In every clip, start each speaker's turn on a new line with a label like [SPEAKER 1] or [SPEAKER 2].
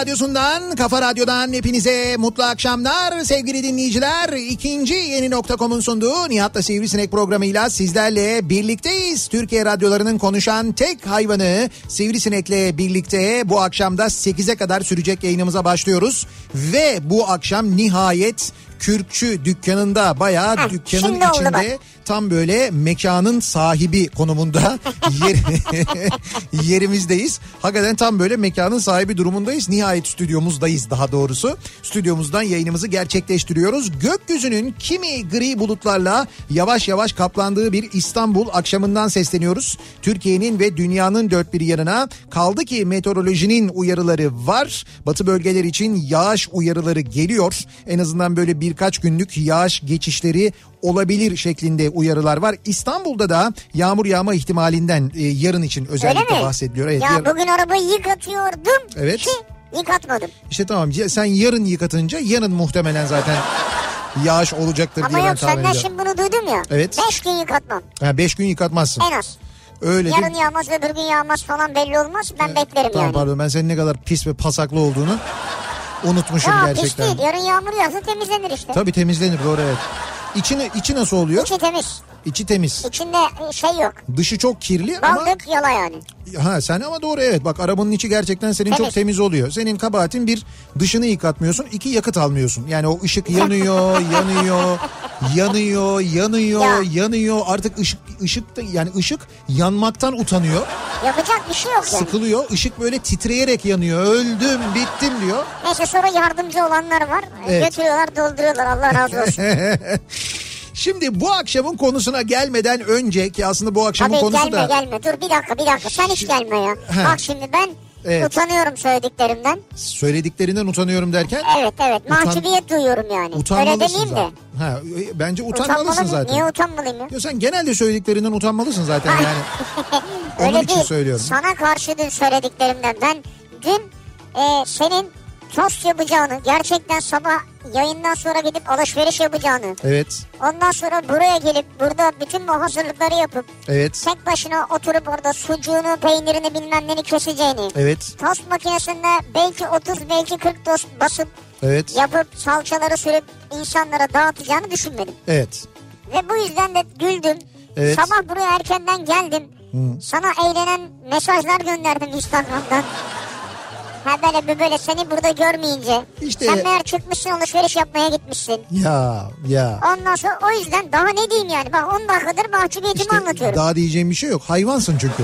[SPEAKER 1] radyosundan, kafa radyodan hepinize mutlu akşamlar sevgili dinleyiciler. İkinci yeni nokta.com'un sunduğu Nihat'la Sivrisinek programıyla sizlerle birlikteyiz. Türkiye radyolarının konuşan tek hayvanı Sivrisinek'le birlikte bu akşamda 8'e kadar sürecek yayınımıza başlıyoruz. Ve bu akşam nihayet Kürkçü dükkanında bayağı
[SPEAKER 2] Heh,
[SPEAKER 1] dükkanın içinde tam böyle mekanın sahibi konumunda yer, yerimizdeyiz. Hakikaten tam böyle mekanın sahibi durumundayız. Nihayet stüdyomuzdayız daha doğrusu. Stüdyomuzdan yayınımızı gerçekleştiriyoruz. Gökyüzünün kimi gri bulutlarla yavaş yavaş kaplandığı bir İstanbul akşamından sesleniyoruz. Türkiye'nin ve dünyanın dört bir yanına kaldı ki meteorolojinin uyarıları var. Batı bölgeler için yağış uyarıları geliyor. En azından böyle birkaç günlük yağış geçişleri olabilir şeklinde uyarılar var. İstanbul'da da yağmur yağma ihtimalinden e, yarın için
[SPEAKER 2] Öyle
[SPEAKER 1] özellikle
[SPEAKER 2] mi?
[SPEAKER 1] bahsediliyor. Evet,
[SPEAKER 2] ya
[SPEAKER 1] yarın-
[SPEAKER 2] bugün arabayı yıkatıyordum
[SPEAKER 1] Evet.
[SPEAKER 2] ki yıkatmadım.
[SPEAKER 1] İşte tamam sen yarın yıkatınca yarın muhtemelen zaten yağış olacaktır
[SPEAKER 2] Ama
[SPEAKER 1] diye ben
[SPEAKER 2] yok
[SPEAKER 1] tahmin
[SPEAKER 2] senden
[SPEAKER 1] ediyorum.
[SPEAKER 2] şimdi bunu duydum ya.
[SPEAKER 1] Evet.
[SPEAKER 2] Beş gün yıkatmam
[SPEAKER 1] Ha, beş gün yıkatmazsın.
[SPEAKER 2] en az.
[SPEAKER 1] Öyle
[SPEAKER 2] Yarın
[SPEAKER 1] değil.
[SPEAKER 2] yağmaz öbür gün yağmaz falan belli olmaz. Ben beklerim
[SPEAKER 1] Tamam
[SPEAKER 2] yani.
[SPEAKER 1] pardon ben senin ne kadar pis ve pasaklı olduğunu unutmuşum
[SPEAKER 2] Ya pis
[SPEAKER 1] gerçekten.
[SPEAKER 2] değil yarın yağmur yağsa temizlenir işte.
[SPEAKER 1] Tabii temizlenir doğru evet. İçini, içi nasıl oluyor?
[SPEAKER 2] İçi temiz.
[SPEAKER 1] İçi temiz.
[SPEAKER 2] İçinde şey yok.
[SPEAKER 1] Dışı çok kirli
[SPEAKER 2] Bal
[SPEAKER 1] ama
[SPEAKER 2] dök yala yani.
[SPEAKER 1] ha sen ama doğru evet bak arabanın içi gerçekten senin çok
[SPEAKER 2] Temiz.
[SPEAKER 1] temiz oluyor. Senin kabahatin bir dışını yıkatmıyorsun, iki yakıt almıyorsun. Yani o ışık yanıyor, yanıyor, yanıyor, yanıyor,
[SPEAKER 2] Ya.
[SPEAKER 1] yanıyor. Artık ışık ışık da yani ışık yanmaktan utanıyor.
[SPEAKER 2] Yapacak bir şey yok yani.
[SPEAKER 1] Sıkılıyor. Işık böyle titreyerek yanıyor. Öldüm, bittim diyor.
[SPEAKER 2] Neyse sonra yardımcı olanlar var.
[SPEAKER 1] Evet.
[SPEAKER 2] Götürüyorlar dolduruyorlar Allah razı olsun.
[SPEAKER 1] Şimdi bu akşamın konusuna gelmeden önce ki aslında bu akşamın
[SPEAKER 2] Abi
[SPEAKER 1] konusu
[SPEAKER 2] gelme
[SPEAKER 1] da
[SPEAKER 2] gelme dur bir dakika bir dakika sen hiç gelme ya.
[SPEAKER 1] He.
[SPEAKER 2] Bak şimdi ben
[SPEAKER 1] Evet.
[SPEAKER 2] utanıyorum söylediklerimden.
[SPEAKER 1] söylediklerinden utanıyorum derken
[SPEAKER 2] Evet evet
[SPEAKER 1] Utan-
[SPEAKER 2] mahcubiyet duyuyorum yani. Öyle
[SPEAKER 1] utanmalısın
[SPEAKER 2] demeyeyim de.
[SPEAKER 1] zaten. Ha, e, bence utanmalısın
[SPEAKER 2] Utanmalıyım.
[SPEAKER 1] zaten.
[SPEAKER 2] Niye utanmalıyım ya?
[SPEAKER 1] Ya sen genelde söylediklerinden utanmalısın zaten yani. Onun
[SPEAKER 2] Öyle
[SPEAKER 1] için
[SPEAKER 2] değil.
[SPEAKER 1] söylüyorum.
[SPEAKER 2] Sana karşı dün söylediklerimden ben dün e, senin tost yapacağını gerçekten sabah yayından sonra gidip alışveriş yapacağını
[SPEAKER 1] Evet,
[SPEAKER 2] ondan sonra buraya gelip burada bütün bu hazırlıkları yapıp
[SPEAKER 1] evet,
[SPEAKER 2] tek başına oturup orada sucuğunu peynirini bilmem neni keseceğini
[SPEAKER 1] evet,
[SPEAKER 2] tost makinesinde belki 30 belki 40 tost basıp
[SPEAKER 1] evet,
[SPEAKER 2] yapıp salçaları sürüp insanlara dağıtacağını düşünmedim.
[SPEAKER 1] evet.
[SPEAKER 2] Ve bu yüzden de güldüm.
[SPEAKER 1] Evet.
[SPEAKER 2] Sabah buraya erkenden geldim. Sana eğlenen mesajlar gönderdim Instagram'dan. Ha böyle bir böyle seni burada görmeyince.
[SPEAKER 1] İşte-
[SPEAKER 2] Sen meğer çıkmışsın alışveriş yapmaya gitmişsin.
[SPEAKER 1] Ya, ya.
[SPEAKER 2] Ondan sonra o yüzden daha ne diyeyim yani. Bak 10 dakikadır mahcubiyetimi
[SPEAKER 1] İşte
[SPEAKER 2] anlatıyorum.
[SPEAKER 1] daha diyeceğim bir şey yok. Hayvansın çünkü.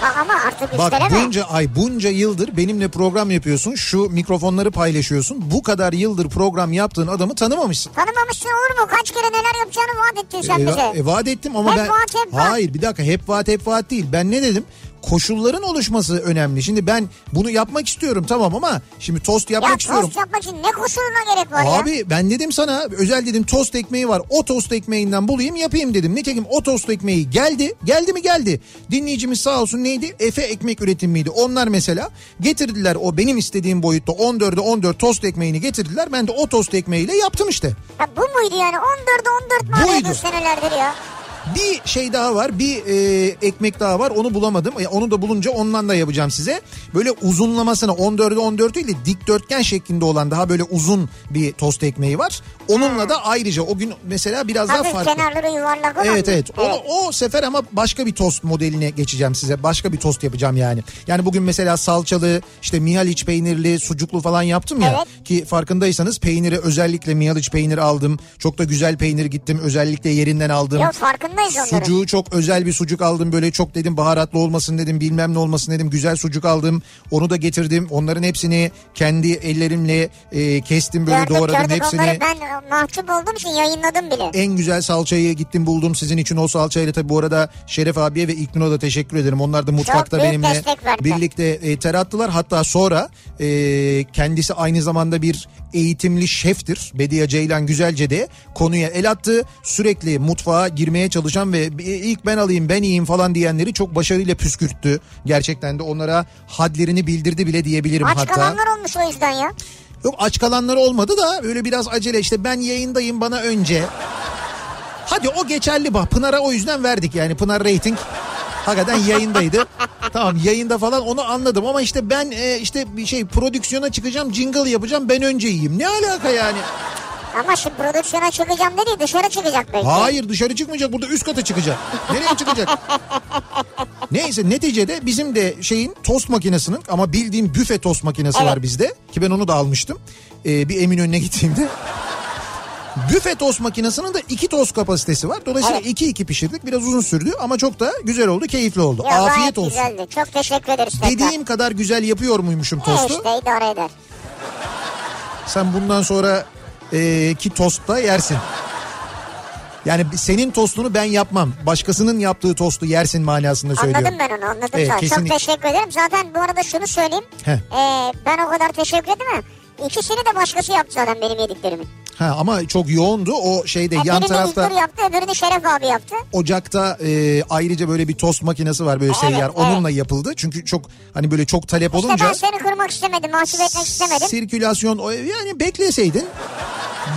[SPEAKER 2] Ha, ama artık
[SPEAKER 1] Bak
[SPEAKER 2] üsteleme.
[SPEAKER 1] bunca ay bunca yıldır benimle program yapıyorsun. Şu mikrofonları paylaşıyorsun. Bu kadar yıldır program yaptığın adamı tanımamışsın.
[SPEAKER 2] Tanımamışsın olur mu? Kaç kere neler yapacağını vaat ettin sen
[SPEAKER 1] E,
[SPEAKER 2] bize.
[SPEAKER 1] e, vaat ettim ama
[SPEAKER 2] Hep
[SPEAKER 1] ben...
[SPEAKER 2] vaat, hep vaat.
[SPEAKER 1] Hayır bir dakika hep vaat hep vaat değil. Ben ne dedim? Koşulların oluşması önemli. Şimdi ben bunu yapmak istiyorum tamam ama şimdi tost yapmak
[SPEAKER 2] ya
[SPEAKER 1] istiyorum.
[SPEAKER 2] tost yapmak için ne koşuluna gerek var ya?
[SPEAKER 1] Abi ben dedim sana özel dedim tost ekmeği var. O tost ekmeğinden bulayım yapayım dedim. Nitekim o tost ekmeği geldi. Geldi mi geldi. Dinleyicimiz sağ olsun neydi? Efe ekmek üretimiydi. Onlar mesela getirdiler o benim istediğim boyutta 14'e 14 tost ekmeğini getirdiler. Ben de o tost ekmeğiyle yaptım işte.
[SPEAKER 2] Ya bu muydu yani? 14'e 14 mu
[SPEAKER 1] Buydu.
[SPEAKER 2] senelerdir ya?
[SPEAKER 1] Bir şey daha var bir e, ekmek daha var onu bulamadım. E, onu da bulunca ondan da yapacağım size. Böyle uzunlamasına 14'e 14 değil de dikdörtgen şeklinde olan daha böyle uzun bir tost ekmeği var. Onunla da ayrıca o gün mesela biraz daha
[SPEAKER 2] Hafif
[SPEAKER 1] farklı.
[SPEAKER 2] kenarları yuvarlak olan
[SPEAKER 1] Evet evet. O, o sefer ama başka bir tost modeline geçeceğim size. Başka bir tost yapacağım yani. Yani bugün mesela salçalı, işte Mihaliç peynirli, sucuklu falan yaptım ya.
[SPEAKER 2] Evet.
[SPEAKER 1] Ki farkındaysanız peyniri özellikle Mihaliç peyniri aldım. Çok da güzel peynir gittim. Özellikle yerinden aldım.
[SPEAKER 2] Yok farkındayız onların.
[SPEAKER 1] Sucuğu çok özel bir sucuk aldım böyle çok dedim baharatlı olmasın dedim bilmem ne olmasın dedim güzel sucuk aldım onu da getirdim onların hepsini kendi ellerimle e, kestim böyle
[SPEAKER 2] gördük
[SPEAKER 1] doğradım
[SPEAKER 2] gördük
[SPEAKER 1] hepsini
[SPEAKER 2] onları ben mahcup olduğum için yayınladım bile.
[SPEAKER 1] en güzel salçayı gittim buldum sizin için o salçayla tabii bu arada Şeref abiye ve İknur'a da teşekkür ederim. Onlar da mutfakta benimle birlikte e, ter attılar. Hatta sonra e, kendisi aynı zamanda bir eğitimli şeftir. Bediye Ceylan Güzelce de konuya el attı. Sürekli mutfağa girmeye çalışan ve ilk ben alayım ben yiyeyim falan diyenleri çok başarıyla püskürttü. Gerçekten de onlara hadlerini bildirdi bile diyebilirim
[SPEAKER 2] Aç
[SPEAKER 1] hatta.
[SPEAKER 2] kalanlar olmuş o yüzden ya.
[SPEAKER 1] Yok aç kalanlar olmadı da böyle biraz acele işte ben yayındayım bana önce. Hadi o geçerli bak Pınar'a o yüzden verdik yani Pınar rating hakikaten yayındaydı. tamam yayında falan onu anladım ama işte ben e, işte bir şey prodüksiyona çıkacağım jingle yapacağım ben önce yiyeyim. Ne alaka yani?
[SPEAKER 2] Ama şimdi prodüksiyona çıkacağım dedi dışarı çıkacak belki.
[SPEAKER 1] Hayır dışarı çıkmayacak burada üst kata çıkacak. Nereye çıkacak? Neyse neticede bizim de şeyin tost makinesinin ama bildiğim büfe tost makinesi
[SPEAKER 2] Evet.
[SPEAKER 1] var bizde. Ki ben onu da almıştım. Ee, bir Eminönü'ne gittiğimde. Büfe tost makinesinin de iki tost kapasitesi var. Dolayısıyla
[SPEAKER 2] Evet.
[SPEAKER 1] iki iki pişirdik. Biraz uzun sürdü ama çok da güzel oldu, keyifli oldu.
[SPEAKER 2] Ya,
[SPEAKER 1] Afiyet olsun.
[SPEAKER 2] güzeldi. Çok teşekkür ederiz tekrar.
[SPEAKER 1] Dediğim kadar güzel yapıyor muymuşum
[SPEAKER 2] E
[SPEAKER 1] tostu?
[SPEAKER 2] işte idare eder.
[SPEAKER 1] Sen bundan sonra e, ki tostta yersin. Yani senin tostunu ben yapmam. Başkasının yaptığı tostu yersin manasında söylüyorum.
[SPEAKER 2] Anladım ben onu anladım.
[SPEAKER 1] Evet.
[SPEAKER 2] Çok teşekkür ederim. Zaten bu arada şunu söyleyeyim.
[SPEAKER 1] Heh.
[SPEAKER 2] Ee, ben o kadar teşekkür edemem. İkisini de başkası yaptı zaten benim yediklerimin.
[SPEAKER 1] Ha ama çok yoğundu o şeyde
[SPEAKER 2] Ha,
[SPEAKER 1] yan
[SPEAKER 2] birini
[SPEAKER 1] tarafta
[SPEAKER 2] İlknur yaptı öbürünü Şeref abi yaptı.
[SPEAKER 1] ocakta e, ayrıca böyle bir tost makinesi var böyle
[SPEAKER 2] Evet,
[SPEAKER 1] seyyar.
[SPEAKER 2] evet.
[SPEAKER 1] Onunla yapıldı. Çünkü çok hani böyle çok talep
[SPEAKER 2] İşte
[SPEAKER 1] olunca
[SPEAKER 2] ben seni kırmak istemedim, mahcup etmek istemedim.
[SPEAKER 1] sirkülasyon yani bekleseydin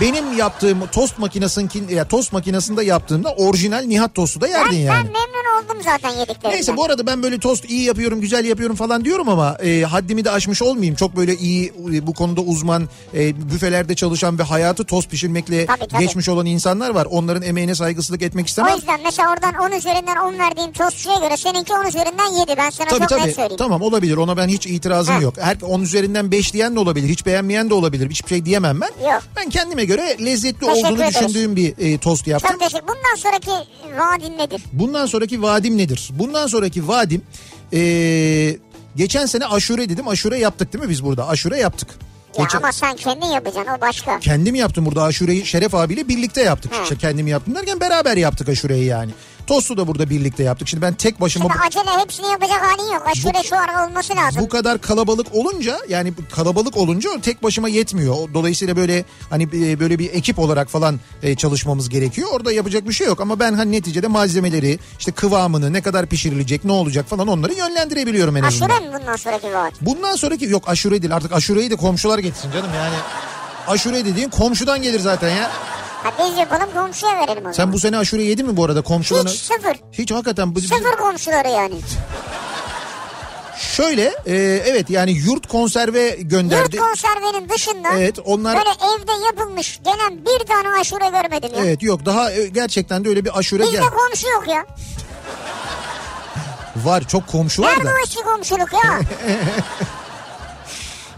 [SPEAKER 1] benim yaptığım tost makinesinin ya tost makinesinde yaptığımda orijinal Nihat tostu da
[SPEAKER 2] Ben,
[SPEAKER 1] yerdin yani.
[SPEAKER 2] ben memnun oldum zaten yediklerimden.
[SPEAKER 1] Neyse bu arada ben böyle tost iyi yapıyorum güzel yapıyorum falan diyorum ama e, haddimi de aşmış olmayayım. Çok böyle iyi e, bu konuda uzman e, büfelerde çalışan ve hayatı tost pişirmekle
[SPEAKER 2] Tabii, tabii.
[SPEAKER 1] geçmiş olan insanlar var. Onların emeğine saygısızlık etmek
[SPEAKER 2] O
[SPEAKER 1] istemem.
[SPEAKER 2] yüzden mesela oradan 10 üzerinden 10 verdiğim tostçuya göre seninki 10 üzerinden 7. Ben sana
[SPEAKER 1] Tabii
[SPEAKER 2] çok net
[SPEAKER 1] tabii
[SPEAKER 2] söyleyeyim.
[SPEAKER 1] tamam olabilir ona ben hiç itirazım
[SPEAKER 2] Ha.
[SPEAKER 1] yok. Her 10 üzerinden 5 diyen de olabilir hiç beğenmeyen de olabilir hiçbir şey diyemem ben.
[SPEAKER 2] Yok.
[SPEAKER 1] Ben kendime göre lezzetli
[SPEAKER 2] Teşekkür
[SPEAKER 1] olduğunu
[SPEAKER 2] ederiz.
[SPEAKER 1] düşündüğüm bir e, tost yaptım.
[SPEAKER 2] Çok teşekkür Bundan sonraki vaadin nedir?
[SPEAKER 1] Bundan sonraki vadim nedir? Bundan sonraki vadim e, geçen sene aşure dedim aşure yaptık değil mi biz burada aşure yaptık.
[SPEAKER 2] Ya
[SPEAKER 1] Geçen-
[SPEAKER 2] ama sen kendin yapacaksın o başka.
[SPEAKER 1] Kendim yaptım burada aşureyi Şeref abiyle birlikte yaptık. İşte kendim yaptım derken beraber yaptık aşureyi yani. Tostu da burada birlikte yaptık. Şimdi ben tek başıma
[SPEAKER 2] Şimdi acele hepsini yapacak halin yok. Aşure şu ara olması lazım.
[SPEAKER 1] bu kadar kalabalık olunca yani kalabalık olunca tek başıma yetmiyor. Dolayısıyla böyle hani e, böyle bir ekip olarak falan e, çalışmamız gerekiyor. Orada yapacak bir şey yok ama ben hani neticede malzemeleri işte kıvamını ne kadar pişirilecek ne olacak falan onları yönlendirebiliyorum en azından.
[SPEAKER 2] Aşure mi bundan sonraki vaat?
[SPEAKER 1] Bundan sonraki yok aşure değil artık aşureyi de komşular getirsin canım yani. Aşure dediğin komşudan gelir zaten ya.
[SPEAKER 2] Ha biz komşuya verelim o zaman.
[SPEAKER 1] Sen bu sene aşure yedin mi bu arada komşularına?
[SPEAKER 2] Hiç sıfır.
[SPEAKER 1] Hiç hakikaten. bu-
[SPEAKER 2] Sıfır komşuları yani.
[SPEAKER 1] Şöyle e, evet yani yurt konserve gönderdi.
[SPEAKER 2] Yurt konservenin dışında
[SPEAKER 1] Evet, onlar-
[SPEAKER 2] böyle evde yapılmış gelen bir tane aşure görmedim ya.
[SPEAKER 1] Evet yok daha e, gerçekten de öyle bir aşure
[SPEAKER 2] Bizde
[SPEAKER 1] gel.
[SPEAKER 2] komşu yok ya.
[SPEAKER 1] Var çok komşu var
[SPEAKER 2] Nerede
[SPEAKER 1] da.
[SPEAKER 2] eski komşuluk ya?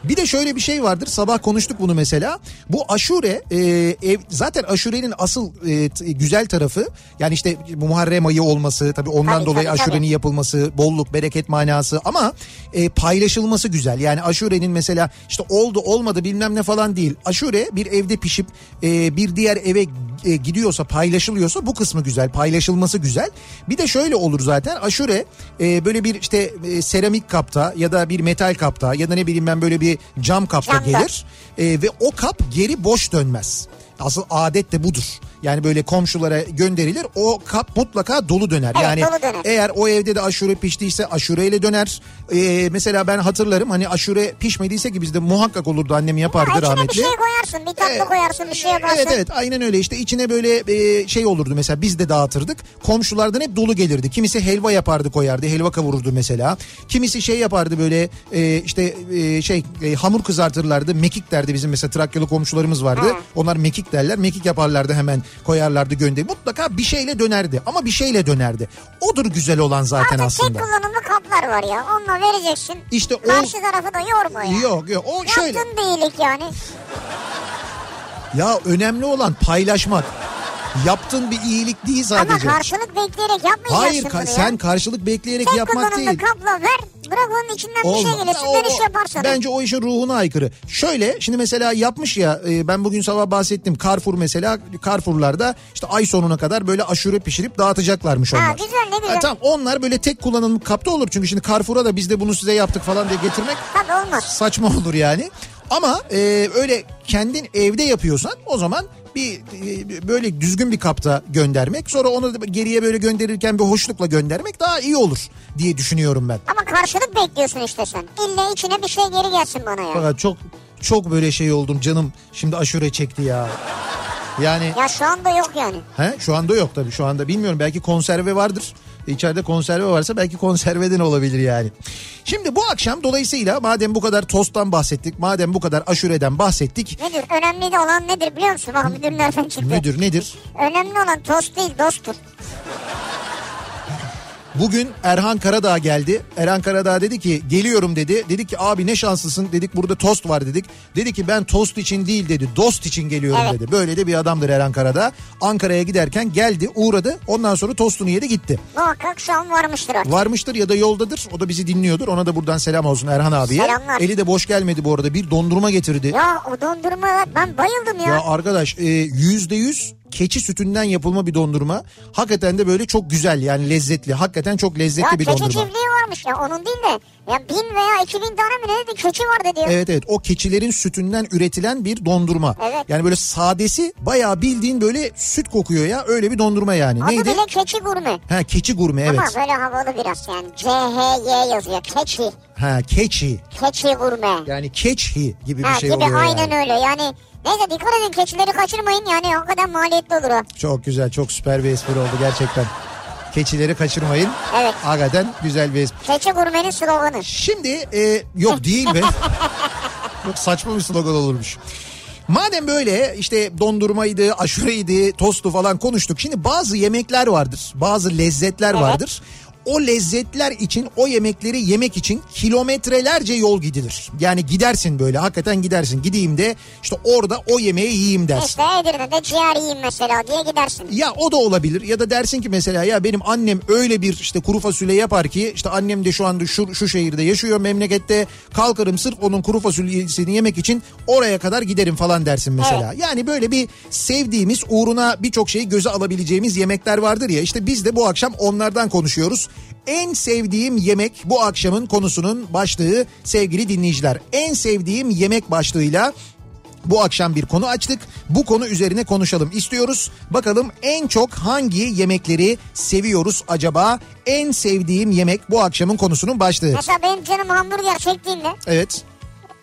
[SPEAKER 1] Bir de şöyle bir şey vardır. Sabah konuştuk bunu mesela. Bu aşure e, ev zaten aşurenin asıl e, güzel tarafı yani işte Muharrem ayı olması tabii ondan
[SPEAKER 2] Tabii,
[SPEAKER 1] dolayı
[SPEAKER 2] tabii,
[SPEAKER 1] aşurenin
[SPEAKER 2] tabii.
[SPEAKER 1] yapılması, bolluk, bereket manası ama e, paylaşılması güzel. Yani aşurenin mesela işte oldu olmadı bilmem ne falan değil. Aşure bir evde pişip e, bir diğer eve e, gidiyorsa paylaşılıyorsa bu kısmı güzel. Paylaşılması güzel. Bir de şöyle olur zaten aşure e, böyle bir işte e, seramik kapta ya da bir metal kapta ya da ne bileyim ben böyle bir cam kapta
[SPEAKER 2] Camda.
[SPEAKER 1] gelir E, ve o kap geri boş dönmez. Asıl adet de budur. Yani böyle komşulara gönderilir. O kap mutlaka dolu döner.
[SPEAKER 2] Evet,
[SPEAKER 1] yani
[SPEAKER 2] dolu döner.
[SPEAKER 1] eğer o evde de aşure piştiyse aşureyle döner. Ee, mesela ben hatırlarım hani aşure pişmediyse ki bizde muhakkak olurdu annem yapardı
[SPEAKER 2] içine
[SPEAKER 1] rahmetli.
[SPEAKER 2] bir şey koyarsın. Bir tatlı
[SPEAKER 1] Evet.
[SPEAKER 2] koyarsın bir şey yaparsın.
[SPEAKER 1] Evet evet aynen öyle işte içine böyle e, şey olurdu mesela biz de dağıtırdık. Komşulardan hep dolu gelirdi. Kimisi helva yapardı koyardı helva kavururdu mesela. Kimisi şey yapardı böyle e, işte e, şey e, hamur kızartırlardı. Mekik derdi bizim mesela Trakyalı komşularımız vardı.
[SPEAKER 2] Ha.
[SPEAKER 1] Onlar mekik derler. Mekik yaparlardı hemen koyarlardı gönder. Mutlaka bir şeyle dönerdi ama bir şeyle dönerdi. Odur güzel olan zaten
[SPEAKER 2] Artık
[SPEAKER 1] aslında.
[SPEAKER 2] tek kullanımlı kaplar var ya. Onunla vereceksin.
[SPEAKER 1] İşte o
[SPEAKER 2] Karşı tarafı da yorma ya.
[SPEAKER 1] yok yok o şöyle
[SPEAKER 2] Yaptın bir iyilik yani.
[SPEAKER 1] ya önemli olan paylaşmak. Yaptığın bir iyilik değil sadece.
[SPEAKER 2] Ama karşılık bekleyerek yapmayacaksın
[SPEAKER 1] Hayır ka- sen karşılık bekleyerek
[SPEAKER 2] Tek
[SPEAKER 1] yapmak değil.
[SPEAKER 2] kapla ver. Bırak onun içinden bir
[SPEAKER 1] Olmaz.
[SPEAKER 2] şey gelirsin.
[SPEAKER 1] O-
[SPEAKER 2] Dönüş yaparsın.
[SPEAKER 1] Bence o işin ruhuna aykırı. Şöyle şimdi mesela yapmış ya e, ben bugün sabah bahsettim. Carrefour mesela Carrefour'larda işte ay sonuna kadar böyle aşure pişirip dağıtacaklarmış onlar.
[SPEAKER 2] Ha, güzel, ne güzel.
[SPEAKER 1] Ha, tamam onlar böyle tek kullanımlık kapta olur. Çünkü şimdi Carrefour'a da biz de bunu size yaptık falan diye getirmek
[SPEAKER 2] Tabii olmaz.
[SPEAKER 1] saçma olur yani. Ama e, öyle kendin evde yapıyorsan o zaman bir e, böyle düzgün bir kapta göndermek sonra onu geriye böyle gönderirken bir hoşlukla göndermek daha iyi olur diye düşünüyorum ben.
[SPEAKER 2] Ama karşılık bekliyorsun işte sen. İlle içine bir şey geri gelsin bana ya.
[SPEAKER 1] Fakat çok çok böyle şey oldum canım şimdi aşure çekti ya. Yani
[SPEAKER 2] Ya şu anda yok yani.
[SPEAKER 1] he, şu anda yok tabii şu anda bilmiyorum belki konserve vardır. İçeride konserve varsa belki konserveden olabilir yani. Şimdi bu akşam dolayısıyla madem bu kadar tosttan bahsettik, madem bu kadar aşureden bahsettik.
[SPEAKER 2] Nedir? Önemli de olan nedir biliyor musun? Bak müdür nereden çıktı?
[SPEAKER 1] Müdür nedir?
[SPEAKER 2] Önemli olan tost değil dosttur.
[SPEAKER 1] Bugün Erhan Karadağ geldi. Erhan Karadağ dedi ki geliyorum dedi. Dedik ki abi ne şanslısın dedik burada tost var dedik. Dedi ki ben tost için değil dedi dost için geliyorum
[SPEAKER 2] Evet.
[SPEAKER 1] dedi. Böyle de bir adamdır Erhan Karadağ. Ankara'ya giderken geldi uğradı ondan sonra tostunu yedi gitti.
[SPEAKER 2] Muhakkak şu an varmıştır artık.
[SPEAKER 1] Varmıştır ya da yoldadır o da bizi dinliyordur. Ona da buradan selam olsun Erhan abiye.
[SPEAKER 2] Selamlar.
[SPEAKER 1] Eli de boş gelmedi bu arada bir dondurma getirdi.
[SPEAKER 2] Ya o dondurma ben bayıldım ya.
[SPEAKER 1] Ya arkadaş e, yüzde yüz keçi sütünden yapılma bir dondurma. Hakikaten de böyle çok güzel yani lezzetli. Hakikaten çok lezzetli
[SPEAKER 2] Ya
[SPEAKER 1] bir
[SPEAKER 2] keçi
[SPEAKER 1] dondurma.
[SPEAKER 2] çiftliği varmış ya onun değil de ya bin veya iki bin tane mi ne dedi keçi var dedi ya.
[SPEAKER 1] Evet evet o keçilerin sütünden üretilen bir dondurma.
[SPEAKER 2] Evet.
[SPEAKER 1] Yani böyle sadesi bayağı bildiğin böyle süt kokuyor ya öyle bir dondurma yani.
[SPEAKER 2] Adı
[SPEAKER 1] Neydi?
[SPEAKER 2] bile keçi gurme.
[SPEAKER 1] Ha keçi gurme evet.
[SPEAKER 2] Ama böyle havalı biraz yani. C-H-Y yazıyor. Keçi.
[SPEAKER 1] Ha keçi.
[SPEAKER 2] Keçi gurme.
[SPEAKER 1] Yani keçhi gibi bir
[SPEAKER 2] ha,
[SPEAKER 1] şey
[SPEAKER 2] gibi
[SPEAKER 1] oluyor
[SPEAKER 2] aynen
[SPEAKER 1] yani.
[SPEAKER 2] öyle yani. Neyse dikkat edin keçileri kaçırmayın yani hakikaten maliyetli olur o.
[SPEAKER 1] Çok güzel çok süper bir espri oldu gerçekten. Keçileri kaçırmayın.
[SPEAKER 2] Evet.
[SPEAKER 1] Hakikaten güzel bir espri.
[SPEAKER 2] Keçi gurmenin sloganı.
[SPEAKER 1] Şimdi e, yok değil be. yok saçma bir slogan olurmuş. Madem böyle işte dondurmaydı, aşureydi, tostu falan konuştuk. Şimdi bazı yemekler vardır, bazı lezzetler
[SPEAKER 2] Evet.
[SPEAKER 1] vardır. O lezzetler için, o yemekleri yemek için kilometrelerce yol gidilir. Yani gidersin böyle, hakikaten gidersin. Gideyim de işte orada o yemeği yiyeyim dersin.
[SPEAKER 2] İşte Edirne'de ciğer yiyeyim mesela diye gidersin.
[SPEAKER 1] Ya o da olabilir ya da dersin ki mesela ya benim annem öyle bir işte kuru fasulye yapar ki işte annem de şu anda şu, şu şehirde yaşıyor memlekette kalkarım sırf onun kuru fasulyesini yemek için oraya kadar giderim falan dersin mesela. Yani böyle bir sevdiğimiz uğruna birçok şeyi göze alabileceğimiz yemekler vardır ya işte biz de bu akşam onlardan konuşuyoruz. En sevdiğim yemek bu akşamın konusunun başlığı sevgili dinleyiciler. En sevdiğim yemek başlığıyla bu akşam bir konu açtık. Bu konu üzerine konuşalım istiyoruz. Bakalım en çok hangi yemekleri seviyoruz acaba? En sevdiğim yemek bu akşamın konusunun başlığı.
[SPEAKER 2] Mesela benim canım hamburger çektiğinde
[SPEAKER 1] Evet.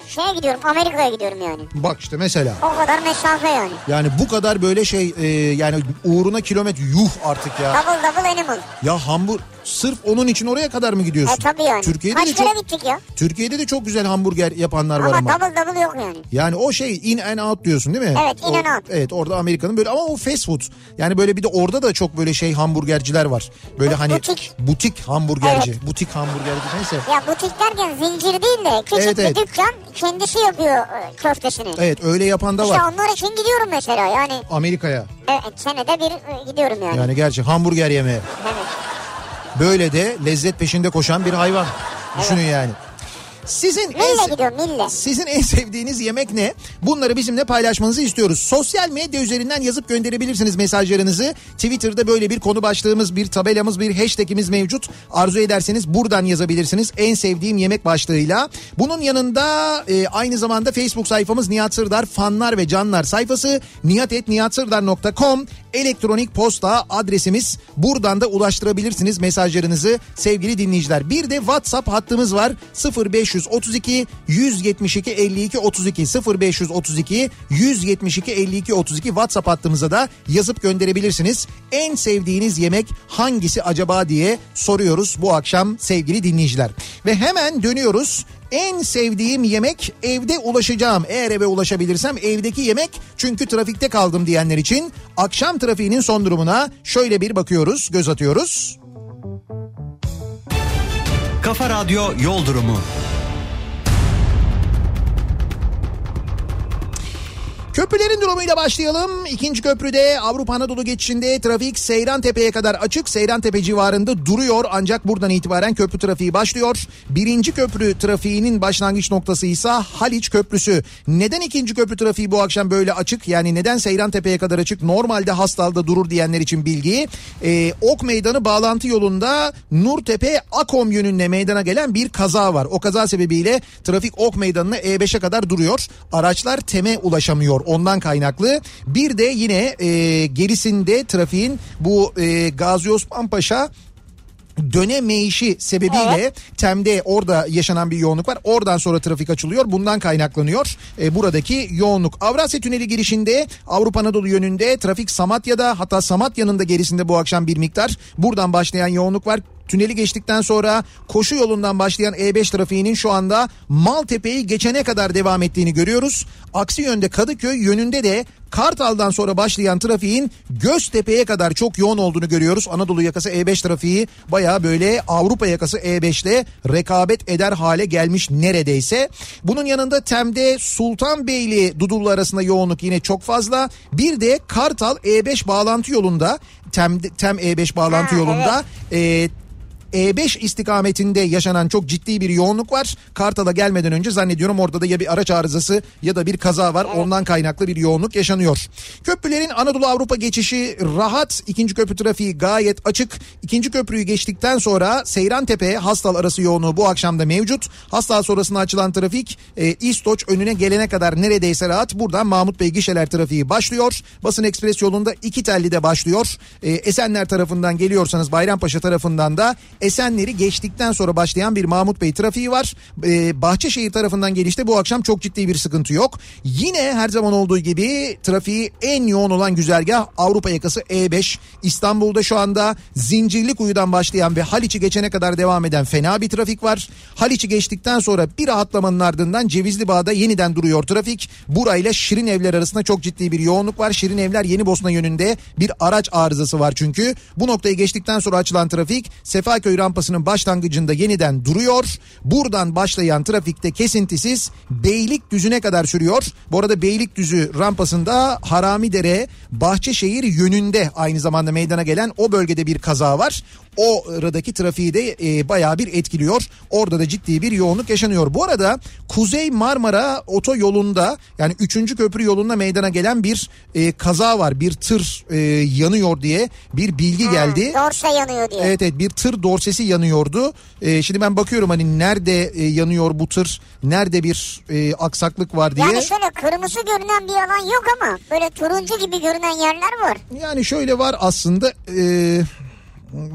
[SPEAKER 2] şeye gidiyorum Amerika'ya gidiyorum yani.
[SPEAKER 1] Bak işte mesela.
[SPEAKER 2] O kadar mesafe yani.
[SPEAKER 1] Yani bu kadar böyle şey e, yani uğruna kilometre yuh artık ya.
[SPEAKER 2] Double double animal.
[SPEAKER 1] Ya hambur Sırf onun için oraya kadar mı gidiyorsun?
[SPEAKER 2] E tabii yani.
[SPEAKER 1] Türkiye'de
[SPEAKER 2] Kaç
[SPEAKER 1] de çok
[SPEAKER 2] gittik ya.
[SPEAKER 1] Türkiye'de de çok güzel hamburger yapanlar var
[SPEAKER 2] Ama,
[SPEAKER 1] ama.
[SPEAKER 2] double double yok yani.
[SPEAKER 1] Yani o şey in and out diyorsun değil mi?
[SPEAKER 2] Evet, in
[SPEAKER 1] O-
[SPEAKER 2] and out.
[SPEAKER 1] Evet orada Amerika'nın böyle ama o fast food. Yani böyle bir de orada da çok böyle şey hamburgerciler var. Böyle
[SPEAKER 2] Bu-
[SPEAKER 1] hani
[SPEAKER 2] butik.
[SPEAKER 1] butik hamburgerci. Butik hamburgerci neyse.
[SPEAKER 2] Ya butik derken zincir değil de küçük
[SPEAKER 1] Evet,
[SPEAKER 2] bir
[SPEAKER 1] evet.
[SPEAKER 2] dükkan kendisi yapıyor e, köftesini.
[SPEAKER 1] Evet öyle yapan da
[SPEAKER 2] İşte
[SPEAKER 1] var.
[SPEAKER 2] onlar için gidiyorum mesela yani.
[SPEAKER 1] Amerika'ya.
[SPEAKER 2] Evet, senede bir e, gidiyorum yani.
[SPEAKER 1] Yani gerçi hamburger yemeye.
[SPEAKER 2] Evet.
[SPEAKER 1] Böyle de lezzet peşinde koşan bir hayvan. Düşünün yani. Sizin en,
[SPEAKER 2] Mille gidiyorum mille.
[SPEAKER 1] sizin en sevdiğiniz yemek ne? Bunları bizimle paylaşmanızı istiyoruz. Sosyal medya üzerinden yazıp gönderebilirsiniz mesajlarınızı. Twitter'da böyle bir konu başlığımız, bir tabelamız, bir hashtagimiz mevcut. Arzu ederseniz buradan yazabilirsiniz. En sevdiğim yemek başlığıyla. Bunun yanında e, aynı zamanda Facebook sayfamız Nihat Sırdar fanlar ve canlar sayfası nihatetnihatsırdar.com elektronik posta adresimiz. Buradan da ulaştırabilirsiniz mesajlarınızı sevgili dinleyiciler. Bir de WhatsApp hattımız var 0532 172 52 32 0532 172 52 32 WhatsApp hattımıza da yazıp gönderebilirsiniz. En sevdiğiniz yemek hangisi acaba diye soruyoruz bu akşam sevgili dinleyiciler. Ve hemen dönüyoruz. En sevdiğim yemek evde ulaşacağım. Eğer eve ulaşabilirsem evdeki yemek çünkü trafikte kaldım diyenler için akşam trafiğinin son durumuna şöyle bir bakıyoruz, göz atıyoruz.
[SPEAKER 3] Kafa Radyo Yol Durumu.
[SPEAKER 1] Köprülerin durumuyla başlayalım. İkinci köprüde Avrupa Anadolu geçişinde trafik Seyran Tepe'ye kadar açık. Seyran Tepe civarında duruyor ancak buradan itibaren köprü trafiği başlıyor. Birinci köprü trafiğinin başlangıç noktası ise Haliç Köprüsü. Neden ikinci köprü trafiği bu akşam böyle açık? Yani neden Seyran Tepe'ye kadar açık? Normalde Hastal'da durur diyenler için bilgi. Ee, ok Meydanı bağlantı yolunda Nurtepe Akom yönünde meydana gelen bir kaza var. O kaza sebebiyle trafik Ok Meydanı'na E5'e kadar duruyor. Araçlar TEM'e ulaşamıyor ondan kaynaklı. Bir de yine e, gerisinde trafiğin bu e, Gazi Osman Paşa dönemeyişi sebebiyle Tem'de orada yaşanan bir yoğunluk var. Oradan sonra trafik açılıyor. Bundan kaynaklanıyor e, buradaki yoğunluk. Avrasya Tüneli girişinde Avrupa Anadolu yönünde trafik Samatya'da hatta Samatya'nın da gerisinde bu akşam bir miktar. Buradan başlayan yoğunluk var. Tüneli geçtikten sonra koşu yolundan başlayan E5 trafiğinin şu anda Maltepe'yi geçene kadar devam ettiğini görüyoruz. Aksi yönde Kadıköy yönünde de Kartal'dan sonra başlayan trafiğin Göztepe'ye kadar çok yoğun olduğunu görüyoruz. Anadolu yakası E5 trafiği baya böyle Avrupa yakası E5'le rekabet eder hale gelmiş neredeyse. Bunun yanında Tem'de Sultanbeyli Dudullu arasında yoğunluk yine çok fazla. Bir de Kartal E5 bağlantı yolunda Tem, Tem E5 bağlantı
[SPEAKER 2] Ha,
[SPEAKER 1] yolunda e, E5 istikametinde yaşanan çok ciddi bir yoğunluk var. Kartal'a gelmeden önce zannediyorum orada da ya bir araç arızası ya da bir kaza var. Ondan kaynaklı bir yoğunluk yaşanıyor. Köprülerin Anadolu Avrupa geçişi rahat. İkinci köprü trafiği gayet açık. İkinci köprüyü geçtikten sonra Seyrantepe Hastal arası yoğunluğu bu akşam da mevcut. Hastal sonrasında açılan trafik e, İstoç önüne gelene kadar neredeyse rahat. Buradan Mahmut Bey gişeler trafiği başlıyor. Basın Ekspres yolunda iki telli de başlıyor. E, Esenler tarafından geliyorsanız Bayrampaşa tarafından da Esenler'i geçtikten sonra başlayan bir Mahmut Bey trafiği var. Ee, Bahçeşehir tarafından gelişte bu akşam çok ciddi bir sıkıntı yok. Yine her zaman olduğu gibi trafiği en yoğun olan güzergah Avrupa yakası E5. İstanbul'da şu anda Zincirlikuyu'dan başlayan ve Haliç'i geçene kadar devam eden fena bir trafik var. Haliç'i geçtikten sonra bir rahatlamanın ardından Cevizli Bağ'da yeniden duruyor trafik. Burayla Şirin Evler arasında çok ciddi bir yoğunluk var. Şirin Evler Yeni Bosna yönünde bir araç arızası var çünkü. Bu noktayı geçtikten sonra açılan trafik Sefaköy rampasının başlangıcında yeniden duruyor. Buradan başlayan trafikte kesintisiz Beylikdüzü'ne kadar sürüyor. Bu arada Beylikdüzü rampasında Haramidere Bahçeşehir yönünde aynı zamanda meydana gelen o bölgede bir kaza var. O aradaki trafiği de e, bayağı bir etkiliyor. Orada da ciddi bir yoğunluk yaşanıyor. Bu arada Kuzey Marmara otoyolunda yani 3. köprü yolunda meydana gelen bir e, kaza var. Bir tır e, yanıyor diye bir bilgi geldi.
[SPEAKER 2] Dorsa yanıyor diye.
[SPEAKER 1] Evet evet bir tır dorsesi yanıyordu. Ee, şimdi ben bakıyorum hani nerede e, yanıyor bu tır, nerede bir e, aksaklık var diye.
[SPEAKER 2] Yani şöyle kırmızı görünen bir alan yok ama böyle turuncu gibi görünen yerler var.
[SPEAKER 1] Yani şöyle var aslında e,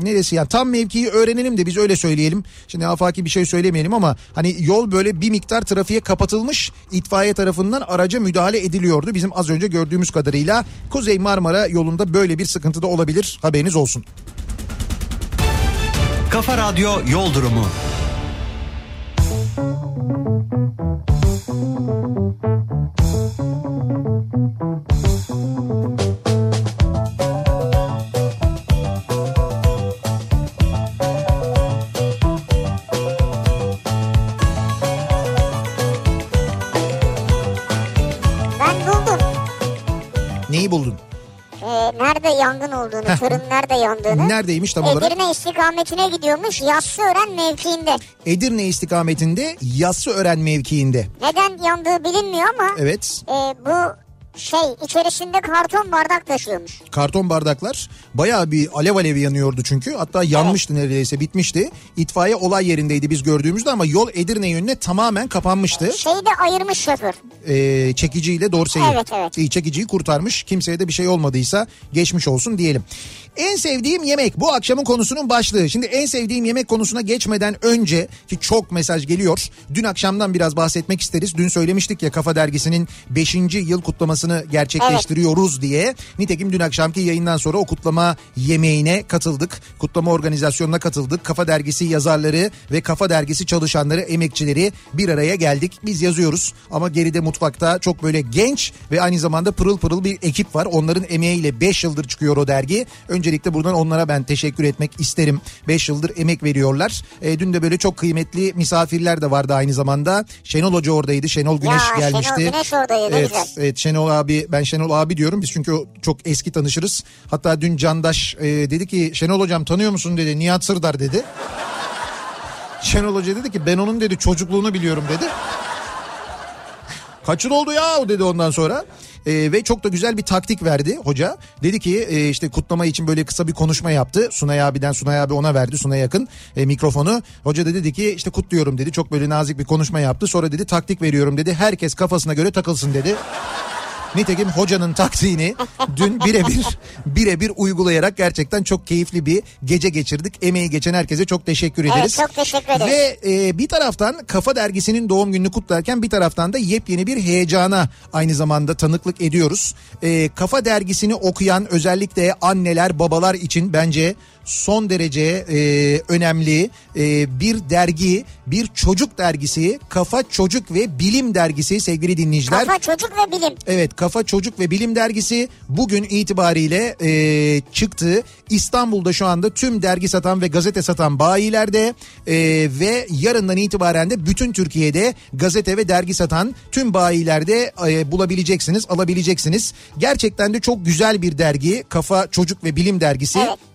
[SPEAKER 1] neresi ya tam mevkiyi öğrenelim de biz öyle söyleyelim. Şimdi afaki bir şey söylemeyelim ama hani yol böyle bir miktar trafiğe kapatılmış itfaiye tarafından araca müdahale ediliyordu. Bizim az önce gördüğümüz kadarıyla Kuzey Marmara yolunda böyle bir sıkıntı da olabilir haberiniz olsun.
[SPEAKER 3] Kafa Radyo Yol Durumu.
[SPEAKER 2] Ben buldum.
[SPEAKER 1] Neyi buldun?
[SPEAKER 2] Ee, nerede yangın olduğunu, fırın nerede yandığını.
[SPEAKER 1] Neredeymiş tam olarak?
[SPEAKER 2] Edirne istikametine gidiyormuş Yassıören mevkiinde.
[SPEAKER 1] Edirne istikametinde Yassıören mevkiinde.
[SPEAKER 2] Neden yandığı bilinmiyor ama
[SPEAKER 1] Evet.
[SPEAKER 2] e, bu şey içerisinde karton bardak taşıyormuş.
[SPEAKER 1] Karton bardaklar bayağı bir alev alev yanıyordu çünkü. Hatta yanmıştı neredeyse bitmişti. İtfaiye olay yerindeydi biz gördüğümüzde ama yol Edirne yönüne tamamen kapanmıştı.
[SPEAKER 2] Şeyi de ayırmış şoför.
[SPEAKER 1] Ee, çekiciyle Dorse'yi.
[SPEAKER 2] Evet, evet.
[SPEAKER 1] İyi, çekiciyi kurtarmış. Kimseye de bir şey olmadıysa geçmiş olsun diyelim. En sevdiğim yemek bu akşamın konusunun başlığı. Şimdi en sevdiğim yemek konusuna geçmeden önce ki çok mesaj geliyor. Dün akşamdan biraz bahsetmek isteriz. Dün söylemiştik ya Kafa Dergisi'nin 5. yıl kutlamasını gerçekleştiriyoruz diye. Nitekim dün akşamki yayından sonra o kutlama yemeğine katıldık. Kutlama organizasyonuna katıldık. Kafa Dergisi yazarları ve Kafa Dergisi çalışanları, emekçileri bir araya geldik. Biz yazıyoruz ama geride mutfakta çok böyle genç ve aynı zamanda pırıl pırıl bir ekip var. Onların emeğiyle 5 yıldır çıkıyor o dergi. Öncelikle buradan onlara ben teşekkür etmek isterim. 5 yıldır emek veriyorlar. E, dün de böyle çok kıymetli misafirler de vardı aynı zamanda. Şenol Hoca oradaydı. Şenol Güneş
[SPEAKER 2] Ya, Şenol
[SPEAKER 1] gelmişti.
[SPEAKER 2] Güneş oradaydı,
[SPEAKER 1] evet,
[SPEAKER 2] güzel.
[SPEAKER 1] Evet Şenol abi ben Şenol abi diyorum. Biz çünkü çok eski tanışırız. Hatta dün Candaş e, dedi ki Şenol hocam tanıyor musun dedi. Nihat Sırdar dedi. Şenol Hoca dedi ki ben onun dedi çocukluğunu biliyorum dedi. Kaç yıl oldu ya o dedi ondan sonra. Ee, ve çok da güzel bir taktik verdi hoca. Dedi ki e, işte kutlama için böyle kısa bir konuşma yaptı. Sunay abiden Sunay abi ona verdi Sunay yakın e, mikrofonu. Hoca da dedi ki işte kutluyorum dedi. Çok böyle nazik bir konuşma yaptı. Sonra dedi taktik veriyorum dedi. Herkes kafasına göre takılsın dedi. Nitekim hocanın taktiğini dün birebir birebir uygulayarak gerçekten çok keyifli bir gece geçirdik. Emeği geçen herkese çok teşekkür
[SPEAKER 2] Evet,
[SPEAKER 1] ederiz.
[SPEAKER 2] çok teşekkür ederiz.
[SPEAKER 1] Ve e, bir taraftan Kafa Dergisi'nin doğum gününü kutlarken bir taraftan da yepyeni bir heyecana aynı zamanda tanıklık ediyoruz. E, Kafa Dergisi'ni okuyan özellikle anneler babalar için bence son derece e, önemli e, bir dergi, bir çocuk dergisi Kafa Çocuk ve Bilim Dergisi sevgili dinleyiciler.
[SPEAKER 2] Kafa çocuk ve bilim.
[SPEAKER 1] Evet Kafa Çocuk ve Bilim Dergisi bugün itibariyle e, çıktı. İstanbul'da şu anda tüm dergi satan ve gazete satan bayilerde e, ve yarından itibaren de bütün Türkiye'de gazete ve dergi satan tüm bayilerde e, bulabileceksiniz, alabileceksiniz. Gerçekten de çok güzel bir dergi Kafa Çocuk ve Bilim Dergisi
[SPEAKER 2] Evet.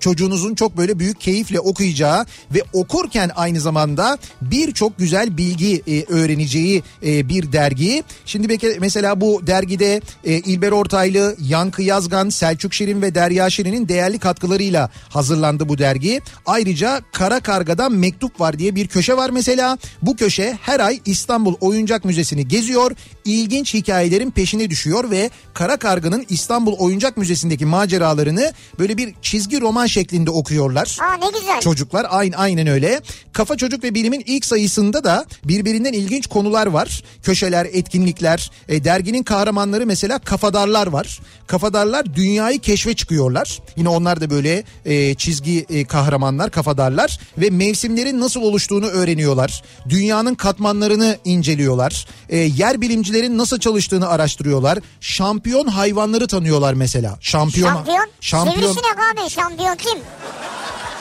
[SPEAKER 1] Çocuğunuzun çok böyle büyük keyifle okuyacağı ve okurken aynı zamanda birçok güzel bilgi e, öğreneceği e, bir dergi. Şimdi mesela bu dergide e, İlber Ortaylı, Yankı Yazgan, Selçuk Şirin ve Derya Şirin'in değerli katkılarıyla hazırlandı bu dergi. Ayrıca Kara Karga'dan mektup var diye bir köşe var mesela. Bu köşe her ay İstanbul Oyuncak Müzesi'ni geziyor. İlginç hikayelerin peşine düşüyor ve Kara Karga'nın İstanbul Oyuncak Müzesi'ndeki maceralarını böyle bir çizgi roman şeklinde okuyorlar.
[SPEAKER 2] Aa ne güzel.
[SPEAKER 1] Çocuklar aynı aynen öyle. Kafa Çocuk ve Bilim'in ilk sayısında da birbirinden ilginç konular var. Köşeler, etkinlikler. E, derginin kahramanları mesela kafadarlar var. Kafadarlar dünyayı keşfe çıkıyorlar. Yine onlar da böyle e, çizgi e, kahramanlar, kafadarlar ve mevsimlerin nasıl oluştuğunu öğreniyorlar. Dünyanın katmanlarını inceliyorlar. E, yer bilimcilerin nasıl çalıştığını araştırıyorlar. Şampiyon hayvanları tanıyorlar mesela. Şampiyon.
[SPEAKER 2] Şampiyon.
[SPEAKER 1] Şampiyon.
[SPEAKER 2] Sivrisinek abi şampiyon kim?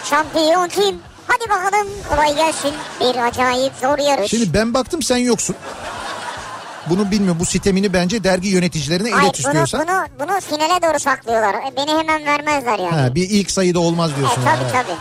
[SPEAKER 2] Şampiyon kim? Hadi bakalım kolay gelsin. Bir acayip zor yarış.
[SPEAKER 1] Şimdi ben baktım sen yoksun. Bunu bilmiyorum. Bu sitemini bence dergi yöneticilerine
[SPEAKER 2] Hayır
[SPEAKER 1] ilet
[SPEAKER 2] bunu,
[SPEAKER 1] istiyorsan.
[SPEAKER 2] bunu, bunu finale doğru saklıyorlar. E, Beni hemen vermezler yani.
[SPEAKER 1] Ha, bir ilk sayıda olmaz
[SPEAKER 2] E,
[SPEAKER 1] diyorsun.
[SPEAKER 2] tabii
[SPEAKER 1] Evet.
[SPEAKER 2] tabii.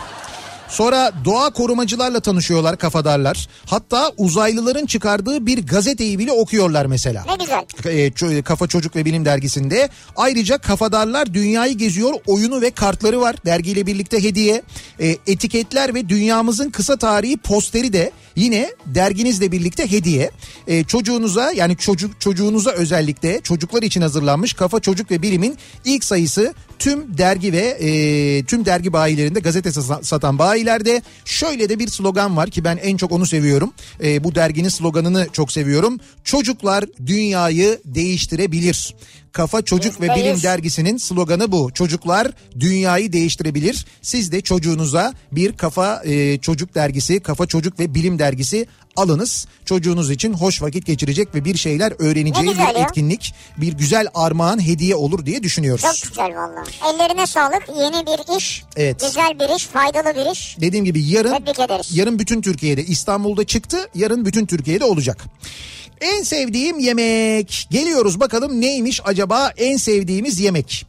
[SPEAKER 1] Sonra doğa korumacılarla tanışıyorlar kafadarlar. Hatta uzaylıların çıkardığı bir gazeteyi bile okuyorlar mesela.
[SPEAKER 2] Ne güzel.
[SPEAKER 1] E, ço- Kafa Çocuk ve Bilim dergisinde. Ayrıca Kafadarlar Dünyayı Geziyor oyunu ve kartları var. Dergiyle birlikte hediye. E, etiketler ve dünyamızın kısa tarihi posteri de yine derginizle birlikte hediye. E, çocuğunuza yani çocuk çocuğunuza özellikle çocuklar için hazırlanmış Kafa Çocuk ve Bilim'in ilk sayısı tüm dergi ve e, tüm dergi bayilerinde gazete sa- satan bayilerde şöyle de bir slogan var ki ben en çok onu seviyorum. E, bu derginin sloganını çok seviyorum. Çocuklar dünyayı değiştirebilir. Kafa Çocuk ve Bilim dergisinin sloganı bu. Çocuklar dünyayı değiştirebilir. Siz de çocuğunuza bir Kafa e, Çocuk dergisi, Kafa Çocuk ve Bilim dergisi alınız. Çocuğunuz için hoş vakit geçirecek ve bir şeyler öğreneceği bir
[SPEAKER 2] ya.
[SPEAKER 1] etkinlik, bir güzel armağan hediye olur diye düşünüyoruz.
[SPEAKER 2] Çok güzel valla. Ellerine sağlık. Yeni bir iş.
[SPEAKER 1] Evet.
[SPEAKER 2] Güzel bir iş. Faydalı bir iş.
[SPEAKER 1] Dediğim gibi yarın yarın bütün Türkiye'de İstanbul'da çıktı. Yarın bütün Türkiye'de olacak. En sevdiğim yemek. Geliyoruz bakalım neymiş acaba en sevdiğimiz yemek.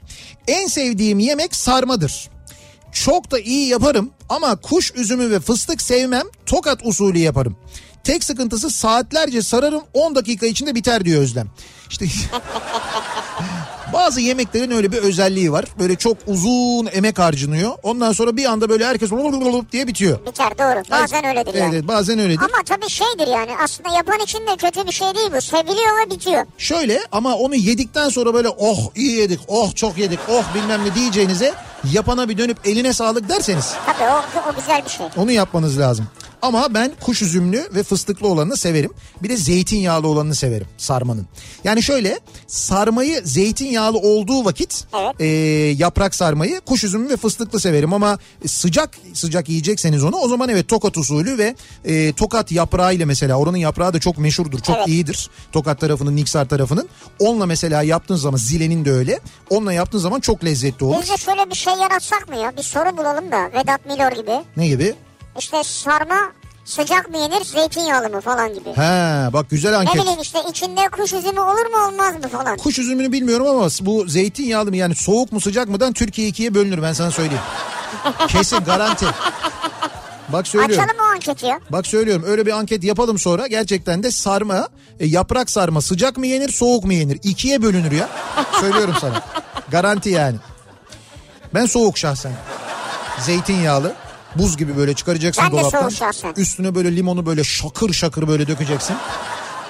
[SPEAKER 1] En sevdiğim yemek sarmadır. Çok da iyi yaparım ama kuş üzümü ve fıstık sevmem. Tokat usulü yaparım. Tek sıkıntısı saatlerce sararım 10 dakika içinde biter diyor Özlem. İşte bazı yemeklerin öyle bir özelliği var. Böyle çok uzun emek harcanıyor. Ondan sonra bir anda böyle herkes diye bitiyor.
[SPEAKER 2] Biter doğru. Bazen öyledir
[SPEAKER 1] Evet,
[SPEAKER 2] yani.
[SPEAKER 1] evet bazen öyledir.
[SPEAKER 2] Ama tabii şeydir yani aslında yapan için de kötü bir şey değil bu. Seviliyor ve bitiyor.
[SPEAKER 1] Şöyle ama onu yedikten sonra böyle oh iyi yedik, oh çok yedik, oh bilmem ne diyeceğinize yapana bir dönüp eline sağlık derseniz
[SPEAKER 2] Tabii o, o güzel bir şey.
[SPEAKER 1] onu yapmanız lazım. Ama ben kuş üzümlü ve fıstıklı olanını severim. Bir de zeytinyağlı olanını severim sarmanın. Yani şöyle sarmayı zeytinyağlı olduğu vakit
[SPEAKER 2] Evet.
[SPEAKER 1] e, yaprak sarmayı kuş üzümlü ve fıstıklı severim. Ama sıcak sıcak yiyecekseniz onu o zaman evet tokat usulü ve e, tokat yaprağı ile mesela oranın yaprağı da çok meşhurdur. Çok
[SPEAKER 2] Evet.
[SPEAKER 1] iyidir. Tokat tarafının Niksar tarafının. Onunla mesela yaptığın zaman zilenin de öyle. Onunla yaptığın zaman çok lezzetli olur.
[SPEAKER 2] Biz de şöyle bir şey yaratsak mı ya? Bir soru bulalım da Vedat Milor gibi.
[SPEAKER 1] Ne gibi?
[SPEAKER 2] İşte sarma sıcak mı yenir zeytinyağlı mı falan gibi.
[SPEAKER 1] He bak güzel
[SPEAKER 2] Ne
[SPEAKER 1] anket.
[SPEAKER 2] bileyim işte içinde kuş üzümü olur mu olmaz mı falan.
[SPEAKER 1] Kuş üzümünü bilmiyorum ama bu zeytinyağlı mı yani soğuk mu sıcak mıdan Türkiye ikiye bölünür ben sana söyleyeyim. Kesin garanti. Bak söylüyorum.
[SPEAKER 2] Açalım o anketi ya.
[SPEAKER 1] Bak söylüyorum öyle bir anket yapalım sonra gerçekten de sarma e, yaprak sarma sıcak mı yenir soğuk mu yenir ikiye bölünür ya. Söylüyorum sana. Garanti yani. Ben soğuk şahsen. Zeytinyağlı. Buz gibi böyle çıkaracaksın
[SPEAKER 2] Ben
[SPEAKER 1] dolaptan. Üstüne böyle limonu böyle şakır şakır böyle dökeceksin.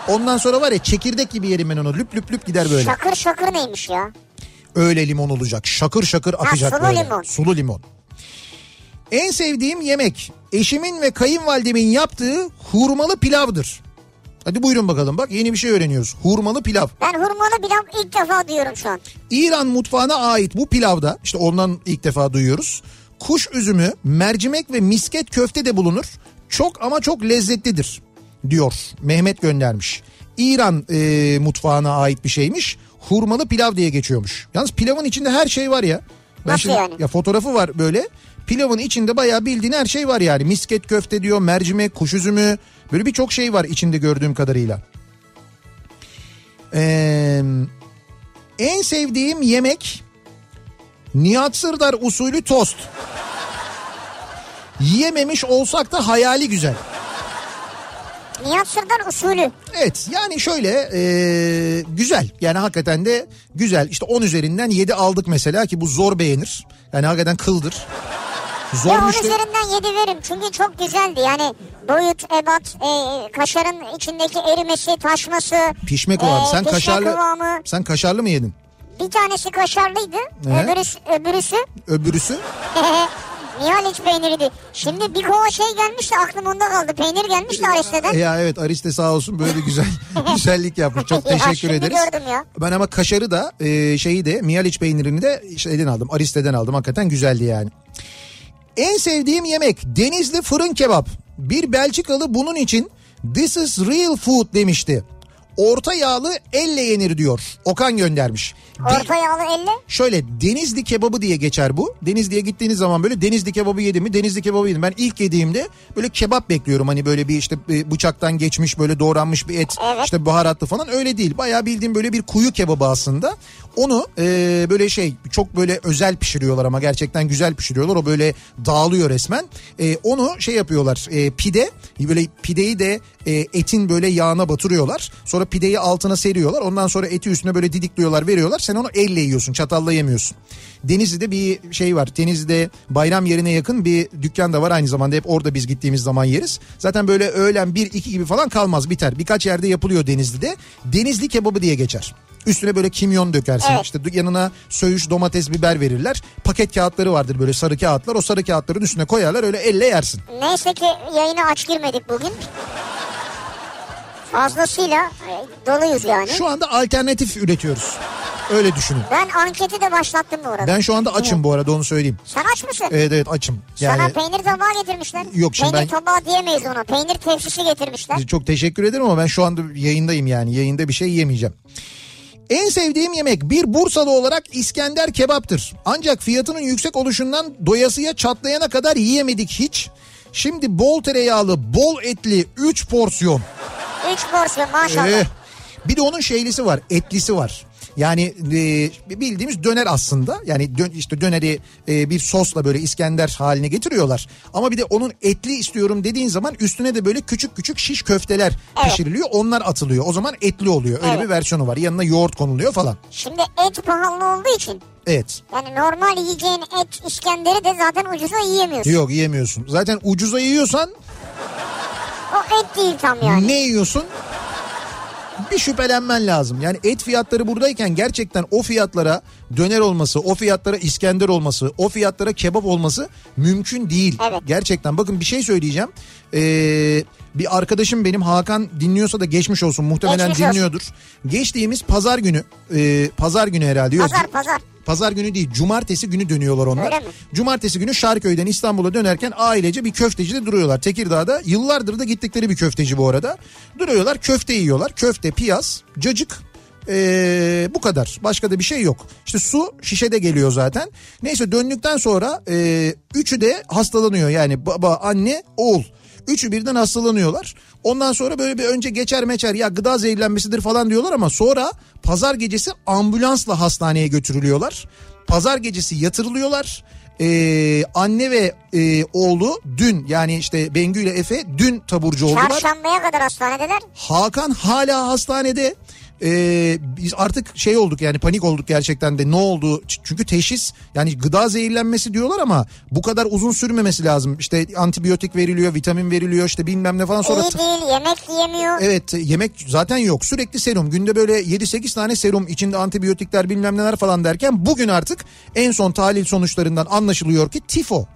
[SPEAKER 1] Ondan sonra var ya çekirdek gibi yerim ben onu. Lüp lüp lüp gider böyle.
[SPEAKER 2] Şakır şakır neymiş ya?
[SPEAKER 1] Öyle limon olacak. Şakır şakır akacak
[SPEAKER 2] sulu
[SPEAKER 1] böyle.
[SPEAKER 2] limon.
[SPEAKER 1] Sulu limon. En sevdiğim yemek eşimin ve kayınvalidemin yaptığı hurmalı pilavdır. Hadi buyurun bakalım bak yeni bir şey öğreniyoruz. Hurmalı pilav.
[SPEAKER 2] Ben hurmalı pilav ilk defa duyuyorum şu an.
[SPEAKER 1] İran mutfağına ait bu pilavda işte ondan ilk defa duyuyoruz. Kuş üzümü, mercimek ve misket köfte de bulunur. Çok ama çok lezzetlidir diyor. Mehmet göndermiş. İran e, mutfağına ait bir şeymiş. Hurmalı pilav diye geçiyormuş. Yalnız pilavın içinde her şey var ya. Ben
[SPEAKER 2] Nasıl yani?
[SPEAKER 1] Ya fotoğrafı var böyle. Pilavın içinde bayağı bildiğin her şey var yani. Misket köfte diyor, mercimek, kuş üzümü. Böyle birçok şey var içinde gördüğüm kadarıyla. Eee... En sevdiğim yemek Nihat Sırdar usulü tost. Yiyememiş olsak da hayali güzel.
[SPEAKER 2] Nihat Sırdar usulü.
[SPEAKER 1] Evet yani şöyle e, güzel yani hakikaten de güzel. İşte 10 üzerinden 7 aldık mesela ki bu zor beğenir. Yani hakikaten kıldır. Zor
[SPEAKER 2] Ya 10
[SPEAKER 1] müşteri-
[SPEAKER 2] üzerinden 7 verim çünkü çok güzeldi. Yani boyut, ebat, e, kaşarın içindeki erimesi, taşması.
[SPEAKER 1] Pişme kıvamı.
[SPEAKER 2] e,
[SPEAKER 1] Sen
[SPEAKER 2] pişme
[SPEAKER 1] kaşarlı
[SPEAKER 2] kıvamı.
[SPEAKER 1] sen kaşarlı mı yedin?
[SPEAKER 2] Bir tanesi kaşarlıydı. Öbürüsü, öbürüsü
[SPEAKER 1] Öbürüsü?
[SPEAKER 2] Nihaliç peyniriydi. Şimdi bir kova şey gelmiş de aklım onda kaldı. Peynir gelmiş de Ariste'den.
[SPEAKER 1] Ya evet Ariste sağ olsun böyle güzel güzellik yapmış. Çok
[SPEAKER 2] Ya
[SPEAKER 1] teşekkür
[SPEAKER 2] şimdi
[SPEAKER 1] ederiz.
[SPEAKER 2] gördüm ya.
[SPEAKER 1] Ben ama kaşarı da e, şeyi de Miyaliç peynirini de şeyden aldım. Ariste'den aldım. Hakikaten güzeldi yani. En sevdiğim yemek denizli fırın kebap. Bir Belçikalı bunun için this is real food demişti. Orta yağlı elle yenir diyor. Okan göndermiş. De-
[SPEAKER 2] Orta yağlı elle.
[SPEAKER 1] Şöyle denizli kebabı diye geçer bu. Denizli'ye gittiğiniz zaman böyle denizli kebabı yedim mi? Denizli kebabı yedim. Ben ilk yediğimde böyle kebap bekliyorum. Hani böyle bir işte e, bıçaktan geçmiş böyle doğranmış bir et.
[SPEAKER 2] Evet.
[SPEAKER 1] işte baharatlı falan öyle değil. Bayağı bildiğim böyle bir kuyu kebabı aslında. Onu e, böyle şey çok böyle özel pişiriyorlar ama gerçekten güzel pişiriyorlar. O böyle dağılıyor resmen. E, onu şey yapıyorlar e, pide böyle pideyi de e, etin böyle yağına batırıyorlar. Sonra pideyi altına seriyorlar. Ondan sonra eti üstüne böyle didikliyorlar veriyorlar. Sen onu elle yiyorsun çatalla yemiyorsun. Denizli'de bir şey var. Denizli'de bayram yerine yakın bir dükkan da var aynı zamanda. Hep orada biz gittiğimiz zaman yeriz. Zaten böyle öğlen 1-2 gibi falan kalmaz biter. Birkaç yerde yapılıyor Denizli'de. Denizli kebabı diye geçer. Üstüne böyle kimyon dökersin.
[SPEAKER 2] Evet.
[SPEAKER 1] İşte yanına söğüş, domates, biber verirler. Paket kağıtları vardır böyle sarı kağıtlar. O sarı kağıtların üstüne koyarlar öyle elle yersin.
[SPEAKER 2] Neyse ki yayına aç girmedik bugün. Fazlasıyla e, doluyuz yani.
[SPEAKER 1] Şu anda alternatif üretiyoruz. Öyle düşünün.
[SPEAKER 2] Ben anketi de başlattım bu arada.
[SPEAKER 1] Ben şu anda açım bu arada onu söyleyeyim.
[SPEAKER 2] Sen aç mısın?
[SPEAKER 1] Evet evet açım.
[SPEAKER 2] Sana
[SPEAKER 1] Yani
[SPEAKER 2] peynir tabağı getirmişler.
[SPEAKER 1] Yok, şimdi
[SPEAKER 2] peynir
[SPEAKER 1] ben-
[SPEAKER 2] tabağı diyemeyiz ona. Peynir tepsisi getirmişler.
[SPEAKER 1] çok teşekkür ederim ama ben şu anda yayındayım yani. Yayında bir şey yemeyeceğim. En sevdiğim yemek bir Bursalı olarak İskender kebaptır. Ancak fiyatının yüksek oluşundan doyasıya çatlayana kadar yiyemedik hiç. Şimdi bol tereyağlı, bol etli 3 porsiyon.
[SPEAKER 2] Porsiyon maşallah.
[SPEAKER 1] Eh, bir de onun şeylisi var, etlisi var. Yani e, bildiğimiz döner aslında. Yani dön, işte döneri e, bir sosla böyle İskender haline getiriyorlar. Ama bir de onun etli istiyorum dediğin zaman üstüne de böyle küçük küçük şiş köfteler
[SPEAKER 2] Evet.
[SPEAKER 1] pişiriliyor. Onlar atılıyor. O zaman etli oluyor. Öyle
[SPEAKER 2] Evet.
[SPEAKER 1] bir versiyonu var. Yanına yoğurt konuluyor falan.
[SPEAKER 2] Şimdi et pahalı olduğu için
[SPEAKER 1] Evet.
[SPEAKER 2] yani normal yiyeceğin et İskender'i de zaten ucuza yiyemiyorsun.
[SPEAKER 1] Yok yiyemiyorsun. Zaten ucuza yiyorsan
[SPEAKER 2] O et değil tam yani.
[SPEAKER 1] ne yiyorsun? Bir şüphelenmen lazım. Yani et fiyatları buradayken gerçekten o fiyatlara döner olması, o fiyatlara İskender olması, o fiyatlara kebap olması mümkün değil.
[SPEAKER 2] Evet.
[SPEAKER 1] Gerçekten bakın bir şey söyleyeceğim. Ee, bir arkadaşım benim Hakan dinliyorsa da geçmiş olsun muhtemelen
[SPEAKER 2] Geçmiş olsun.
[SPEAKER 1] dinliyordur. Geçtiğimiz pazar günü, e, pazar günü herhalde. yok.
[SPEAKER 2] Pazar pazar.
[SPEAKER 1] Pazar günü değil cumartesi günü dönüyorlar onlar. Cumartesi günü Şarköy'den İstanbul'a dönerken ailece bir köftecide duruyorlar. Tekirdağ'da yıllardır da gittikleri bir köfteci bu arada. Duruyorlar köfte yiyorlar. Köfte, piyaz, cacık ee, bu kadar. Başka da bir şey yok. İşte su şişede geliyor zaten. Neyse döndükten sonra ee, üçü de hastalanıyor. Yani baba, anne, oğul. Üçü birden hastalanıyorlar. Ondan sonra böyle bir önce geçer meçer ya gıda zehirlenmesidir falan diyorlar ama sonra pazar gecesi ambulansla hastaneye götürülüyorlar. Pazar gecesi yatırılıyorlar. Ee, anne ve e, oğlu dün yani işte Bengü ile Efe dün taburcu oldular.
[SPEAKER 2] Çarşambaya kadar hastanedeler.
[SPEAKER 1] Hakan hala hastanede. Ee, biz artık şey olduk yani panik olduk gerçekten de ne oldu? Çünkü teşhis yani gıda zehirlenmesi diyorlar ama bu kadar uzun sürmemesi lazım. İşte antibiyotik veriliyor, vitamin veriliyor işte bilmem ne falan sonra...
[SPEAKER 2] İyi değil yemek yiyemiyor.
[SPEAKER 1] Evet yemek zaten yok sürekli serum günde böyle 7-8 tane serum içinde antibiyotikler bilmem neler falan derken bugün artık en son tahlil sonuçlarından anlaşılıyor ki tifo.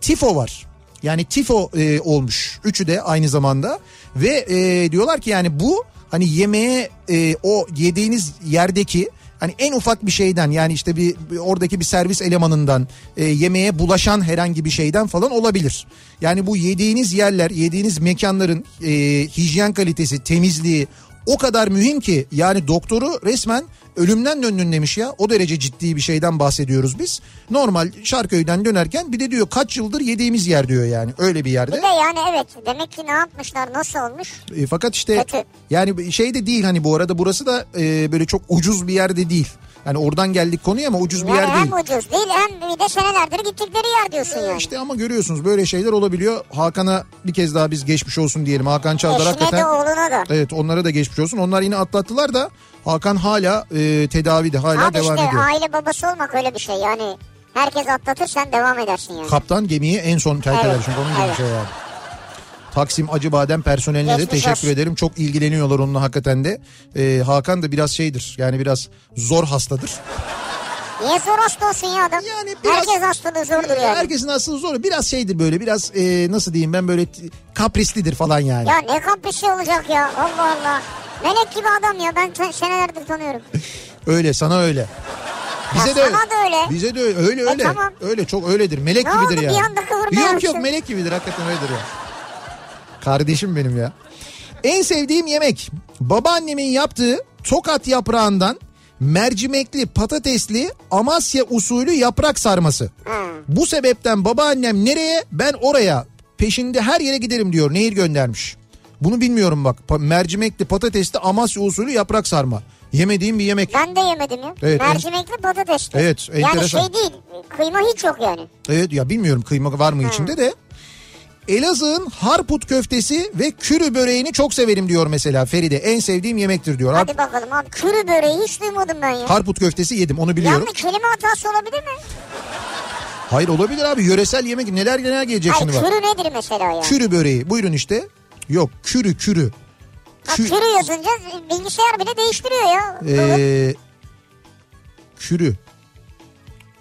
[SPEAKER 1] Tifo var. Yani tifo e, olmuş üçü de aynı zamanda ve e, diyorlar ki yani bu hani yemeğe e, o yediğiniz yerdeki hani en ufak bir şeyden yani işte bir, oradaki bir servis elemanından e, yemeğe bulaşan herhangi bir şeyden falan olabilir. Yani bu yediğiniz yerler, yediğiniz mekanların e, hijyen kalitesi, temizliği o kadar mühim ki yani doktoru resmen ölümden döndün demiş ya. O derece ciddi bir şeyden bahsediyoruz biz. Normal Şarköy'den dönerken bir de diyor kaç yıldır yediğimiz yer diyor yani öyle bir yerde.
[SPEAKER 2] Bir de yani evet demek ki ne yapmışlar nasıl olmuş?
[SPEAKER 1] E, fakat işte
[SPEAKER 2] Kötü.
[SPEAKER 1] yani şey de değil hani bu arada burası da e, böyle çok ucuz bir yerde değil. Yani oradan geldik konuya ama ucuz bir
[SPEAKER 2] Yani
[SPEAKER 1] yer
[SPEAKER 2] hem
[SPEAKER 1] değil.
[SPEAKER 2] ucuz değil hem bir de senelerdir gittikleri yer diyorsun yani.
[SPEAKER 1] İşte ama görüyorsunuz böyle şeyler olabiliyor. Hakan'a bir kez daha biz geçmiş olsun diyelim. Hakan Çağlar
[SPEAKER 2] Eşine
[SPEAKER 1] hakikaten...
[SPEAKER 2] de oğluna da.
[SPEAKER 1] Evet onlara da geçmiş olsun. Onlar yine atlattılar da Hakan hala e, tedavide hala
[SPEAKER 2] Abi
[SPEAKER 1] devam
[SPEAKER 2] işte
[SPEAKER 1] ediyor.
[SPEAKER 2] aile babası olmak öyle bir şey yani. Herkes atlatır sen devam edersin yani.
[SPEAKER 1] Kaptan gemiyi en son terk eder
[SPEAKER 2] Evet,
[SPEAKER 1] çünkü onun gibi bir
[SPEAKER 2] evet.
[SPEAKER 1] şey yani. Taksim Acıbadem personeline de
[SPEAKER 2] Geçmiş
[SPEAKER 1] teşekkür
[SPEAKER 2] olsun.
[SPEAKER 1] ederim. Çok ilgileniyorlar onunla hakikaten de. Ee, Hakan da biraz şeydir yani biraz zor hastadır.
[SPEAKER 2] Niye zor hasta olsun ya adam?
[SPEAKER 1] Yani biraz-
[SPEAKER 2] Herkes hastalığı zordur yani.
[SPEAKER 1] Herkesin hastalığı zor. Biraz şeydir böyle biraz e, nasıl diyeyim ben böyle kaprislidir falan yani.
[SPEAKER 2] Ya ne kaprisi olacak ya Allah Allah. Melek gibi adam ya ben sen- senelerdir tanıyorum.
[SPEAKER 1] Öyle sana öyle. Bize
[SPEAKER 2] Ya
[SPEAKER 1] de
[SPEAKER 2] sana da öyle.
[SPEAKER 1] Bize de öyle öyle. öyle.
[SPEAKER 2] tamam.
[SPEAKER 1] Öyle çok öyledir. Melek
[SPEAKER 2] Ne
[SPEAKER 1] gibidir
[SPEAKER 2] oldu?
[SPEAKER 1] ya.
[SPEAKER 2] Bir anda
[SPEAKER 1] Yok yok melek gibidir hakikaten öyledir ya. Kardeşim benim ya. En sevdiğim yemek babaannemin yaptığı tokat yaprağından mercimekli patatesli Amasya usulü yaprak sarması. Bu sebepten babaannem nereye ben oraya peşinde her yere giderim diyor Nehir göndermiş. Bunu bilmiyorum bak mercimekli patatesli Amasya usulü yaprak sarma. Yemediğim bir yemek.
[SPEAKER 2] Ben de yemedim ya.
[SPEAKER 1] Evet, en-
[SPEAKER 2] Mercimekli patatesli.
[SPEAKER 1] Evet,
[SPEAKER 2] Yani
[SPEAKER 1] enteresan.
[SPEAKER 2] şey değil kıyma hiç yok yani.
[SPEAKER 1] Evet ya bilmiyorum kıyma var mı içinde de. Elazığ'ın harput köftesi ve kürü böreğini çok severim diyor mesela Feride. En sevdiğim yemektir diyor.
[SPEAKER 2] Hadi bakalım abi kürü böreği hiç duymadım ben ya.
[SPEAKER 1] harput köftesi yedim onu biliyorum.
[SPEAKER 2] Yanlış kelime hatası olabilir mi?
[SPEAKER 1] Hayır olabilir abi yöresel yemek neler neler gelecek
[SPEAKER 2] Hayır
[SPEAKER 1] şimdi bak.
[SPEAKER 2] kürü nedir mesela ya?
[SPEAKER 1] Kürü böreği buyurun işte. Yok kürü kürü.
[SPEAKER 2] Ha,
[SPEAKER 1] Kü-
[SPEAKER 2] kürü yazınca bilgisayar bile değiştiriyor ya.
[SPEAKER 1] Ee, kürü.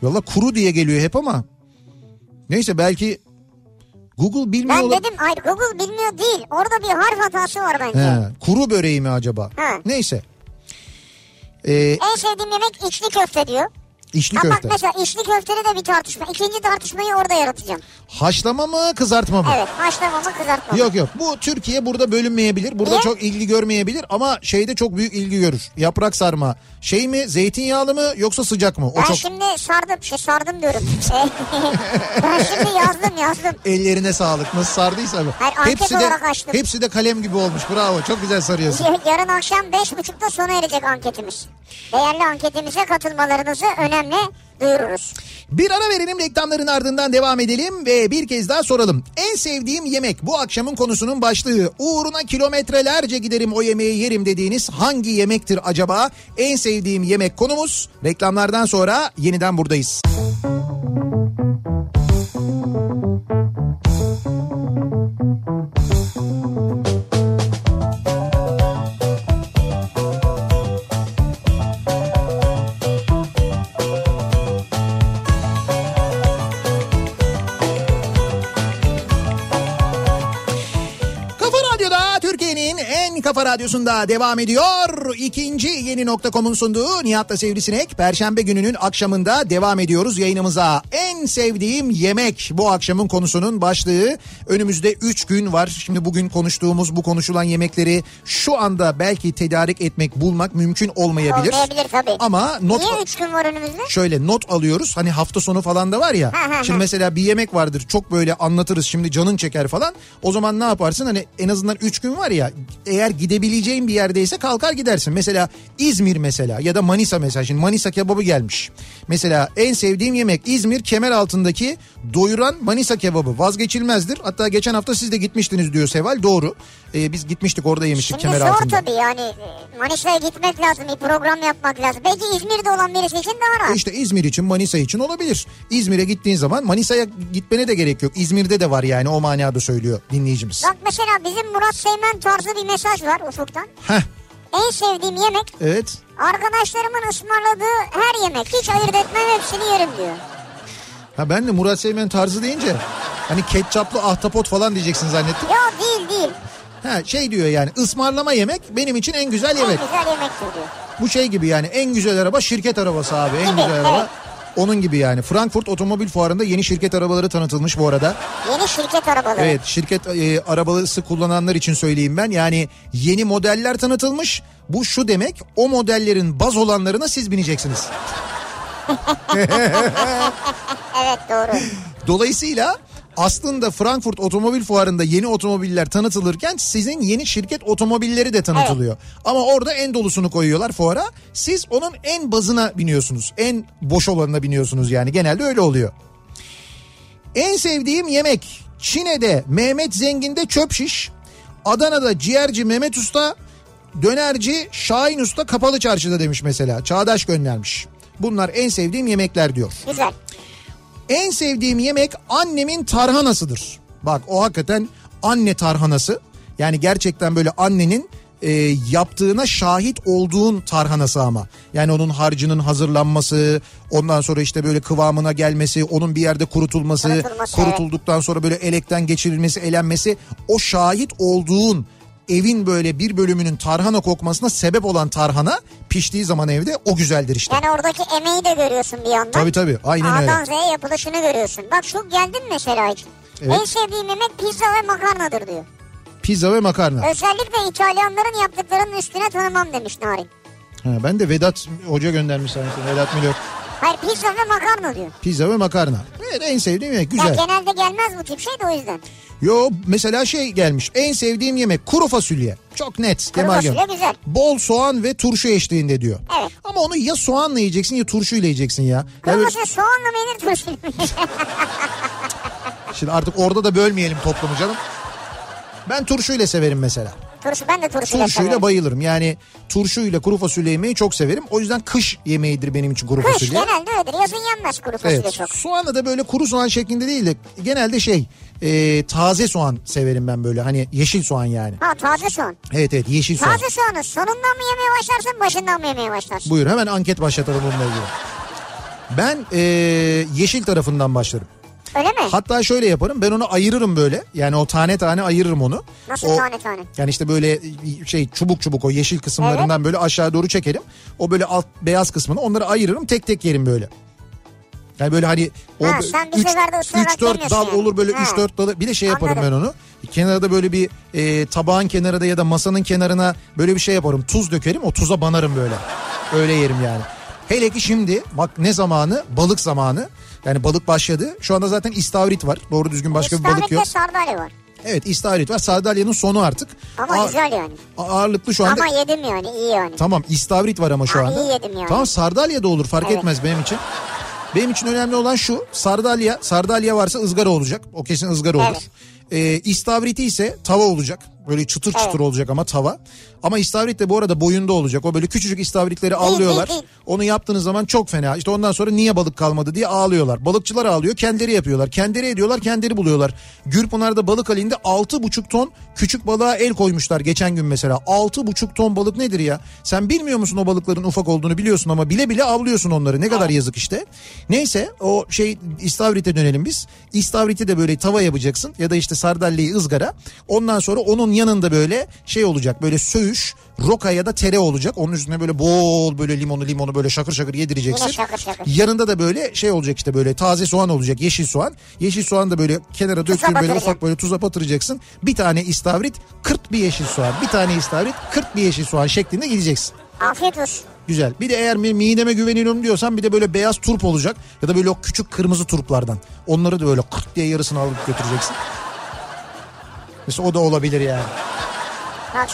[SPEAKER 1] Valla kuru diye geliyor hep ama. Neyse belki Google bilmiyor
[SPEAKER 2] ben dedim hayır Google bilmiyor değil. Orada bir harf hatası var bence.
[SPEAKER 1] He, kuru böreği mi acaba?
[SPEAKER 2] Ha.
[SPEAKER 1] Neyse. Ee,
[SPEAKER 2] En sevdiğim yemek içli köfte diyor.
[SPEAKER 1] İçli
[SPEAKER 2] Ha bak
[SPEAKER 1] köfte.
[SPEAKER 2] mesela içli köftede de bir tartışma. İkinci tartışmayı orada yaratacağım.
[SPEAKER 1] Haşlama mı kızartma mı?
[SPEAKER 2] Evet haşlama mı kızartma mı?
[SPEAKER 1] Yok yok bu Türkiye burada bölünmeyebilir. Burada
[SPEAKER 2] Niye?
[SPEAKER 1] çok ilgi görmeyebilir ama şeyde çok büyük ilgi görür. Yaprak sarma şey mi zeytinyağlı mı yoksa sıcak mı? O
[SPEAKER 2] Ben
[SPEAKER 1] çok
[SPEAKER 2] şimdi sardım, şey sardım diyorum. ben şimdi yazdım yazdım.
[SPEAKER 1] ellerine sağlık nasıl sardıysa.
[SPEAKER 2] Hayır,
[SPEAKER 1] hepsi de,
[SPEAKER 2] açtım.
[SPEAKER 1] hepsi de kalem gibi olmuş bravo çok güzel sarıyorsun.
[SPEAKER 2] Yarın akşam beş buçukta sona erecek anketimiz. Değerli anketimize katılmalarınızı önemli duyururuz.
[SPEAKER 1] Bir ara verelim reklamların ardından devam edelim ve bir kez daha soralım. En sevdiğim yemek bu akşamın konusunun başlığı. Uğruna kilometrelerce giderim o yemeği yerim dediğiniz hangi yemektir acaba? En sevdiğim yemek konumuz. Reklamlardan sonra yeniden buradayız. Kafa kafa radyosunda devam ediyor. İkinci yeni nokta.com'un sunduğu Nihat'la Sivrisinek. Perşembe gününün akşamında devam ediyoruz yayınımıza. En sevdiğim yemek bu akşamın konusunun başlığı. Önümüzde 3 gün var. Şimdi bugün konuştuğumuz bu konuşulan yemekleri şu anda belki tedarik etmek bulmak mümkün olmayabilir.
[SPEAKER 2] Olmayabilir tabii.
[SPEAKER 1] Ama not
[SPEAKER 2] Niye üç gün var önümüzde?
[SPEAKER 1] şöyle not alıyoruz. Hani hafta sonu falan da var ya. Şimdi mesela bir yemek vardır. Çok böyle anlatırız. Şimdi canın çeker falan. O zaman ne yaparsın? Hani en azından 3 gün var ya. Eğer gidebileceğin bir yerdeyse kalkar gidersin. Mesela İzmir mesela ya da Manisa mesela. Şimdi Manisa kebabı gelmiş. Mesela en sevdiğim yemek İzmir kemer altındaki doyuran Manisa kebabı. Vazgeçilmezdir. Hatta geçen hafta siz de gitmiştiniz diyor Seval. Doğru. Ee, biz gitmiştik orada yemiştik
[SPEAKER 2] Şimdi
[SPEAKER 1] kemer
[SPEAKER 2] zor
[SPEAKER 1] altında.
[SPEAKER 2] tabii yani e, Manisa'ya gitmek lazım bir program yapmak lazım. Belki İzmir'de olan birisi için daha rahat.
[SPEAKER 1] İşte İzmir için Manisa için olabilir. İzmir'e gittiğin zaman Manisa'ya gitmene de gerek yok. İzmir'de de var yani o manada söylüyor dinleyicimiz.
[SPEAKER 2] Bak mesela bizim Murat Seymen tarzı bir mesaj var ufuktan.
[SPEAKER 1] Heh
[SPEAKER 2] En sevdiğim yemek
[SPEAKER 1] evet.
[SPEAKER 2] arkadaşlarımın ısmarladığı her yemek. Hiç ayırt etmem hepsini yerim diyor.
[SPEAKER 1] Ha ben de Murat Seymen tarzı deyince hani ketçaplı ahtapot falan diyeceksin zannettim.
[SPEAKER 2] Yok değil değil.
[SPEAKER 1] Ha şey diyor yani ısmarlama yemek benim için en güzel yemek.
[SPEAKER 2] En güzel yemektir diyor.
[SPEAKER 1] Bu şey gibi yani en güzel araba şirket arabası abi en
[SPEAKER 2] Gibi,
[SPEAKER 1] güzel araba.
[SPEAKER 2] evet.
[SPEAKER 1] Onun gibi yani. Frankfurt Otomobil Fuarı'nda yeni şirket arabaları tanıtılmış bu arada.
[SPEAKER 2] Yeni şirket arabaları.
[SPEAKER 1] Evet şirket e, arabası kullananlar için söyleyeyim ben. Yani yeni modeller tanıtılmış. Bu şu demek o modellerin baz olanlarına siz bineceksiniz.
[SPEAKER 2] Evet doğru.
[SPEAKER 1] Dolayısıyla aslında Frankfurt Otomobil Fuarı'nda yeni otomobiller tanıtılırken sizin yeni şirket otomobilleri de tanıtılıyor. Ama orada en dolusunu koyuyorlar fuara. Siz onun en bazına biniyorsunuz. En boş olanına biniyorsunuz yani. Genelde öyle oluyor. En sevdiğim yemek Çin'de Mehmet Zengin'de çöp şiş. Adana'da ciğerci Mehmet Usta. Dönerci Şahin Usta kapalı çarşıda demiş mesela. Çağdaş göndermiş. Bunlar en sevdiğim yemekler diyor.
[SPEAKER 2] Güzel.
[SPEAKER 1] En sevdiğim yemek annemin tarhanasıdır. Bak o hakikaten anne tarhanası. Yani gerçekten böyle annenin e, yaptığına şahit olduğun tarhanası ama. Yani onun harcının hazırlanması, ondan sonra işte böyle kıvamına gelmesi, onun bir yerde kurutulması,
[SPEAKER 2] Kurutulması,
[SPEAKER 1] kurutulduktan sonra böyle elekten geçirilmesi, elenmesi. O şahit olduğun evin böyle bir bölümünün tarhana kokmasına sebep olan tarhana piştiği zaman evde o güzeldir işte.
[SPEAKER 2] Yani oradaki emeği de görüyorsun bir yandan.
[SPEAKER 1] Tabii tabii aynen öyle.
[SPEAKER 2] A'dan Z'ye yapılışını görüyorsun. Bak şu geldin mesela hiç.
[SPEAKER 1] Evet.
[SPEAKER 2] En sevdiğim yemek pizza ve makarnadır diyor.
[SPEAKER 1] Pizza ve makarna.
[SPEAKER 2] Özellikle İtalyanların yaptıklarının üstüne tanımam demiş Narin.
[SPEAKER 1] Ha, ben de Vedat Hoca göndermiş sanki. Vedat Milor.
[SPEAKER 2] Hayır pizza ve makarna diyor.
[SPEAKER 1] Pizza ve makarna. Evet en sevdiğim yemek
[SPEAKER 2] Ya
[SPEAKER 1] güzel.
[SPEAKER 2] genelde gelmez bu tip şey de o yüzden.
[SPEAKER 1] Yo mesela şey gelmiş. En sevdiğim yemek kuru fasulye. Çok net.
[SPEAKER 2] Kuru fasulye güzel.
[SPEAKER 1] Bol soğan ve turşu eşliğinde diyor.
[SPEAKER 2] Evet.
[SPEAKER 1] Ama onu ya soğanla yiyeceksin ya turşuyla yiyeceksin ya.
[SPEAKER 2] Kuru
[SPEAKER 1] böyle-
[SPEAKER 2] fasulye soğanla mı yenir turşu mu?
[SPEAKER 1] şimdi artık orada da bölmeyelim toplumu canım. Ben turşuyla severim mesela.
[SPEAKER 2] Turşu ben de turşuyla
[SPEAKER 1] Turşuyla
[SPEAKER 2] severim.
[SPEAKER 1] bayılırım. Yani turşuyla kuru fasulye yemeyi çok severim. O yüzden kış yemeğidir benim için kuru
[SPEAKER 2] Kış
[SPEAKER 1] fasulye.
[SPEAKER 2] genelde öyledir. Yazın yenmez kuru fasulye
[SPEAKER 1] Evet.
[SPEAKER 2] çok.
[SPEAKER 1] Soğanla da böyle kuru soğan şeklinde değil de genelde şey e, taze soğan severim ben böyle hani yeşil soğan yani.
[SPEAKER 2] Ha taze soğan.
[SPEAKER 1] Evet evet yeşil soğan.
[SPEAKER 2] Taze soğanı sonundan mı yemeye başlarsın başından mı yemeye başlarsın?
[SPEAKER 1] Buyur hemen anket başlatalım bununla ilgili. Ben e, yeşil tarafından başlarım.
[SPEAKER 2] Öyle mi?
[SPEAKER 1] Hatta şöyle yaparım ben onu ayırırım böyle. Yani o tane tane ayırırım onu.
[SPEAKER 2] Nasıl
[SPEAKER 1] O-
[SPEAKER 2] tane tane?
[SPEAKER 1] Yani işte böyle şey çubuk çubuk o yeşil kısımlarından böyle aşağı doğru çekerim. O böyle alt beyaz kısmını onları ayırırım tek tek yerim böyle. Yani böyle hani o
[SPEAKER 2] Ha, sen bir seferde ısırarak
[SPEAKER 1] 3 4
[SPEAKER 2] yemiyorsun
[SPEAKER 1] dal
[SPEAKER 2] yani.
[SPEAKER 1] olur böyle
[SPEAKER 2] Ha.
[SPEAKER 1] 3 4 dalı. Bir de şey yaparım
[SPEAKER 2] Anladım.
[SPEAKER 1] ben onu. Kenarda böyle bir e, tabağın kenarında ya da masanın kenarına böyle bir şey yaparım. Tuz dökerim o tuza banarım böyle. Öyle yerim yani. Hele ki şimdi bak ne zamanı? Balık zamanı. Yani balık başladı. Şu anda zaten istavrit var. Doğru düzgün başka bir balık
[SPEAKER 2] İstavrit
[SPEAKER 1] yok.
[SPEAKER 2] ve sardalya var.
[SPEAKER 1] Evet istavrit var. Sardalyanın sonu artık.
[SPEAKER 2] Ama
[SPEAKER 1] Aa-
[SPEAKER 2] güzel yani.
[SPEAKER 1] Ağırlıklı şu anda.
[SPEAKER 2] Ama yedim yani iyi yani.
[SPEAKER 1] Tamam istavrit var ama şu
[SPEAKER 2] Ha,
[SPEAKER 1] anda.
[SPEAKER 2] iyi yedim yani.
[SPEAKER 1] Tamam sardalya da olur fark
[SPEAKER 2] Evet.
[SPEAKER 1] etmez benim için. Benim için önemli olan şu sardalya sardalya varsa ızgara olacak. O kesin ızgara olur.
[SPEAKER 2] Evet.
[SPEAKER 1] Ee, istavriti ise tava olacak. Böyle çıtır çıtır
[SPEAKER 2] Evet.
[SPEAKER 1] olacak ama tava. Ama istavrit de bu arada boyunda olacak. O böyle küçücük istavritleri avlıyorlar. Onu yaptığınız zaman çok fena. İşte ondan sonra niye balık kalmadı diye ağlıyorlar. Balıkçılar ağlıyor. Kendileri yapıyorlar. Kendileri ediyorlar. Kendileri buluyorlar. Gürpınar'da balık halinde 6,5 ton küçük balığa el koymuşlar geçen gün mesela. 6,5 ton balık nedir ya? Sen bilmiyor musun o balıkların ufak olduğunu biliyorsun ama bile bile avlıyorsun onları. Ne kadar yazık işte. Neyse o şey istavrite dönelim biz. İstavriti de böyle tava yapacaksın ya da işte sardalyeyi ızgara. Ondan sonra onun yanında böyle şey olacak böyle söğüş, roka ya da tere olacak. Onun üstüne böyle bol böyle limonu limonu böyle şakır şakır yedireceksin.
[SPEAKER 2] Yine şakır şakır.
[SPEAKER 1] Yanında da böyle şey olacak işte böyle taze soğan olacak yeşil soğan. Yeşil soğan da böyle kenara döktüğün böyle ufak böyle tuza batıracaksın. Bir tane istavrit 40 bir yeşil soğan. Bir tane istavrit 40 bir yeşil soğan şeklinde gideceksin.
[SPEAKER 2] Afiyet olsun.
[SPEAKER 1] Güzel. Bir de eğer mi- mideme güveniyorum diyorsan bir de böyle beyaz turp olacak. Ya da böyle o küçük kırmızı turplardan. Onları da böyle 40 diye yarısını alıp götüreceksin. Mesela o da olabilir yani.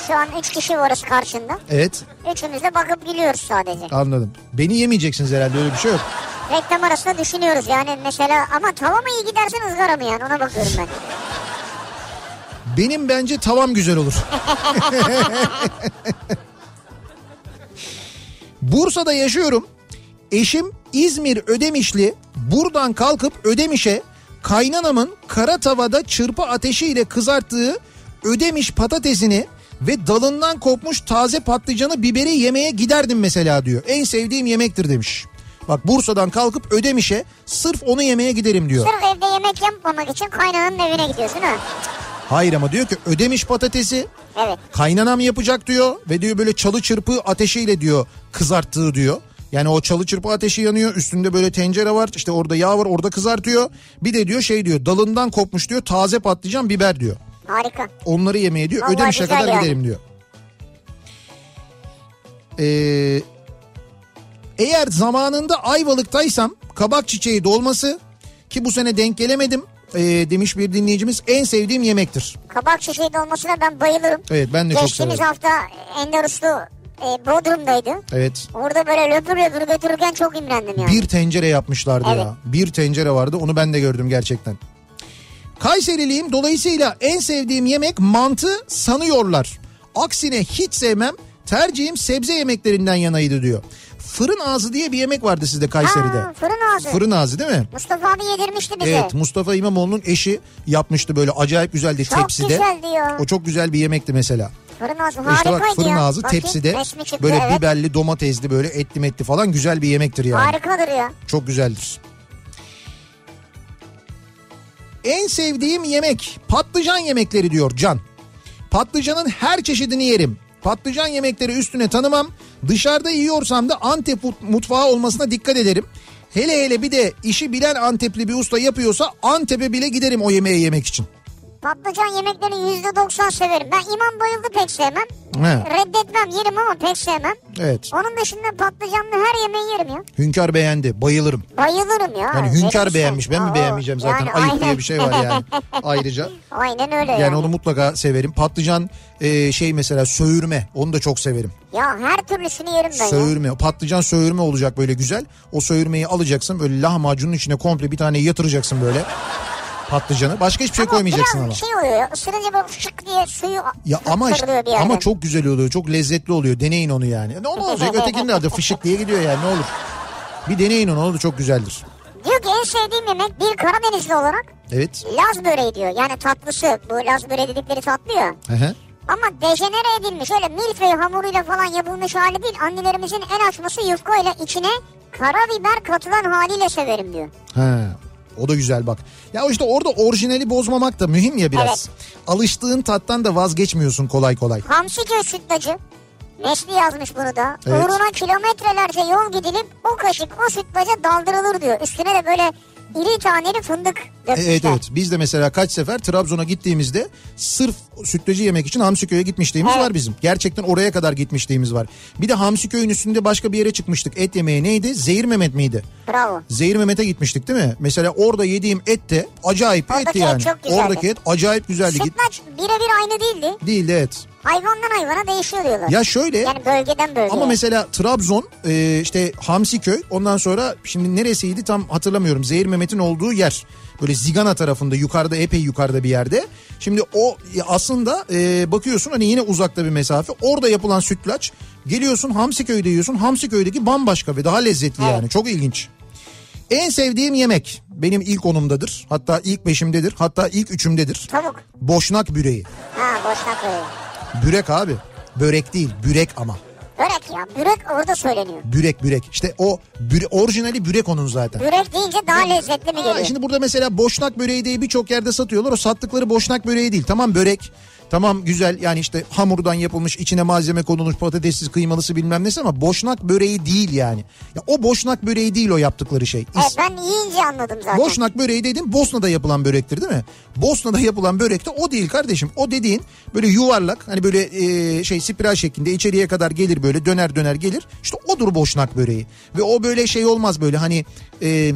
[SPEAKER 2] Şu an 3 kişi varız karşında.
[SPEAKER 1] Evet
[SPEAKER 2] Üçümüz de bakıp gülüyoruz sadece.
[SPEAKER 1] anladım. Beni yemeyeceksiniz herhalde öyle bir şey yok.
[SPEAKER 2] Reklam arasında düşünüyoruz yani mesela ama tava mı iyi gidersen ızgara mı yani ona bakıyorum ben.
[SPEAKER 1] Benim bence tavam güzel olur. Bursa'da yaşıyorum. Eşim İzmir Ödemişli. Buradan kalkıp Ödemiş'e kaynanamın kara tavada çırpı ateşiyle kızarttığı Ödemiş patatesini ve dalından kopmuş taze patlıcanı biberi yemeye giderdim mesela diyor. En sevdiğim yemektir demiş. Bak Bursa'dan kalkıp Ödemiş'e sırf onu yemeye giderim diyor.
[SPEAKER 2] Sırf evde yemek yapmamak için kaynananın evine gidiyorsun ha.
[SPEAKER 1] Hayır ama diyor ki Ödemiş patatesi
[SPEAKER 2] Evet.
[SPEAKER 1] kaynanam yapacak diyor ve diyor böyle çalı çırpı ateşiyle diyor kızarttığı diyor. Yani o çalı çırpı ateşi yanıyor üstünde böyle tencere var işte orada yağ var orada kızartıyor. Bir de diyor şey diyor dalından kopmuş diyor taze patlıcan biber diyor.
[SPEAKER 2] Harika.
[SPEAKER 1] Onları yemeye diyor
[SPEAKER 2] Vallahi
[SPEAKER 1] ödemişe kadar
[SPEAKER 2] yani.
[SPEAKER 1] giderim diyor. Ee, eğer zamanında Ayvalık'taysam kabak çiçeği dolması ki bu sene denk gelemedim ee, demiş bir dinleyicimiz en sevdiğim yemektir.
[SPEAKER 2] Kabak çiçeği dolmasına ben bayılırım.
[SPEAKER 1] Evet ben de çok
[SPEAKER 2] Geçtiğimiz
[SPEAKER 1] severim.
[SPEAKER 2] hafta Ender Uslu e, Bodrum'daydı.
[SPEAKER 1] Evet.
[SPEAKER 2] Orada böyle löpür löpür götürürken çok imrendim yani.
[SPEAKER 1] Bir tencere yapmışlardı
[SPEAKER 2] Evet.
[SPEAKER 1] ya. Bir tencere vardı onu ben de gördüm gerçekten. Kayseriliyim dolayısıyla en sevdiğim yemek mantı sanıyorlar. Aksine hiç sevmem tercihim sebze yemeklerinden yanaydı diyor. Fırın ağzı diye bir yemek vardı sizde Kayseri'de.
[SPEAKER 2] Ha, fırın ağzı.
[SPEAKER 1] Fırın ağzı değil mi?
[SPEAKER 2] Mustafa abi yedirmişti bize.
[SPEAKER 1] Evet Mustafa İmamoğlu'nun eşi yapmıştı böyle acayip güzeldi
[SPEAKER 2] Çok
[SPEAKER 1] tepside.
[SPEAKER 2] güzeldi ya.
[SPEAKER 1] O çok güzel bir yemekti mesela.
[SPEAKER 2] Fırın ağzı
[SPEAKER 1] İşte
[SPEAKER 2] harikaydı
[SPEAKER 1] bak fırın
[SPEAKER 2] ya.
[SPEAKER 1] ağzı
[SPEAKER 2] Bakayım,
[SPEAKER 1] tepside
[SPEAKER 2] çıktı,
[SPEAKER 1] böyle
[SPEAKER 2] evet.
[SPEAKER 1] biberli domatesli böyle etli metli falan güzel bir yemektir yani.
[SPEAKER 2] Harikadır ya.
[SPEAKER 1] Çok güzeldir. En sevdiğim yemek patlıcan yemekleri diyor Can. Patlıcanın her çeşidini yerim. Patlıcan yemekleri üstüne tanımam. Dışarıda yiyorsam da Antep mut- mutfağı olmasına dikkat ederim. Hele hele bir de işi bilen Antepli bir usta yapıyorsa Antep'e bile giderim o yemeği yemek için.
[SPEAKER 2] Patlıcan yemeklerini yüzde doksan severim. Ben imam bayıldı pek sevmem.
[SPEAKER 1] He,
[SPEAKER 2] Reddetmem yerim ama pek sevmem.
[SPEAKER 1] evet.
[SPEAKER 2] Onun dışında patlıcanlı her yemeği yerim ya.
[SPEAKER 1] Hünkar beğendi. Bayılırım.
[SPEAKER 2] Bayılırım ya.
[SPEAKER 1] Yani hünkar
[SPEAKER 2] bir şey.
[SPEAKER 1] beğenmiş. Ben mi
[SPEAKER 2] Oo,
[SPEAKER 1] beğenmeyeceğim zaten?
[SPEAKER 2] yani
[SPEAKER 1] Ayıp
[SPEAKER 2] aynen.
[SPEAKER 1] diye bir şey var yani. Ayrıca.
[SPEAKER 2] aynen öyle yani.
[SPEAKER 1] Yani onu mutlaka severim. Patlıcan e, şey mesela söğürme. Onu da çok severim.
[SPEAKER 2] Ya her türlüsünü yerim ben ya.
[SPEAKER 1] Söğürme. Patlıcan söğürme olacak böyle güzel. O söğürmeyi alacaksın böyle lahmacunun içine komple bir tane yatıracaksın böyle. Patlıcanı. Başka hiçbir şey
[SPEAKER 2] Ama
[SPEAKER 1] koymayacaksın ama.
[SPEAKER 2] şey oluyor ya ısırınca böyle fışık diye suyu
[SPEAKER 1] Ya ama işte, ama çok güzel oluyor. Çok lezzetli oluyor. Deneyin onu yani. Ne olacak? Ötekinin adı fışık diye gidiyor yani ne olur. Bir deneyin onu. O da çok güzeldir.
[SPEAKER 2] Diyor ki en sevdiğim yemek bir Karadenizli olarak
[SPEAKER 1] Evet.
[SPEAKER 2] Laz böreği diyor. Yani tatlısı bu Laz böreği dedikleri tatlı ya.
[SPEAKER 1] Hı hı.
[SPEAKER 2] Ama dejenere edilmiş öyle milföy hamuruyla falan yapılmış hali değil. Annelerimizin en açması yufka ile içine karabiber katılan haliyle severim diyor.
[SPEAKER 1] Ha. O da güzel bak. Ya işte orada orijinali bozmamak da mühim ya biraz.
[SPEAKER 2] Evet.
[SPEAKER 1] Alıştığın tattan da vazgeçmiyorsun kolay kolay.
[SPEAKER 2] Hamsiköy sütlacı. Nesli yazmış bunu da.
[SPEAKER 1] Evet.
[SPEAKER 2] Uğruna kilometrelerce yol gidilip o kaşık o sütlaca daldırılır diyor. Üstüne de böyle iri taneli fındık dökmüşler.
[SPEAKER 1] Evet evet biz de mesela kaç sefer Trabzon'a gittiğimizde sırf sütlacı yemek için Hamsiköy'e gitmişliğimiz
[SPEAKER 2] Evet.
[SPEAKER 1] var bizim. Gerçekten oraya kadar gitmişliğimiz var. Bir de Hamsiköy'ün üstünde başka bir yere çıkmıştık et yemeye neydi? Zehir Mehmet miydi?
[SPEAKER 2] Bravo.
[SPEAKER 1] Zehir Mehmet'e gitmiştik değil mi? Mesela orada yediğim et de acayip bir
[SPEAKER 2] Oradaki
[SPEAKER 1] etti
[SPEAKER 2] et
[SPEAKER 1] yani.
[SPEAKER 2] çok güzeldi.
[SPEAKER 1] Oradaki et acayip güzeldi.
[SPEAKER 2] Sütlaç birebir aynı değildi.
[SPEAKER 1] değildi evet.
[SPEAKER 2] Hayvandan hayvana değişiyor diyorlar.
[SPEAKER 1] Ya şöyle
[SPEAKER 2] Yani bölgeden bölgeye.
[SPEAKER 1] ama mesela Trabzon e, işte Hamsiköy ondan sonra şimdi neresiydi tam hatırlamıyorum. Zehir Mehmet'in olduğu yer. Böyle Zigana tarafında yukarıda epey yukarıda bir yerde. Şimdi o aslında e, bakıyorsun hani yine uzakta bir mesafe. Orada yapılan sütlaç geliyorsun Hamsiköy'de yiyorsun. Hamsiköy'deki bambaşka ve daha lezzetli
[SPEAKER 2] Evet.
[SPEAKER 1] yani çok ilginç. En sevdiğim yemek benim ilk onumdadır. Hatta ilk beşimdedir. Hatta ilk üçümdedir.
[SPEAKER 2] Tavuk.
[SPEAKER 1] Boşnak büreği.
[SPEAKER 2] Ha boşnak böreği.
[SPEAKER 1] Bürek abi. Börek değil bürek ama.
[SPEAKER 2] Börek ya. Börek orada söyleniyor.
[SPEAKER 1] Bürek bürek. İşte o büre, orijinali bürek onun zaten.
[SPEAKER 2] Börek deyince daha lezzetli mi
[SPEAKER 1] Aa,
[SPEAKER 2] geliyor?
[SPEAKER 1] şimdi burada mesela boşnak böreği diye birçok yerde satıyorlar. O sattıkları boşnak böreği değil. Tamam börek. Tamam güzel yani işte hamurdan yapılmış içine malzeme konulmuş patatessiz kıymalısı bilmem nesi ama boşnak böreği değil yani. Ya o boşnak böreği değil o yaptıkları şey. İs-
[SPEAKER 2] ben yiyince anladım zaten.
[SPEAKER 1] Boşnak böreği dedim Bosna'da yapılan börektir değil mi? Bosna'da yapılan börek de o değil kardeşim. O dediğin böyle yuvarlak hani böyle e, şey spiral şeklinde içeriye kadar gelir böyle döner döner gelir. İşte odur boşnak böreği. Ve o böyle şey olmaz böyle hani... E,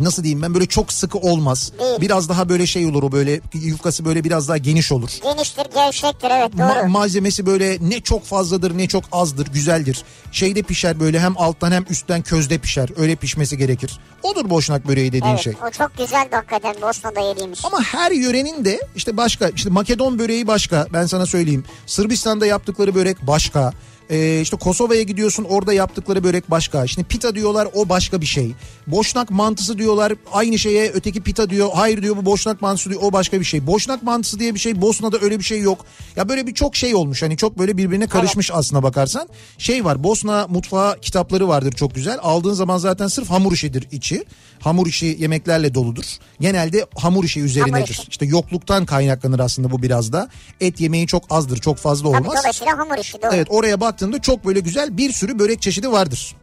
[SPEAKER 1] Nasıl diyeyim ben böyle çok sıkı olmaz.
[SPEAKER 2] Değil.
[SPEAKER 1] Biraz daha böyle şey olur o böyle yufkası böyle biraz daha geniş olur.
[SPEAKER 2] Geniştir, gevşektir evet doğru.
[SPEAKER 1] Ma- malzemesi böyle ne çok fazladır ne çok azdır güzeldir. Şeyde pişer böyle hem alttan hem üstten közde pişer. Öyle pişmesi gerekir. Odur boşnak böreği dediğin
[SPEAKER 2] evet,
[SPEAKER 1] şey.
[SPEAKER 2] o çok güzeldi hakikaten Bosna'da yediğimiz.
[SPEAKER 1] Ama her yörenin de işte başka işte Makedon böreği başka ben sana söyleyeyim. Sırbistan'da yaptıkları börek başka. Ee, işte Kosova'ya gidiyorsun orada yaptıkları börek başka. Şimdi pita diyorlar o başka bir şey. Boşnak mantısı diyorlar aynı şeye öteki pita diyor. Hayır diyor bu boşnak mantısı diyor o başka bir şey. Boşnak mantısı diye bir şey Bosna'da öyle bir şey yok. Ya böyle bir çok şey olmuş hani çok böyle birbirine karışmış aslına bakarsan. Şey var Bosna mutfağı kitapları vardır çok güzel. Aldığın zaman zaten sırf hamur işidir içi. Hamur işi yemeklerle doludur. Genelde hamur işi üzerinedir.
[SPEAKER 2] işi.
[SPEAKER 1] İşte yokluktan kaynaklanır aslında bu biraz da. Et yemeği çok azdır, çok fazla
[SPEAKER 2] Tabii
[SPEAKER 1] olmaz.
[SPEAKER 2] dolayısıyla hamur işi doğru.
[SPEAKER 1] Evet oraya baktığında çok böyle güzel bir sürü börek çeşidi vardır.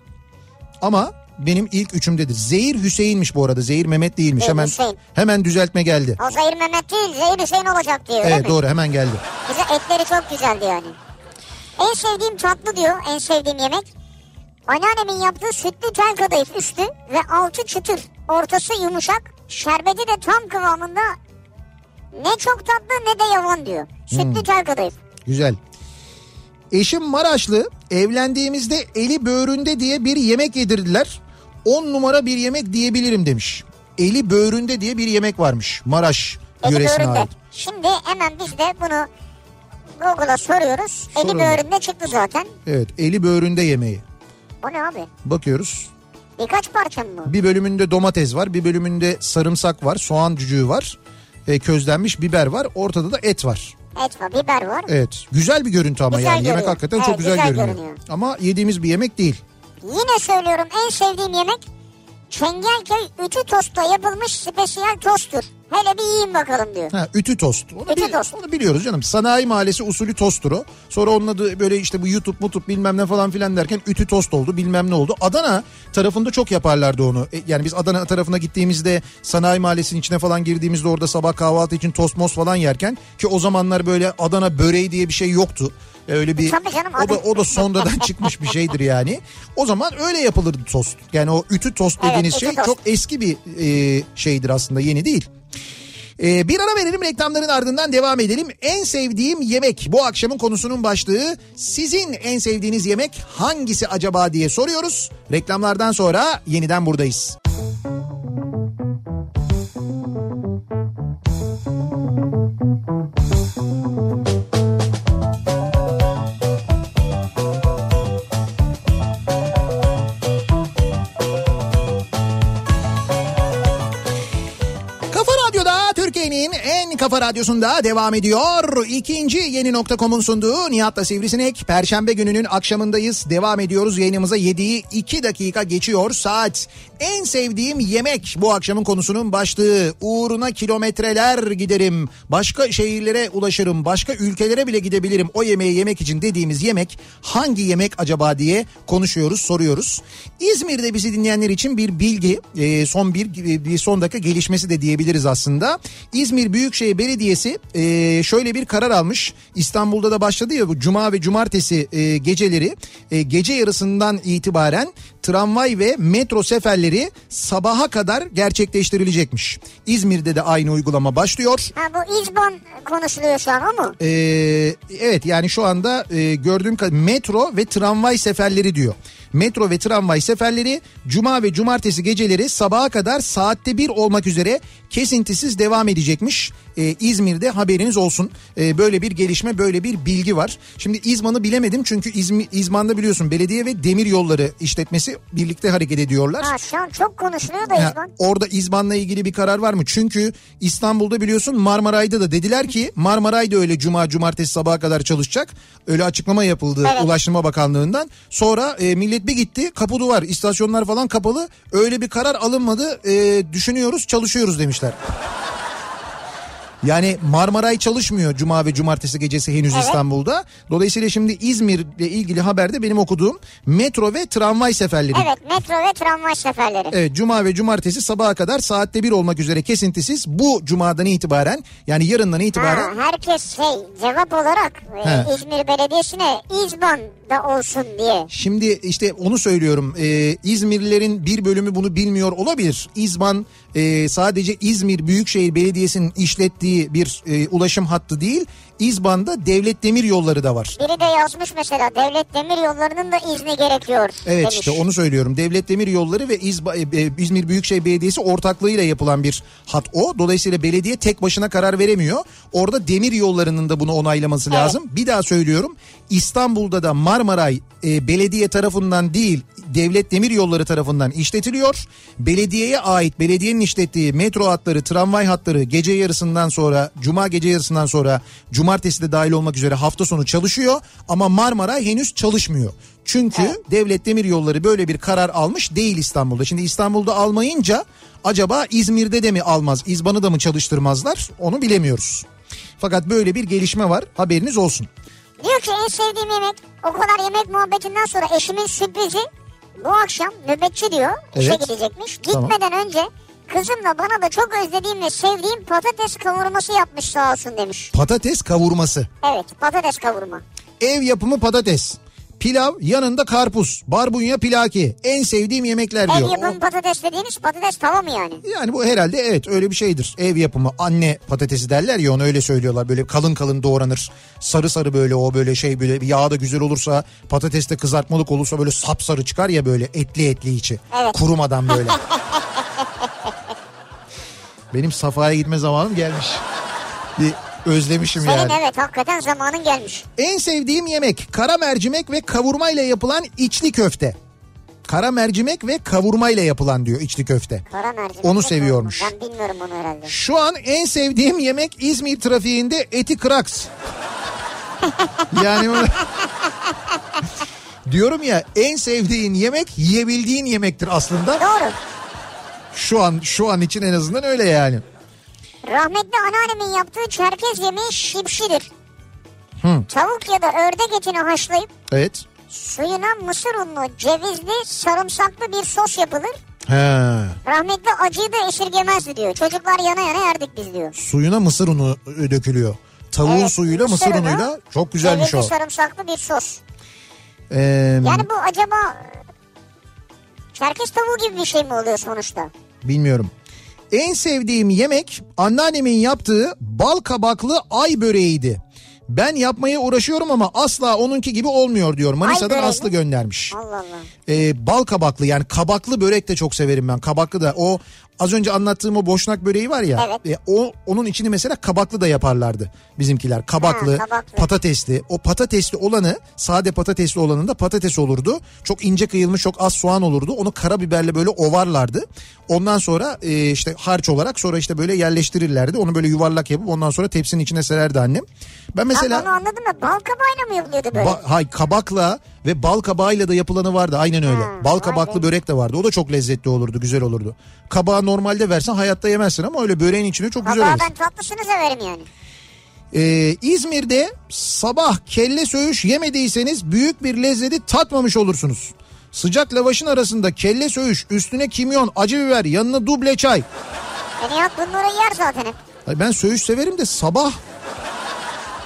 [SPEAKER 1] Ama benim ilk üçümdedir. Zehir Hüseyin'miş bu arada. Zehir Mehmet değilmiş.
[SPEAKER 2] Zehir
[SPEAKER 1] hemen
[SPEAKER 2] Hüseyin.
[SPEAKER 1] hemen düzeltme geldi.
[SPEAKER 2] O Zahir Mehmet değil Zahir Hüseyin olacak diyor
[SPEAKER 1] Evet
[SPEAKER 2] mi?
[SPEAKER 1] doğru hemen geldi.
[SPEAKER 2] Güzel, etleri çok güzeldi yani. En sevdiğim tatlı diyor en sevdiğim yemek. Anneannemin yaptığı sütlü tel kadayıf üstü ve altı çıtır. Ortası yumuşak. Şerbeti de tam kıvamında. Ne çok tatlı ne de yavan diyor. Sütlü
[SPEAKER 1] Hmm.
[SPEAKER 2] tel kadayıf.
[SPEAKER 1] Güzel. Eşim Maraşlı evlendiğimizde eli böğründe diye bir yemek yedirdiler. 10 numara bir yemek diyebilirim demiş. Eli böğründe diye bir yemek varmış. Maraş
[SPEAKER 2] Eli
[SPEAKER 1] yöresine
[SPEAKER 2] böğründe.
[SPEAKER 1] ait.
[SPEAKER 2] Şimdi hemen biz de bunu Google'a soruyoruz. Eli
[SPEAKER 1] Sorun.
[SPEAKER 2] böğründe çıktı zaten.
[SPEAKER 1] Evet eli böğründe yemeği.
[SPEAKER 2] O ne abi?
[SPEAKER 1] Bakıyoruz.
[SPEAKER 2] Birkaç parça mı bu?
[SPEAKER 1] Bir bölümünde domates var, bir bölümünde sarımsak var, soğan cücüğü var, e, közlenmiş biber var, ortada da et var.
[SPEAKER 2] Et var, biber var.
[SPEAKER 1] Evet, güzel bir görüntü ama
[SPEAKER 2] Güzel
[SPEAKER 1] yani yemek
[SPEAKER 2] görünüyor.
[SPEAKER 1] hakikaten
[SPEAKER 2] Evet,
[SPEAKER 1] çok güzel,
[SPEAKER 2] güzel
[SPEAKER 1] görünüyor.
[SPEAKER 2] görünüyor.
[SPEAKER 1] Ama yediğimiz bir yemek değil.
[SPEAKER 2] Yine söylüyorum en sevdiğim yemek Çengelköy ütü tostla yapılmış spesiyel tosttur. Hele bir yiyin bakalım diyor.
[SPEAKER 1] Ha, ütü tost. Onu,
[SPEAKER 2] Ütü
[SPEAKER 1] bil-
[SPEAKER 2] tost.
[SPEAKER 1] onu biliyoruz canım. Sanayi mahallesi usulü tosttur o. Sonra onun adı böyle işte bu YouTube mutup bilmem ne falan filan derken ütü tost oldu bilmem ne oldu. Adana tarafında çok yaparlardı onu. E, Yani biz Adana tarafına gittiğimizde sanayi mahallesinin içine falan girdiğimizde orada sabah kahvaltı için tost mos falan yerken ki o zamanlar böyle Adana böreği diye bir şey yoktu. E, Öyle bir
[SPEAKER 2] Tabii canım,
[SPEAKER 1] o da o da sonradan çıkmış bir şeydir yani. O zaman öyle yapılırdı tost. Yani o ütü tost
[SPEAKER 2] Evet,
[SPEAKER 1] dediğiniz
[SPEAKER 2] ütü
[SPEAKER 1] şey
[SPEAKER 2] tost.
[SPEAKER 1] çok eski bir e, şeydir aslında yeni değil. Ee, bir ara verelim reklamların ardından devam edelim. En sevdiğim yemek bu akşamın konusunun başlığı. Sizin en sevdiğiniz yemek hangisi acaba diye soruyoruz. Reklamlardan sonra yeniden buradayız. Kafa Kafa Radyosu'nda devam ediyor. İkinci yeni nokta.com'un sunduğu Nihat'la Sivrisinek. Perşembe gününün akşamındayız. Devam ediyoruz yayınımıza 7'yi 2 dakika geçiyor saat. En sevdiğim yemek bu akşamın konusunun başlığı. Uğruna kilometreler giderim. Başka şehirlere ulaşırım. Başka ülkelere bile gidebilirim. O yemeği yemek için dediğimiz yemek hangi yemek acaba diye konuşuyoruz, soruyoruz. İzmir'de bizi dinleyenler için bir bilgi, e, son bir, bir son dakika gelişmesi de diyebiliriz aslında. İzmir Büyükşehir Belediyesi e, şöyle bir karar almış. İstanbul'da da başladı ya bu cuma ve cumartesi e, geceleri e, gece yarısından itibaren tramvay ve metro seferleri sabaha kadar gerçekleştirilecekmiş. İzmir'de de aynı uygulama başlıyor.
[SPEAKER 2] Ha bu İzban konuşuluyor şu an o mu?
[SPEAKER 1] Ee, evet yani şu anda e, gördüğüm kadar metro ve tramvay seferleri diyor. Metro ve tramvay seferleri cuma ve cumartesi geceleri sabaha kadar saatte bir olmak üzere kesintisiz devam edecekmiş. Ee, İzmir'de haberiniz olsun. Ee, böyle bir gelişme böyle bir bilgi var. Şimdi İzman'ı bilemedim çünkü İzmi, İzman'da biliyorsun belediye ve demir yolları işletmesi birlikte hareket ediyorlar.
[SPEAKER 2] Ha şu an çok konuşuluyor da
[SPEAKER 1] Ha,
[SPEAKER 2] İzban.
[SPEAKER 1] orada İzban'la ilgili bir karar var mı? Çünkü İstanbul'da biliyorsun Marmaray'da da dediler ki Marmaray da öyle cuma cumartesi sabaha kadar çalışacak. Öyle açıklama yapıldı
[SPEAKER 2] Evet.
[SPEAKER 1] Ulaştırma Bakanlığı'ndan. Sonra e, millet bir gitti kapı duvar istasyonlar falan kapalı. Öyle bir karar alınmadı e, düşünüyoruz çalışıyoruz demişler. Yani Marmaray çalışmıyor cuma ve cumartesi gecesi henüz
[SPEAKER 2] Evet.
[SPEAKER 1] İstanbul'da. Dolayısıyla şimdi İzmir'le ilgili haberde benim okuduğum metro ve tramvay seferleri
[SPEAKER 2] Evet metro ve tramvay seferleri.
[SPEAKER 1] Evet cuma ve cumartesi sabaha kadar saatte bir olmak üzere kesintisiz bu cumadan itibaren yani yarından itibaren
[SPEAKER 2] Ha, herkes şey cevap olarak
[SPEAKER 1] He.
[SPEAKER 2] İzmir Belediyesi'ne İzban da olsun diye.
[SPEAKER 1] şimdi işte onu söylüyorum Ee, İzmirlilerin bir bölümü bunu bilmiyor olabilir. İzban e, sadece İzmir Büyükşehir Belediyesi'nin işlettiği bir e, ulaşım hattı değil İzban'da devlet demir yolları da var.
[SPEAKER 2] Biri de yazmış mesela devlet demir yollarının da izni gerekiyor
[SPEAKER 1] Evet
[SPEAKER 2] demiş.
[SPEAKER 1] işte onu söylüyorum. Devlet Demir Yolları ve İzba, e, e, İzmir Büyükşehir Belediyesi ortaklığıyla yapılan bir hat o. Dolayısıyla belediye tek başına karar veremiyor. Orada demir yollarının da bunu onaylaması
[SPEAKER 2] Evet.
[SPEAKER 1] lazım. Bir daha söylüyorum. İstanbul'da da Marmaray e, belediye tarafından değil Devlet Demir Yolları tarafından işletiliyor. Belediyeye ait belediyenin işlettiği metro hatları, tramvay hatları gece yarısından sonra, cuma gece yarısından sonra cumartesi de dahil olmak üzere hafta sonu çalışıyor ama Marmaray henüz çalışmıyor. Çünkü Devlet Demir Yolları böyle bir karar almış değil İstanbul'da. Şimdi İstanbul'da almayınca acaba İzmir'de de mi almaz, İzban'ı da mı çalıştırmazlar onu bilemiyoruz. Fakat böyle bir gelişme var haberiniz olsun.
[SPEAKER 2] Diyor ki en sevdiğim yemek o kadar yemek muhabbetinden sonra eşimin sürprizi bu akşam nöbetçi diyor işe
[SPEAKER 1] Evet.
[SPEAKER 2] gidecekmiş.
[SPEAKER 1] Tamam.
[SPEAKER 2] Gitmeden önce kızımla bana da çok özlediğim ve sevdiğim patates kavurması yapmış sağ olsun demiş.
[SPEAKER 1] Patates kavurması,
[SPEAKER 2] Evet patates kavurma.
[SPEAKER 1] ev yapımı patates, pilav yanında karpuz, barbunya pilaki en sevdiğim yemekler
[SPEAKER 2] Ev
[SPEAKER 1] diyor.
[SPEAKER 2] yapımı patates dediğiniz patates tava mı yani?
[SPEAKER 1] Yani bu herhalde evet öyle bir şeydir. Ev yapımı anne patatesi derler ya onu öyle söylüyorlar. Böyle kalın kalın doğranır. Sarı sarı böyle o böyle şey böyle bir yağ da güzel olursa patateste kızartmalık olursa böyle sapsarı çıkar ya böyle etli etli içi.
[SPEAKER 2] Evet.
[SPEAKER 1] Kurumadan böyle. Benim safhaya gitme zamanım gelmiş. Bir özlemişim
[SPEAKER 2] Senin
[SPEAKER 1] yani.
[SPEAKER 2] evet hakikaten zamanın gelmiş.
[SPEAKER 1] En sevdiğim yemek kara mercimek ve kavurmayla yapılan içli köfte. Kara mercimek ve kavurmayla yapılan diyor içli köfte.
[SPEAKER 2] Kara mercimek.
[SPEAKER 1] Onu seviyormuş.
[SPEAKER 2] kavurma. Ben bilmiyorum onu herhalde.
[SPEAKER 1] Şu an en sevdiğim yemek İzmir trafiğinde eti kraks. yani. Diyorum ya en sevdiğin yemek yiyebildiğin yemektir aslında.
[SPEAKER 2] Doğru.
[SPEAKER 1] Şu an şu an için en azından öyle yani.
[SPEAKER 2] Rahmetli anneannemin yaptığı çerkez yemeği şipşidir.
[SPEAKER 1] Hı.
[SPEAKER 2] Tavuk ya da ördek etini haşlayıp
[SPEAKER 1] Evet.
[SPEAKER 2] suyuna mısır unlu, cevizli, sarımsaklı bir sos yapılır.
[SPEAKER 1] He.
[SPEAKER 2] Rahmetli acıyı da esirgemezdi diyor. Çocuklar yana yana yerdik biz diyor.
[SPEAKER 1] Suyuna mısır unu dökülüyor. Tavuğun
[SPEAKER 2] Evet,
[SPEAKER 1] suyuyla mısır
[SPEAKER 2] mısır unu,
[SPEAKER 1] unuyla çok güzelmiş o.
[SPEAKER 2] sarımsaklı bir sos.
[SPEAKER 1] Ee,
[SPEAKER 2] Yani bu acaba çerkez tavuğu gibi bir şey mi oluyor sonuçta?
[SPEAKER 1] Bilmiyorum. En sevdiğim yemek anneannemin yaptığı bal kabaklı ay böreğiydi. Ben yapmaya uğraşıyorum ama asla onunki gibi olmuyor diyor. Manisa'dan Aslı
[SPEAKER 2] mi?
[SPEAKER 1] göndermiş.
[SPEAKER 2] Allah Allah.
[SPEAKER 1] Ee, bal kabaklı yani kabaklı börek de çok severim ben. Kabaklı da o az önce anlattığım o boşnak böreği var ya.
[SPEAKER 2] Evet.
[SPEAKER 1] e, o onun içini mesela kabaklı da yaparlardı bizimkiler. Kabaklı,
[SPEAKER 2] Ha, kabaklı.
[SPEAKER 1] patatesli. O patatesli olanı, sade patatesli olanında patates olurdu. Çok ince kıyılmış, çok az soğan olurdu. Onu karabiberle böyle ovarlardı. Ondan sonra e, işte harç olarak sonra işte böyle yerleştirirlerdi. Onu böyle yuvarlak yapıp ondan sonra tepsinin içine sererdi annem. Ben mesela
[SPEAKER 2] Ben onu anladım da bal kabağıyla mı yapılıyordu böyle?
[SPEAKER 1] Ba- hay kabakla ve bal kabağıyla da yapılanı vardı aynen öyle.
[SPEAKER 2] Ha,
[SPEAKER 1] bal kabaklı
[SPEAKER 2] be.
[SPEAKER 1] börek de vardı. O da çok lezzetli olurdu, güzel olurdu. Kabağı normalde versen hayatta yemezsin ama öyle böreğin içine çok güzel olur.
[SPEAKER 2] ben tatlısını severim yani.
[SPEAKER 1] Ee, İzmir'de sabah kelle söğüş yemediyseniz büyük bir lezzeti tatmamış olursunuz. Sıcak lavaşın arasında kelle söğüş, üstüne kimyon, acı biber, yanına duble çay.
[SPEAKER 2] E Nihat bunları yer zaten hep.
[SPEAKER 1] Ay Ben söğüş severim de sabah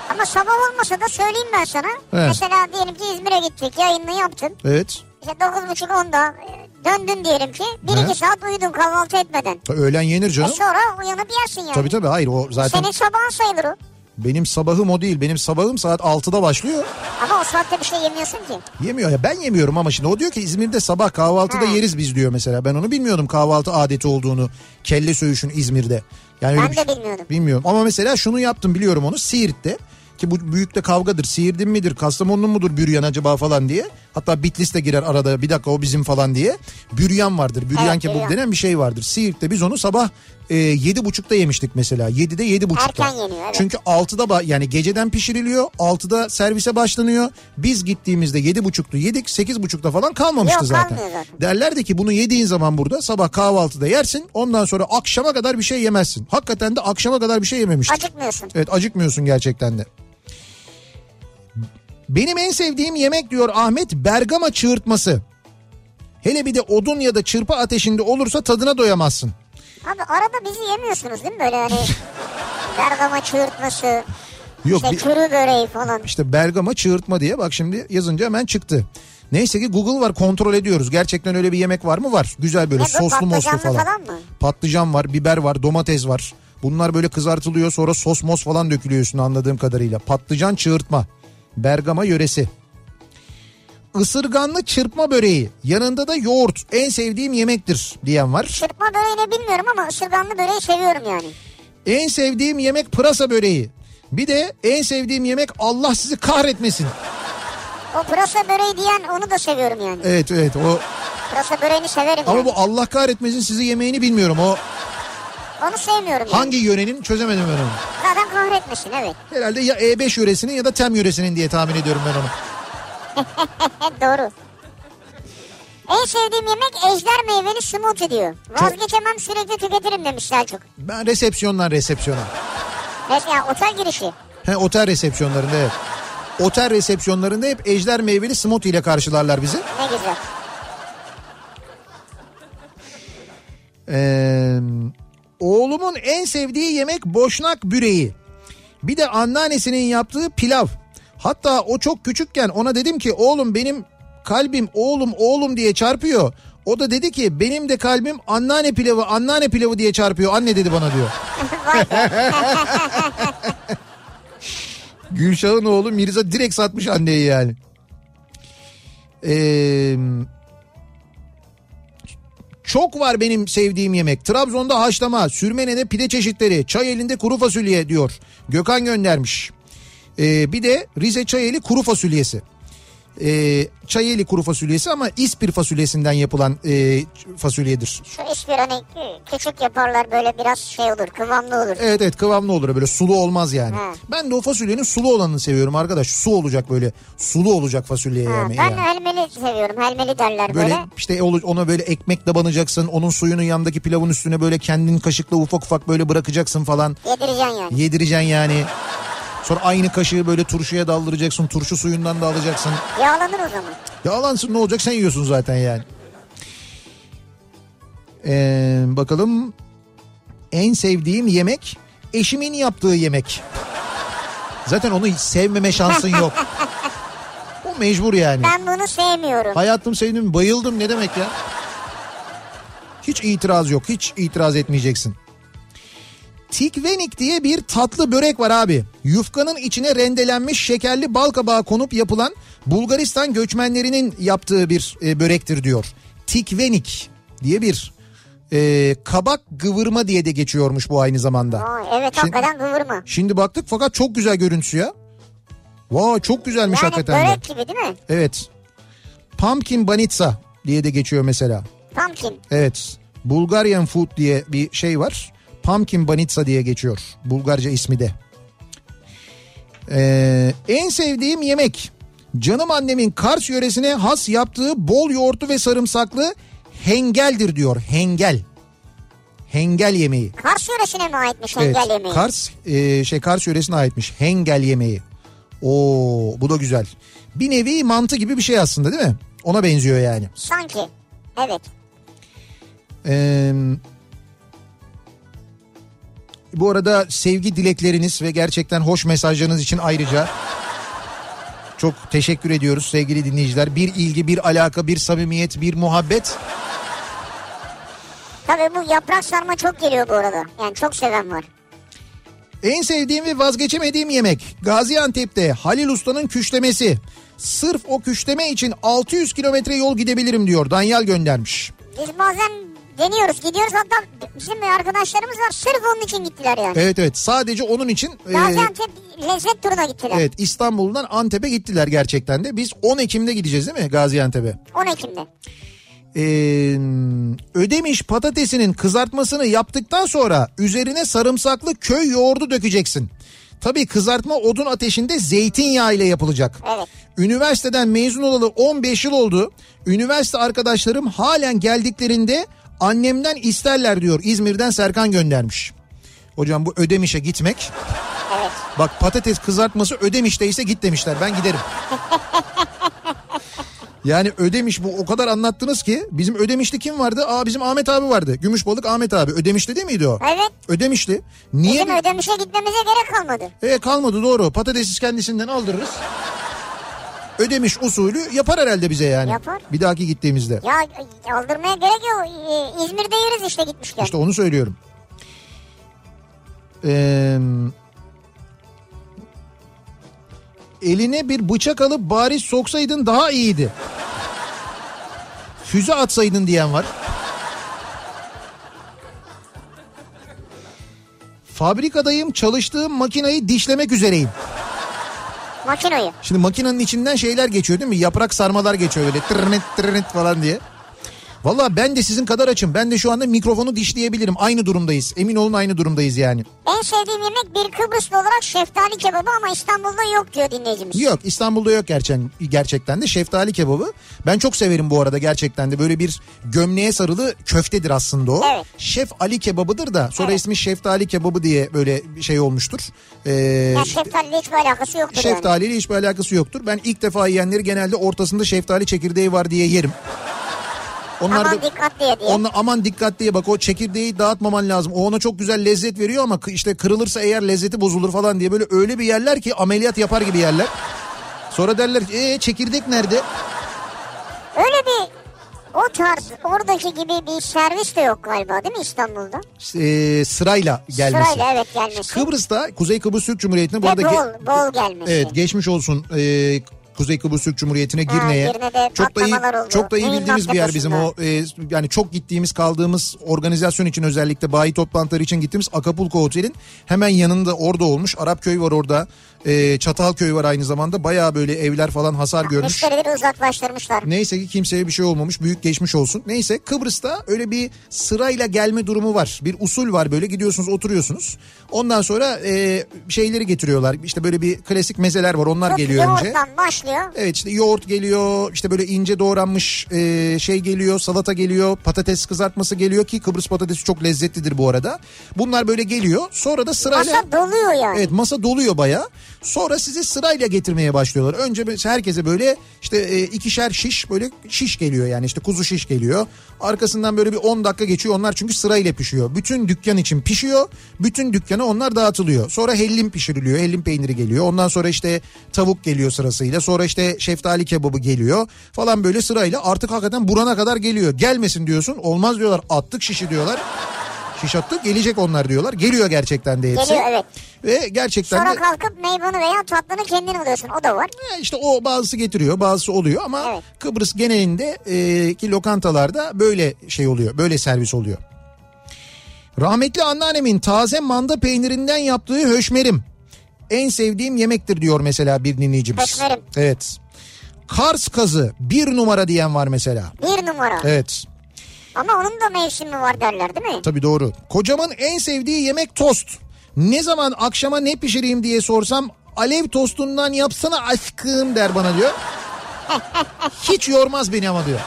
[SPEAKER 2] Ama sabah olmasa da söyleyeyim ben sana.
[SPEAKER 1] Evet.
[SPEAKER 2] Mesela diyelim ki İzmir'e gittik yayını yaptın.
[SPEAKER 1] evet
[SPEAKER 2] İşte 9.30-10'da e, döndün diyelim ki. 1-2
[SPEAKER 1] Evet.
[SPEAKER 2] saat uyudun kahvaltı etmeden.
[SPEAKER 1] öğlen yenir
[SPEAKER 2] E
[SPEAKER 1] canım.
[SPEAKER 2] sonra uyanıp yersin yani.
[SPEAKER 1] Tabii tabii hayır o zaten
[SPEAKER 2] Senin sabahın sayılır o.
[SPEAKER 1] benim sabahım o değil. Benim sabahım saat 6'da başlıyor.
[SPEAKER 2] Ama o saatte bir şey yemiyorsun ki.
[SPEAKER 1] Yemiyor ya ben yemiyorum ama şimdi o diyor ki İzmir'de sabah kahvaltıda
[SPEAKER 2] Ha.
[SPEAKER 1] yeriz biz diyor mesela. Ben onu bilmiyordum kahvaltı adeti olduğunu. Kelle söğüşün İzmir'de. Yani
[SPEAKER 2] Ben
[SPEAKER 1] bir
[SPEAKER 2] de
[SPEAKER 1] şey-
[SPEAKER 2] bilmiyordum.
[SPEAKER 1] Bilmiyorum ama mesela şunu yaptım biliyorum onu Siirt'te. Ki bu büyük de kavgadır. Siirt'in midir, Kastamonu'nun mudur büryan acaba falan diye. Hatta Bitlis de girer arada bir dakika o bizim falan diye. Büryan vardır. Büryan
[SPEAKER 2] Evet,
[SPEAKER 1] kebabı
[SPEAKER 2] büryan.
[SPEAKER 1] denen bir şey vardır. Siirt'te biz onu sabah e, yedi buçukta yemiştik mesela. Yedide yedi buçukta.
[SPEAKER 2] Erken yeniyor, evet.
[SPEAKER 1] Çünkü 6'da ba- yani geceden pişiriliyor. 6'da servise başlanıyor. Biz gittiğimizde yedi buçuktu yedik. Sekiz buçukta falan kalmamıştı
[SPEAKER 2] Yok,
[SPEAKER 1] zaten.
[SPEAKER 2] zaten.
[SPEAKER 1] Derlerdi ki bunu yediğin zaman burada sabah kahvaltıda yersin. Ondan sonra akşama kadar bir şey yemezsin. Hakikaten de akşama kadar bir şey yememiştik.
[SPEAKER 2] Acıkmıyorsun.
[SPEAKER 1] Evet acıkmıyorsun gerçekten de. Benim en sevdiğim yemek diyor Ahmet Bergama çığırtması. Hele bir de odun ya da çırpı ateşinde olursa tadına doyamazsın.
[SPEAKER 2] Abi arada bizi yemiyorsunuz değil mi böyle hani Bergama çığırtması,
[SPEAKER 1] Yok
[SPEAKER 2] işte
[SPEAKER 1] bir-
[SPEAKER 2] kuru böreği falan.
[SPEAKER 1] işte Bergama çığırtma diye bak şimdi yazınca hemen çıktı. Neyse ki Google var kontrol ediyoruz. Gerçekten öyle bir yemek var mı? Var. Güzel böyle
[SPEAKER 2] Ne
[SPEAKER 1] soslu moslu falan.
[SPEAKER 2] falan mı?
[SPEAKER 1] Patlıcan var, biber var, domates var. Bunlar böyle kızartılıyor sonra sos mos falan dökülüyor üstüne anladığım kadarıyla. Patlıcan çığırtma. Bergama yöresi. Isırganlı çırpma böreği. Yanında da yoğurt. En sevdiğim yemektir diyen var.
[SPEAKER 2] Çırpma böreğini bilmiyorum ama ısırganlı böreği seviyorum yani.
[SPEAKER 1] En sevdiğim yemek pırasa böreği. Bir de en sevdiğim yemek Allah sizi kahretmesin.
[SPEAKER 2] O pırasa böreği diyen onu da seviyorum yani.
[SPEAKER 1] Evet evet o
[SPEAKER 2] Pırasa böreğini severim
[SPEAKER 1] ama
[SPEAKER 2] yani.
[SPEAKER 1] bu Allah kahretmesin sizi yemeğini bilmiyorum. O
[SPEAKER 2] Onu sevmiyorum
[SPEAKER 1] hangi yörenin çözemedim ben onu.
[SPEAKER 2] Zaten kahretmesin evet.
[SPEAKER 1] Herhalde ya E5 yöresinin ya da TEM yöresinin diye tahmin ediyorum ben onu.
[SPEAKER 2] Evet doğru. En sevdiğim yemek ejder meyveli smoothie diyor. Vazgeçemem sürekli tüketirim demiş Selçuk.
[SPEAKER 1] Ben resepsiyondan resepsiyona.
[SPEAKER 2] Mesela otel girişi.
[SPEAKER 1] He, otel resepsiyonlarında evet. Otel resepsiyonlarında hep ejder meyveli smoothie ile karşılarlar bizi.
[SPEAKER 2] Ne güzel.
[SPEAKER 1] Ee, oğlumun en sevdiği yemek boşnak büreği. Bir de anneannesinin yaptığı pilav. Hatta o çok küçükken ona dedim ki oğlum benim kalbim oğlum oğlum diye çarpıyor. O da dedi ki benim de kalbim anneanne pilavı anneanne pilavı diye çarpıyor anne dedi bana diyor. Gülşah'ın oğlu Mirza direkt satmış anneyi yani. Ee, çok var benim sevdiğim yemek. Trabzon'da haşlama, sürmenede pide çeşitleri, çay elinde kuru fasulye diyor. Gökhan göndermiş. Ee, bir de Rize Çayeli kuru fasulyesi. Ee, Çayeli kuru fasulyesi ama İspir fasulyesinden yapılan e, fasulyedir.
[SPEAKER 2] Şu ispir hani küçük yaparlar böyle biraz şey olur kıvamlı olur.
[SPEAKER 1] Evet evet kıvamlı olur böyle sulu olmaz yani.
[SPEAKER 2] Ha.
[SPEAKER 1] Ben de o fasulyenin sulu olanını seviyorum arkadaş. Su olacak böyle sulu olacak fasulye
[SPEAKER 2] Ha, ben
[SPEAKER 1] yani.
[SPEAKER 2] helmeli seviyorum. Helmeli derler
[SPEAKER 1] Böyle
[SPEAKER 2] böyle.
[SPEAKER 1] işte ona böyle ekmekle banacaksın. Onun suyunu yandaki pilavın üstüne böyle kendin kaşıkla ufak ufak böyle bırakacaksın falan.
[SPEAKER 2] Yedireceksin yani.
[SPEAKER 1] Yedireceksin yani. Sonra aynı kaşığı böyle turşuya daldıracaksın. Turşu suyundan da alacaksın.
[SPEAKER 2] Yağlanır o zaman.
[SPEAKER 1] Yağlansın ne olacak sen yiyorsun zaten yani. Ee, bakalım en sevdiğim yemek eşimin yaptığı yemek. Zaten onu sevmeme şansın yok. O mecbur yani.
[SPEAKER 2] Ben bunu sevmiyorum.
[SPEAKER 1] Hayatım sevdim bayıldım ne demek ya? Hiç itiraz yok hiç itiraz etmeyeceksin. Tikvenik diye bir tatlı börek var abi. Yufkanın içine rendelenmiş şekerli bal kabağı konup yapılan Bulgaristan göçmenlerinin yaptığı bir e, börektir diyor. Tikvenik diye bir Ee, kabak gıvırma diye de geçiyormuş bu aynı zamanda.
[SPEAKER 2] Vay, evet
[SPEAKER 1] Şimdi-
[SPEAKER 2] hakikaten kıvırma.
[SPEAKER 1] Şimdi baktık fakat çok güzel görüntüsü ya. Vay çok güzelmiş
[SPEAKER 2] Yani
[SPEAKER 1] hakikaten de.
[SPEAKER 2] börek gibi değil mi?
[SPEAKER 1] Evet. Pumpkin banitsa diye de geçiyor mesela.
[SPEAKER 2] Pumpkin.
[SPEAKER 1] Evet. Bulgarian food diye bir şey var. Pumpkin banitsa diye geçiyor. Bulgarca ismi de. Ee, en sevdiğim yemek. Canım annemin Kars yöresine has yaptığı bol yoğurtlu ve sarımsaklı hengeldir diyor. Hengel. Hengel yemeği.
[SPEAKER 2] Kars yöresine mi aitmiş
[SPEAKER 1] Evet,
[SPEAKER 2] yemeği?
[SPEAKER 1] Kars e, şey Kars yöresine aitmiş. Hengel yemeği. Oo bu da güzel. Bir nevi mantı gibi bir şey aslında değil mi? Ona benziyor yani.
[SPEAKER 2] Sanki. Evet.
[SPEAKER 1] Ee, bu arada sevgi dilekleriniz ve gerçekten hoş mesajlarınız için ayrıca çok teşekkür ediyoruz sevgili dinleyiciler. Bir ilgi, bir alaka, bir samimiyet, bir muhabbet.
[SPEAKER 2] Tabii bu yaprak sarma çok geliyor bu arada. Yani çok seven var.
[SPEAKER 1] En sevdiğim ve vazgeçemediğim yemek Gaziantep'te Halil Usta'nın küşlemesi. Sırf o küşleme için 600 kilometre yol gidebilirim diyor. Danyal göndermiş.
[SPEAKER 2] Biz bazen deniyoruz gidiyoruz hatta bizim arkadaşlarımız var sırf onun için gittiler yani.
[SPEAKER 1] Evet evet sadece onun için e,
[SPEAKER 2] Gaziantep lezzet turuna gittiler.
[SPEAKER 1] evet İstanbul'dan Antep'e gittiler gerçekten de. Biz 10 Ekim'de gideceğiz değil mi Gaziantep'e?
[SPEAKER 2] 10 Ekim'de.
[SPEAKER 1] Ee, ödemiş patatesinin kızartmasını yaptıktan sonra üzerine sarımsaklı köy yoğurdu dökeceksin. Tabii kızartma odun ateşinde zeytinyağı ile yapılacak.
[SPEAKER 2] Evet.
[SPEAKER 1] Üniversiteden mezun olalı 15 yıl oldu. Üniversite arkadaşlarım halen geldiklerinde annemden isterler diyor. İzmir'den Serkan göndermiş. Hocam bu Ödemiş'e gitmek.
[SPEAKER 2] Evet.
[SPEAKER 1] Bak patates kızartması Ödemiş'teyse git demişler. Ben giderim. Yani Ödemiş bu o kadar anlattınız ki bizim Ödemiş'te kim vardı? Aa bizim Ahmet abi vardı. Gümüşbalık Ahmet abi. Ödemiş'te değil miydi o?
[SPEAKER 2] Evet.
[SPEAKER 1] Ödemiş'ti. Niye?
[SPEAKER 2] Bizim ödemişe gitmemize gerek kalmadı.
[SPEAKER 1] E kalmadı doğru. Patatesi kendisinden aldırırız. Ödemiş usulü yapar herhalde bize yani.
[SPEAKER 2] Yapar.
[SPEAKER 1] Bir dahaki gittiğimizde.
[SPEAKER 2] Ya aldırmaya gerek yok. Ee, İzmir'de yeriz işte gitmişken.
[SPEAKER 1] İşte onu söylüyorum. Ee, eline bir bıçak alıp bari soksaydın daha iyiydi. Füze atsaydın diyen var. Fabrikadayım çalıştığım makinayı dişlemek üzereyim.
[SPEAKER 2] Makinayı.
[SPEAKER 1] Şimdi makinenin içinden şeyler geçiyor değil mi? Yaprak sarmalar geçiyor böyle tırnıt tırnıt falan diye. Valla ben de sizin kadar açım. Ben de şu anda mikrofonu dişleyebilirim. Aynı durumdayız. Emin olun aynı durumdayız yani.
[SPEAKER 2] En sevdiğim yemek bir Kıbrıslı olarak şeftali kebabı ama İstanbul'da yok diyor dinleyicimiz.
[SPEAKER 1] Yok İstanbul'da yok gerçekten, gerçekten de şeftali kebabı. Ben çok severim bu arada gerçekten de böyle bir gömleğe sarılı köftedir aslında o.
[SPEAKER 2] Evet.
[SPEAKER 1] Şef Ali kebabıdır da sonra
[SPEAKER 2] Evet.
[SPEAKER 1] ismi şeftali kebabı diye böyle bir şey olmuştur. Ee,
[SPEAKER 2] Ya şeftaliyle hiçbir alakası yoktur yani.
[SPEAKER 1] şeftaliyle hiçbir alakası yoktur. Ben ilk defa yiyenleri genelde ortasında şeftali çekirdeği var diye yerim. Onlar
[SPEAKER 2] Aman
[SPEAKER 1] da
[SPEAKER 2] dikkat diye diye.
[SPEAKER 1] Onunla aman dikkat diye bak o çekirdeği dağıtmaman lazım. O ona çok güzel lezzet veriyor ama işte kırılırsa eğer lezzeti bozulur falan diye böyle öyle bir yerler ki ameliyat yapar gibi yerler. Sonra derler ki ee, çekirdek nerede?
[SPEAKER 2] Öyle bir o tarz oradaki gibi bir servis de yok galiba değil mi İstanbul'da?
[SPEAKER 1] Ee, sırayla gelmesi.
[SPEAKER 2] Sırayla evet gelmesi.
[SPEAKER 1] Kıbrıs'ta Kuzey Kıbrıs Türk Cumhuriyeti'ne bu
[SPEAKER 2] Ve
[SPEAKER 1] arada ge-
[SPEAKER 2] bol, bol gelmesi.
[SPEAKER 1] Evet geçmiş olsun ee, Kuzey Kıbrıs Türk Cumhuriyeti'ne Girne'ye.
[SPEAKER 2] Girne'de
[SPEAKER 1] çok da iyi
[SPEAKER 2] oldu.
[SPEAKER 1] çok da iyi bildiğimiz bir yer bizim o e, yani çok gittiğimiz kaldığımız organizasyon için özellikle bayi toplantıları için gittiğimiz Acapulco Otel'in hemen yanında orada olmuş. Arap köy var orada. E, Çatalköy var aynı zamanda. Bayağı böyle evler falan hasar görmüş.
[SPEAKER 2] Müşterileri uzaklaştırmışlar.
[SPEAKER 1] Neyse ki kimseye bir şey olmamış. Büyük geçmiş olsun. Neyse Kıbrıs'ta öyle bir sırayla gelme durumu var. Bir usul var böyle gidiyorsunuz oturuyorsunuz. Ondan sonra e, şeyleri getiriyorlar. İşte böyle bir klasik mezeler var. Onlar
[SPEAKER 2] Tut
[SPEAKER 1] geliyor önce.
[SPEAKER 2] yoğurttan başlıyor.
[SPEAKER 1] Evet işte yoğurt geliyor işte böyle ince doğranmış e, şey geliyor salata geliyor patates kızartması geliyor ki Kıbrıs patatesi çok lezzetlidir bu arada. Bunlar böyle geliyor sonra da sırayla...
[SPEAKER 2] Masa doluyor yani.
[SPEAKER 1] Evet masa doluyor baya. Sonra sizi sırayla getirmeye başlıyorlar. Önce herkese böyle işte e, ikişer şiş böyle şiş geliyor yani işte kuzu şiş geliyor. Arkasından böyle bir 10 dakika geçiyor onlar çünkü sırayla pişiyor. Bütün dükkan için pişiyor. Bütün dükkana onlar dağıtılıyor. Sonra hellim pişiriliyor. Hellim peyniri geliyor. Ondan sonra işte tavuk geliyor sırasıyla. Sonra işte şeftali kebabı geliyor. Falan böyle sırayla artık hakikaten burana kadar geliyor. Gelmesin diyorsun. Olmaz diyorlar. Attık şişi diyorlar. Şiş attık gelecek onlar diyorlar. Geliyor gerçekten de hepsi.
[SPEAKER 2] Geliyor evet.
[SPEAKER 1] Ve gerçekten
[SPEAKER 2] Sonra
[SPEAKER 1] de
[SPEAKER 2] kalkıp meyvanı veya tatlını kendin alıyorsun. O da var.
[SPEAKER 1] e, işte o bazısı getiriyor bazısı oluyor ama
[SPEAKER 2] Evet.
[SPEAKER 1] Kıbrıs genelinde e, ki lokantalarda böyle şey oluyor böyle servis oluyor. Rahmetli anneannemin taze manda peynirinden yaptığı höşmerim. En sevdiğim yemektir diyor mesela bir dinleyicimiz.
[SPEAKER 2] Höşmerim.
[SPEAKER 1] Evet. Kars kazı bir numara diyen var mesela.
[SPEAKER 2] Bir numara.
[SPEAKER 1] Evet.
[SPEAKER 2] Ama onun da mevsimi var derler değil mi?
[SPEAKER 1] Tabii doğru. Kocamın en sevdiği yemek tost. Ne zaman akşama ne pişireyim diye sorsam alev tostundan yapsana aşkım der bana diyor. Hiç yormaz beni ama diyor.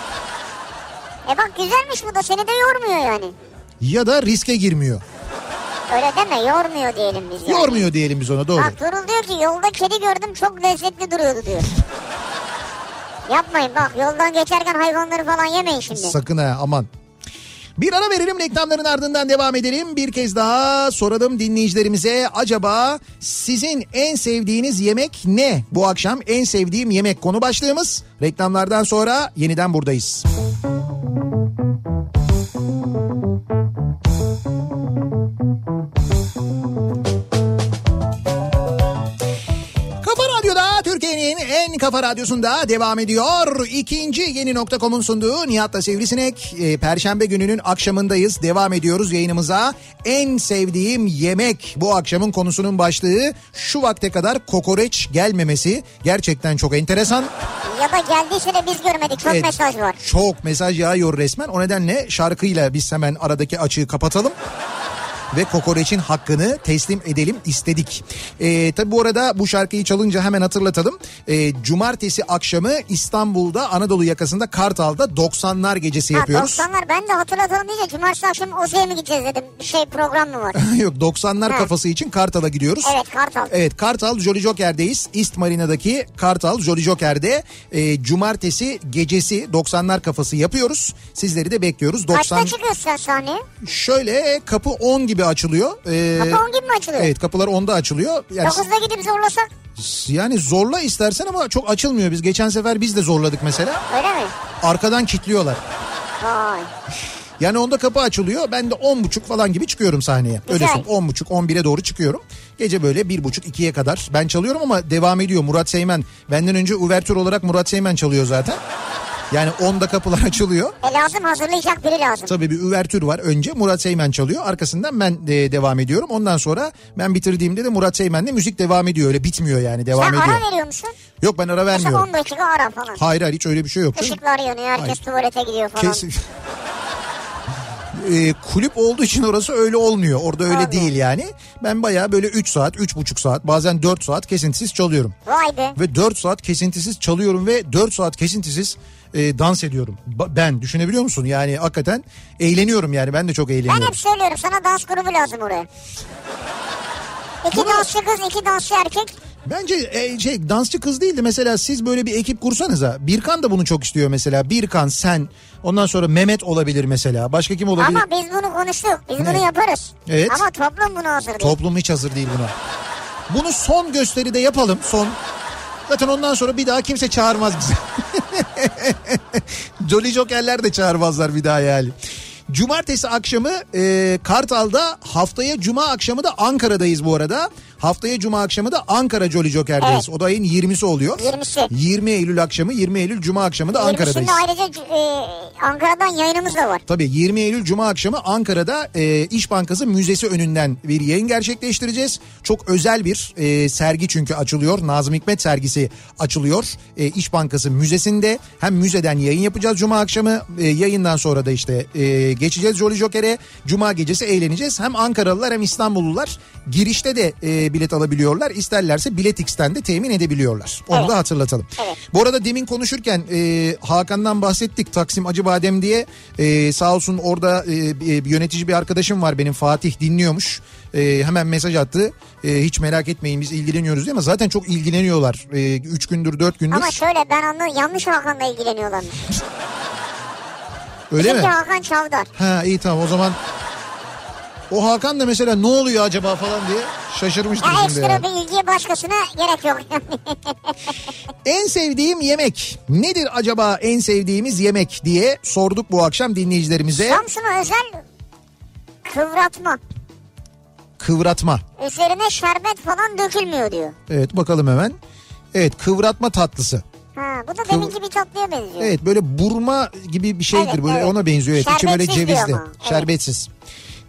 [SPEAKER 2] E bak güzelmiş bu da seni de yormuyor yani.
[SPEAKER 1] Ya da riske girmiyor.
[SPEAKER 2] Öyle deme yormuyor diyelim biz yani.
[SPEAKER 1] Yormuyor diyelim biz ona doğru.
[SPEAKER 2] Bak Turul diyor ki yolda kedi gördüm çok lezzetli duruyordu diyor. Yapmayın bak yoldan geçerken hayvanları falan yemeyin şimdi.
[SPEAKER 1] Sakın ha aman. Bir ara verelim reklamların ardından devam edelim. Bir kez daha soralım dinleyicilerimize acaba sizin en sevdiğiniz yemek ne? Bu akşam en sevdiğim yemek konu başlığımız. Reklamlardan sonra yeniden buradayız. Kafa kafa radyosunda devam ediyor. İkinci yeni nokta.com'un sunduğu Nihat'la Sivrisinek. Ee, Perşembe gününün akşamındayız. Devam ediyoruz yayınımıza. En sevdiğim yemek bu akşamın konusunun başlığı. Şu vakte kadar kokoreç gelmemesi gerçekten çok enteresan.
[SPEAKER 2] Ya da geldiyse de biz görmedik çok
[SPEAKER 1] Evet,
[SPEAKER 2] mesaj var.
[SPEAKER 1] Çok mesaj yağıyor resmen. O nedenle şarkıyla biz hemen aradaki açığı kapatalım. Ve kokoreçin hakkını teslim edelim istedik. Ee, tabi bu arada bu şarkıyı çalınca hemen hatırlatalım. Ee, cumartesi akşamı İstanbul'da Anadolu yakasında Kartal'da 90'lar gecesi
[SPEAKER 2] Ha,
[SPEAKER 1] yapıyoruz.
[SPEAKER 2] 90'lar ben de hatırlatalım diyece cumartesi akşam Oze'ye mi gideceğiz dedim. Bir şey program mı var?
[SPEAKER 1] Yok 90'lar
[SPEAKER 2] Ha.
[SPEAKER 1] kafası için Kartal'a gidiyoruz.
[SPEAKER 2] evet Kartal.
[SPEAKER 1] Evet Kartal Jolly Joker'deyiz. East Marina'daki Kartal Jolly Joker'de e, cumartesi gecesi 90'lar kafası yapıyoruz. Sizleri de bekliyoruz. 90
[SPEAKER 2] Kaçta çıkıyorsun sen sahneye?
[SPEAKER 1] Şöyle kapı 10 gibi açılıyor. Ee,
[SPEAKER 2] Kapı 10 gibi mi açılıyor?
[SPEAKER 1] Evet kapılar 10'da açılıyor. Yani,
[SPEAKER 2] 9'da gidip zorlasak
[SPEAKER 1] yani zorla istersen ama çok açılmıyor. Biz geçen sefer biz de zorladık mesela.
[SPEAKER 2] öyle mi?
[SPEAKER 1] Arkadan kilitliyorlar.
[SPEAKER 2] Vay.
[SPEAKER 1] Yani onda kapı açılıyor. Ben de 10.30 falan gibi çıkıyorum sahneye. Öyle
[SPEAKER 2] Güzel.
[SPEAKER 1] söyleyeyim. 10.30 11'e doğru çıkıyorum. Gece böyle 1.30 2'ye kadar ben çalıyorum ama devam ediyor. Murat Seymen benden önce uvertür olarak Murat Seymen çalıyor zaten. Yani 10'da kapılar açılıyor.
[SPEAKER 2] E lazım hazırlayacak biri lazım.
[SPEAKER 1] Tabii bir üvertür var. Önce Murat Seymen çalıyor. Arkasından ben de devam ediyorum. Ondan sonra ben bitirdiğimde de Murat Seymen'le müzik devam ediyor. Öyle bitmiyor yani devam
[SPEAKER 2] Sen
[SPEAKER 1] ediyor.
[SPEAKER 2] ara veriyor musun?
[SPEAKER 1] Yok ben ara
[SPEAKER 2] Mesela
[SPEAKER 1] vermiyorum.
[SPEAKER 2] 10 dakika ara falan.
[SPEAKER 1] Hayır hayır hiç öyle bir şey yok.
[SPEAKER 2] Işıklar yanıyor herkes
[SPEAKER 1] Hayır.
[SPEAKER 2] tuvalete gidiyor falan.
[SPEAKER 1] Kesin. Ee, kulüp olduğu için orası öyle olmuyor. Orada öyle
[SPEAKER 2] Olmuyor.
[SPEAKER 1] değil yani. Ben bayağı böyle 3 saat, 3,5 saat bazen 4 saat kesintisiz çalıyorum.
[SPEAKER 2] Vay be.
[SPEAKER 1] Ve 4 saat kesintisiz çalıyorum ve 4 saat kesintisiz e, dans ediyorum. Ba- Ben düşünebiliyor musun? Yani hakikaten eğleniyorum yani ben de çok
[SPEAKER 2] Ben
[SPEAKER 1] eğleniyorum.
[SPEAKER 2] hep söylüyorum sana dans grubu lazım oraya. İki
[SPEAKER 1] Bunu-
[SPEAKER 2] dansçı kız, iki dansçı erkek.
[SPEAKER 1] Bence e, şey dansçı kız değildi mesela siz böyle bir ekip kursanıza. Birkan da bunu çok istiyor mesela. Birkan sen ondan sonra Mehmet olabilir mesela. Başka kim olabilir?
[SPEAKER 2] Ama biz bunu konuştuk. Biz
[SPEAKER 1] Ne?
[SPEAKER 2] bunu yaparız.
[SPEAKER 1] Evet.
[SPEAKER 2] Ama toplum bunu hazır değil.
[SPEAKER 1] Toplum hiç hazır değil buna. Bunu son gösteride yapalım son. Zaten ondan sonra bir daha kimse çağırmaz bizi. Jolly Joker'ler de çağırmazlar bir daha yani. Cumartesi akşamı e, Kartal'da haftaya Cuma akşamı da Ankara'dayız bu arada. Haftaya Cuma akşamı da Ankara Jolly Joker'deyiz. O da ayın 20'si oluyor.
[SPEAKER 2] 20'si.
[SPEAKER 1] 20 Eylül akşamı 20 Eylül Cuma akşamı da Ankara'dayız.
[SPEAKER 2] Şimdi ayrıca e, Ankara'dan yayınımız da var.
[SPEAKER 1] Tabii 20 Eylül Cuma akşamı Ankara'da e, İş Bankası Müzesi önünden bir yayın gerçekleştireceğiz. Çok özel bir e, sergi çünkü açılıyor. Nazım Hikmet sergisi açılıyor. E, İş Bankası Müzesi'nde hem müzeden yayın yapacağız Cuma akşamı. E, yayından sonra da işte e, geçeceğiz Jolly Joker'e. Cuma gecesi eğleneceğiz. Hem Ankaralılar hem İstanbullular girişte de e, bilet alabiliyorlar. İsterlerse Biletix'ten de temin edebiliyorlar. Onu
[SPEAKER 2] Evet.
[SPEAKER 1] da hatırlatalım.
[SPEAKER 2] Evet.
[SPEAKER 1] Bu arada demin konuşurken e, Hakan'dan bahsettik. Taksim Acıbadem diye e, sağ olsun orada e, bir yönetici bir arkadaşım var benim Fatih dinliyormuş. E, hemen mesaj attı. E, hiç merak etmeyin biz ilgileniyoruz diye ama zaten çok ilgileniyorlar. 3 gündür 4 gündür.
[SPEAKER 2] Ama şöyle ben anladım yanlış Hakan'la ilgileniyorlarmış.
[SPEAKER 1] Öyle
[SPEAKER 2] Bizimki
[SPEAKER 1] mi?
[SPEAKER 2] Hakan Çavdar.
[SPEAKER 1] Ha iyi tamam o zaman o Hakan da mesela ne oluyor acaba falan diye şaşırmıştır
[SPEAKER 2] Ya
[SPEAKER 1] şimdi.
[SPEAKER 2] ekstra
[SPEAKER 1] yani.
[SPEAKER 2] bir ilgiye başkasına gerek yok.
[SPEAKER 1] En sevdiğim yemek nedir acaba en sevdiğimiz yemek diye sorduk bu akşam dinleyicilerimize.
[SPEAKER 2] Samsun'a özel kıvratma.
[SPEAKER 1] Kıvratma.
[SPEAKER 2] Üzerine şerbet falan dökülmüyor diyor.
[SPEAKER 1] Evet bakalım hemen. Evet kıvratma tatlısı.
[SPEAKER 2] Ha, bu da deminki bir tatlıya benziyor.
[SPEAKER 1] Evet böyle burma gibi bir şeydir
[SPEAKER 2] Evet,
[SPEAKER 1] böyle
[SPEAKER 2] evet.
[SPEAKER 1] ona benziyor. Evet, içi böyle cevizli.
[SPEAKER 2] ama, evet.
[SPEAKER 1] Şerbetsiz.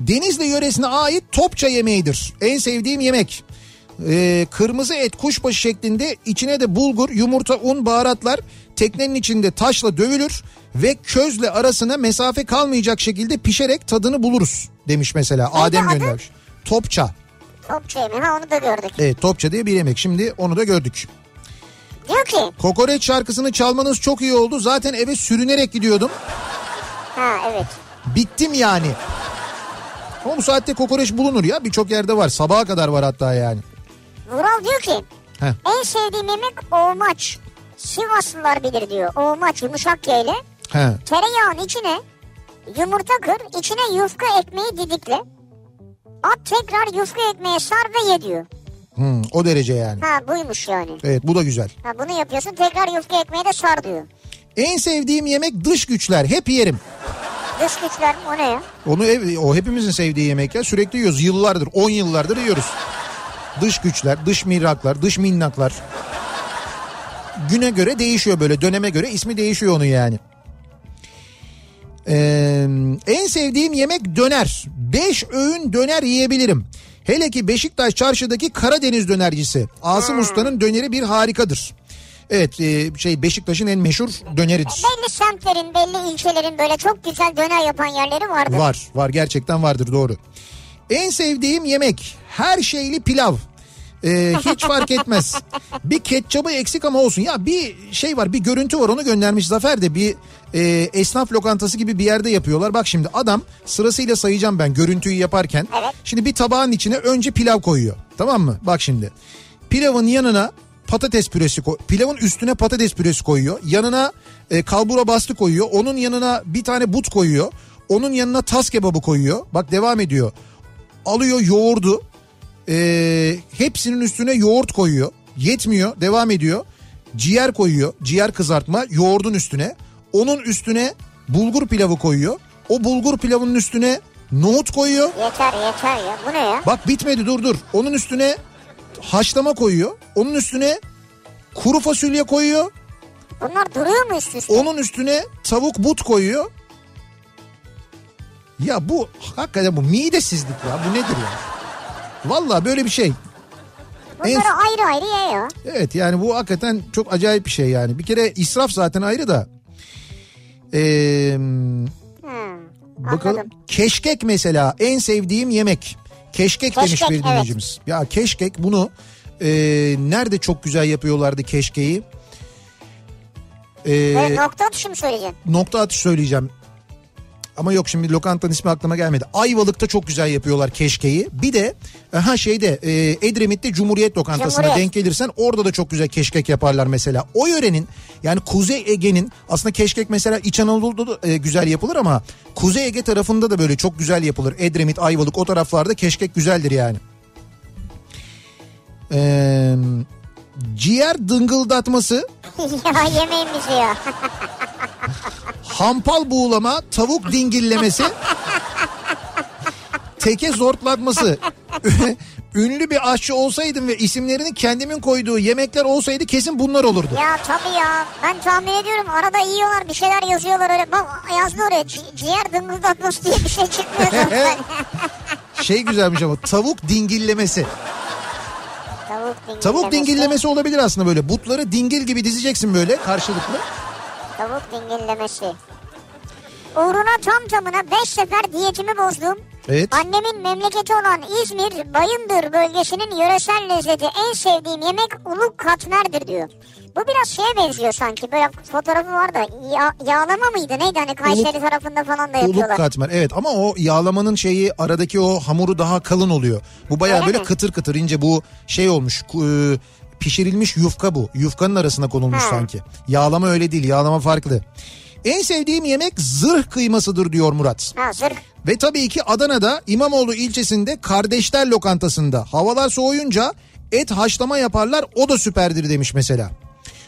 [SPEAKER 1] Denizli yöresine ait topça yemeğidir. En sevdiğim yemek. Ee, kırmızı et kuşbaşı şeklinde içine de bulgur, yumurta, un, baharatlar teknenin içinde taşla dövülür ve közle arasına mesafe kalmayacak şekilde pişerek tadını buluruz demiş mesela Adem
[SPEAKER 2] adı?
[SPEAKER 1] göndermiş. Topça.
[SPEAKER 2] Topçu yemeği onu da gördük.
[SPEAKER 1] Evet topça diye bir yemek şimdi onu da gördük.
[SPEAKER 2] Diyor ki
[SPEAKER 1] Kokoreç şarkısını çalmanız çok iyi oldu. Zaten eve sürünerek gidiyordum.
[SPEAKER 2] ha evet.
[SPEAKER 1] Bittim yani. Ama bu saatte kokoreç bulunur ya. Birçok yerde var. Sabaha kadar var hatta yani.
[SPEAKER 2] Vural diyor ki
[SPEAKER 1] Heh.
[SPEAKER 2] en sevdiğim yemek oğmaç. Sivaslılar bilir diyor. Oğmaç yumuşak G ile.
[SPEAKER 1] He.
[SPEAKER 2] Tereyağın içine yumurta kır, içine yufka ekmeği didikle. At tekrar yufka ekmeğe sar ve ye diyor.
[SPEAKER 1] Hmm, o derece yani.
[SPEAKER 2] Ha buymuş yani.
[SPEAKER 1] Evet bu da güzel.
[SPEAKER 2] Ha bunu yapıyorsun tekrar yufka ekmeğe de sar diyor.
[SPEAKER 1] En sevdiğim yemek dış güçler. Hep yerim.
[SPEAKER 2] Dış güçler mi o ne ya?
[SPEAKER 1] Onu ev, o hepimizin sevdiği yemek ya. Sürekli yiyoruz. Yıllardır, 10 yıllardır yiyoruz. Dış güçler, dış mihraklar, dış minnaklar. Güne göre değişiyor böyle. Döneme göre ismi değişiyor onun yani. Ee, en sevdiğim yemek döner. 5 öğün döner yiyebilirim. Hele ki Beşiktaş çarşıdaki Karadeniz dönercisi. Asım Usta'nın döneri bir harikadır. Evet e, şey Beşiktaş'ın en meşhur döneridir.
[SPEAKER 2] Belli semtlerin, belli ilçelerin böyle çok güzel döner yapan yerleri vardır.
[SPEAKER 1] Var var gerçekten vardır doğru. En sevdiğim yemek her şeyli pilav. Ee, hiç fark etmez. Bir ketçabı eksik ama olsun. Ya bir şey var bir görüntü var onu göndermiş Zafer de bir e, esnaf lokantası gibi bir yerde yapıyorlar. Bak şimdi adam sırasıyla sayacağım ben görüntüyü yaparken.
[SPEAKER 2] Evet.
[SPEAKER 1] Şimdi bir tabağın içine önce pilav koyuyor. Tamam mı? Bak şimdi. Pilavın yanına patates püresi koy. Pilavın üstüne patates püresi koyuyor. Yanına e, kalbura bastı koyuyor. Onun yanına bir tane but koyuyor. Onun yanına tas kebabı koyuyor. Bak devam ediyor. Alıyor yoğurdu. e, hepsinin üstüne yoğurt koyuyor. Yetmiyor. Devam ediyor. Ciğer koyuyor. Ciğer kızartma yoğurdun üstüne. Onun üstüne bulgur pilavı koyuyor. O bulgur pilavının üstüne nohut koyuyor.
[SPEAKER 2] Yeter yeter ya bu ne ya?
[SPEAKER 1] Bak bitmedi dur dur. Onun üstüne haşlama koyuyor. Onun üstüne kuru fasulye koyuyor.
[SPEAKER 2] Bunlar duruyor mu üst üste?
[SPEAKER 1] Onun üstüne tavuk but koyuyor. Ya bu hakikaten bu midesizlik ya. Bu nedir ya? Vallahi böyle bir şey. en-
[SPEAKER 2] Bunları ayrı ayrı ye ya.
[SPEAKER 1] Evet yani bu hakikaten çok acayip bir şey yani. Bir kere israf zaten ayrı da. Ee,
[SPEAKER 2] Hmm,
[SPEAKER 1] bakalım. Keşkek mesela en sevdiğim yemek. Keşkek, demiş bir
[SPEAKER 2] evet.
[SPEAKER 1] dinleyicimiz. Ya keşkek bunu e, nerede çok güzel yapıyorlardı keşkeği. Ee,
[SPEAKER 2] Böyle nokta atışı mı söyleyeceksin?
[SPEAKER 1] nokta atış söyleyeceğim. Ama yok şimdi lokantanın ismi aklıma gelmedi. Ayvalık'ta çok güzel yapıyorlar keşkeği. Bir de ha şeyde e, Edremit'te Cumhuriyet Lokantası'na
[SPEAKER 2] Cumhuriyet.
[SPEAKER 1] denk gelirsen orada da çok güzel keşkek yaparlar mesela. O yörenin yani Kuzey Ege'nin aslında keşkek mesela İç Anadolu'da da e, güzel yapılır ama Kuzey Ege tarafında da böyle çok güzel yapılır. Edremit, Ayvalık o taraflarda keşkek güzeldir yani. Ee, ciğer dıngıldatması
[SPEAKER 2] ya yemeğin bizi ya.
[SPEAKER 1] hampal buğulama, tavuk dingillemesi, teke zortlatması. Ünlü bir aşçı olsaydım ve isimlerini kendimin koyduğu yemekler olsaydı kesin bunlar olurdu.
[SPEAKER 2] Ya tabii ya. Ben tahmin ediyorum arada yiyorlar bir şeyler yazıyorlar öyle. Bak yazdı oraya ci- ciğer dıngıldatması diye bir şey çıkmıyor zaten.
[SPEAKER 1] Şey güzelmiş ama tavuk dingillemesi.
[SPEAKER 2] Tavuk dingillemesi.
[SPEAKER 1] Tavuk dingillemesi olabilir aslında böyle. Butları dingil gibi dizeceksin böyle karşılıklı.
[SPEAKER 2] Tavuk dingillemesi. Uğruna tam tamına 5 sefer diyetimi bozdum.
[SPEAKER 1] Evet.
[SPEAKER 2] Annemin memleketi olan İzmir, Bayındır bölgesinin yöresel lezzeti en sevdiğim yemek uluk katmerdir diyor. Bu biraz şeye benziyor sanki. Böyle fotoğrafı var da ya, yağlama mıydı neydi hani Kayseri tarafında falan da yapıyorlar.
[SPEAKER 1] Uluk katmer evet ama o yağlamanın şeyi aradaki o hamuru daha kalın oluyor. Bu
[SPEAKER 2] Öyle
[SPEAKER 1] böyle
[SPEAKER 2] mi?
[SPEAKER 1] kıtır kıtır ince bu şey olmuş e, pişirilmiş yufka bu. Yufkanın arasına konulmuş
[SPEAKER 2] Ha.
[SPEAKER 1] sanki. Yağlama öyle değil yağlama farklı. En sevdiğim yemek zırh kıymasıdır diyor Murat.
[SPEAKER 2] Ha zırh.
[SPEAKER 1] Ve tabii ki Adana'da İmamoğlu ilçesinde Kardeşler Lokantası'nda havalar soğuyunca et haşlama yaparlar o da süperdir demiş mesela.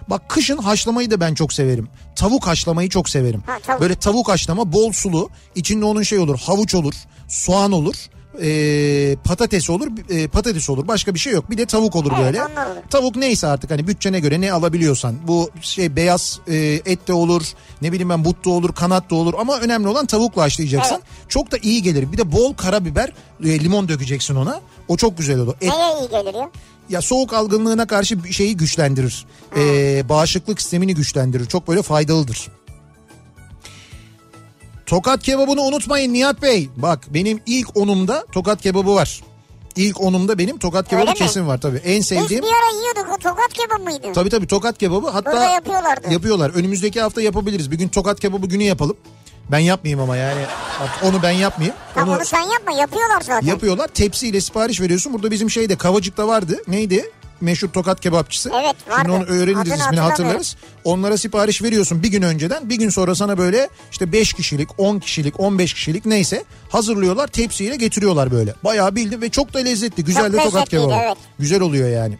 [SPEAKER 1] Bak kışın haşlamayı da ben çok severim. Tavuk haşlamayı çok severim.
[SPEAKER 2] Ha, tavuk.
[SPEAKER 1] Böyle tavuk haşlama bol sulu. içinde onun şey olur havuç olur soğan olur. E, patates olur e, patates olur başka bir şey yok bir de tavuk olur
[SPEAKER 2] Evet,
[SPEAKER 1] böyle.
[SPEAKER 2] olur.
[SPEAKER 1] Tavuk neyse artık hani bütçene göre ne alabiliyorsan bu şey beyaz e, et de olur ne bileyim ben but da olur kanat da olur ama önemli olan tavukla haşlayacaksın.
[SPEAKER 2] Evet.
[SPEAKER 1] Çok da iyi gelir bir de bol karabiber e, limon dökeceksin ona o çok güzel olur. Et,
[SPEAKER 2] Neye iyi gelir ya?
[SPEAKER 1] ya soğuk algınlığına karşı şeyi güçlendirir. Ee, bağışıklık sistemini güçlendirir. Çok böyle faydalıdır. Tokat kebabını unutmayın Nihat Bey. Bak benim ilk onumda tokat kebabı var. İlk onumda benim tokat kebabı
[SPEAKER 2] Öyle mi?
[SPEAKER 1] kesin var tabii. En
[SPEAKER 2] Biz
[SPEAKER 1] sevdiğim
[SPEAKER 2] bir ara yiyorduk o tokat kebap mıydı?
[SPEAKER 1] tabii tabii tokat kebabı hatta
[SPEAKER 2] Burada yapıyorlardı.
[SPEAKER 1] yapıyorlar. Önümüzdeki hafta yapabiliriz. Bir gün tokat kebabı günü yapalım. Ben yapmayayım ama yani onu ben yapmayayım.
[SPEAKER 2] Tamam
[SPEAKER 1] Onu
[SPEAKER 2] onu sen yapma yapıyorlar zaten.
[SPEAKER 1] yapıyorlar. Tepsiyle sipariş veriyorsun. Burada bizim şeyde Kavacık'ta vardı. Neydi? Meşhur tokat kebapçısı.
[SPEAKER 2] Evet,
[SPEAKER 1] Şimdi
[SPEAKER 2] vardı.
[SPEAKER 1] onu öğreniriz
[SPEAKER 2] Adını
[SPEAKER 1] ismini hatırlarız. Onlara sipariş veriyorsun bir gün önceden. Bir gün sonra sana böyle işte 5 kişilik, 10 kişilik, 15 kişilik neyse hazırlıyorlar. Tepsiyle getiriyorlar böyle. Bayağı bildim ve çok da lezzetli. Güzel de tokat kebabı.
[SPEAKER 2] evet.
[SPEAKER 1] Güzel oluyor yani.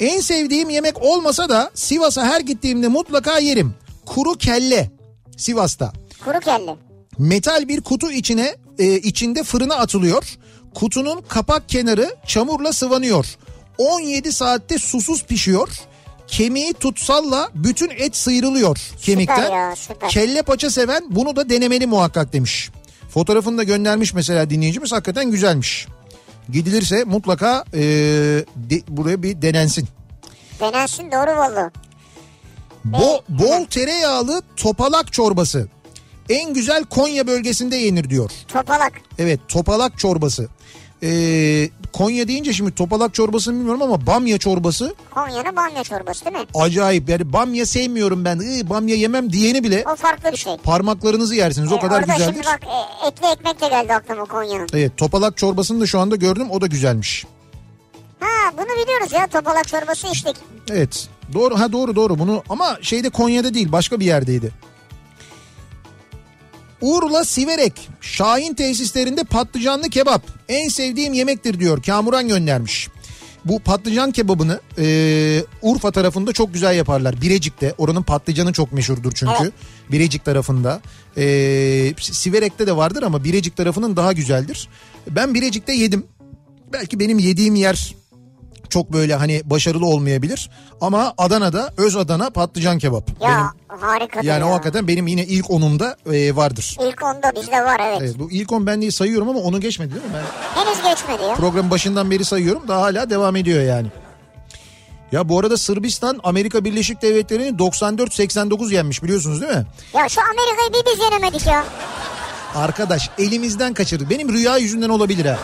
[SPEAKER 1] En sevdiğim yemek olmasa da Sivas'a her gittiğimde mutlaka yerim. Kuru kelle. Sivas'ta
[SPEAKER 2] Kuru kelle.
[SPEAKER 1] metal bir kutu içine e, içinde fırına atılıyor. Kutunun kapak kenarı çamurla sıvanıyor. 17 saatte susuz pişiyor. Kemiği tutsalla bütün et sıyrılıyor kemikten.
[SPEAKER 2] ya, süper.
[SPEAKER 1] Kelle paça seven bunu da denemeli muhakkak demiş. Fotoğrafını da göndermiş mesela dinleyicimiz hakikaten güzelmiş. Gidilirse mutlaka e, de- buraya bir denensin.
[SPEAKER 2] Denensin doğru valla.
[SPEAKER 1] Bo, bol tereyağlı topalak çorbası. En güzel Konya bölgesinde yenir diyor.
[SPEAKER 2] Topalak.
[SPEAKER 1] Evet topalak çorbası. Ee, Konya deyince şimdi topalak çorbasını bilmiyorum ama bamya çorbası
[SPEAKER 2] Konya'nın bamya çorbası değil mi?
[SPEAKER 1] acayip. Yani bamya sevmiyorum ben. Iı, bamya yemem diyeni bile
[SPEAKER 2] O farklı bir şey.
[SPEAKER 1] parmaklarınızı yersiniz. O
[SPEAKER 2] Ee,
[SPEAKER 1] kadar
[SPEAKER 2] orada
[SPEAKER 1] güzeldir.
[SPEAKER 2] şimdi bak e, etli ekmek de geldi aklıma Konya'nın.
[SPEAKER 1] Evet topalak çorbasını da şu anda gördüm. O da güzelmiş.
[SPEAKER 2] Ha bunu biliyoruz ya topalak çorbası içtik.
[SPEAKER 1] Evet. Doğru ha doğru doğru bunu ama şeyde Konya'da değil başka bir yerdeydi. Urla Siverek Şahin tesislerinde patlıcanlı kebap en sevdiğim yemektir diyor Kamuran göndermiş. Bu patlıcan kebabını e, Urfa tarafında çok güzel yaparlar. Birecik'te oranın patlıcanı çok meşhurdur çünkü.
[SPEAKER 2] Evet.
[SPEAKER 1] Birecik tarafında. E, Siverek'te de vardır ama Birecik tarafının daha güzeldir. Ben Birecik'te yedim. Belki benim yediğim yer çok böyle hani başarılı olmayabilir. Ama Adana'da öz Adana patlıcan kebap.
[SPEAKER 2] Ya
[SPEAKER 1] Benim,
[SPEAKER 2] harika.
[SPEAKER 1] yani
[SPEAKER 2] ya.
[SPEAKER 1] o hakikaten benim yine ilk onumda e, vardır.
[SPEAKER 2] İlk onda bizde var evet.
[SPEAKER 1] Evet, bu ilk on ben diye sayıyorum ama onu geçmedi değil mi? Ben
[SPEAKER 2] Henüz geçmedi ya.
[SPEAKER 1] programın başından beri sayıyorum daha hala devam ediyor yani. Ya bu arada Sırbistan Amerika Birleşik Devletleri'ni 94-89 yenmiş biliyorsunuz değil mi?
[SPEAKER 2] Ya şu Amerika'yı bir biz yenemedik ya.
[SPEAKER 1] Arkadaş elimizden kaçırdık. Benim rüya yüzünden olabilir ha.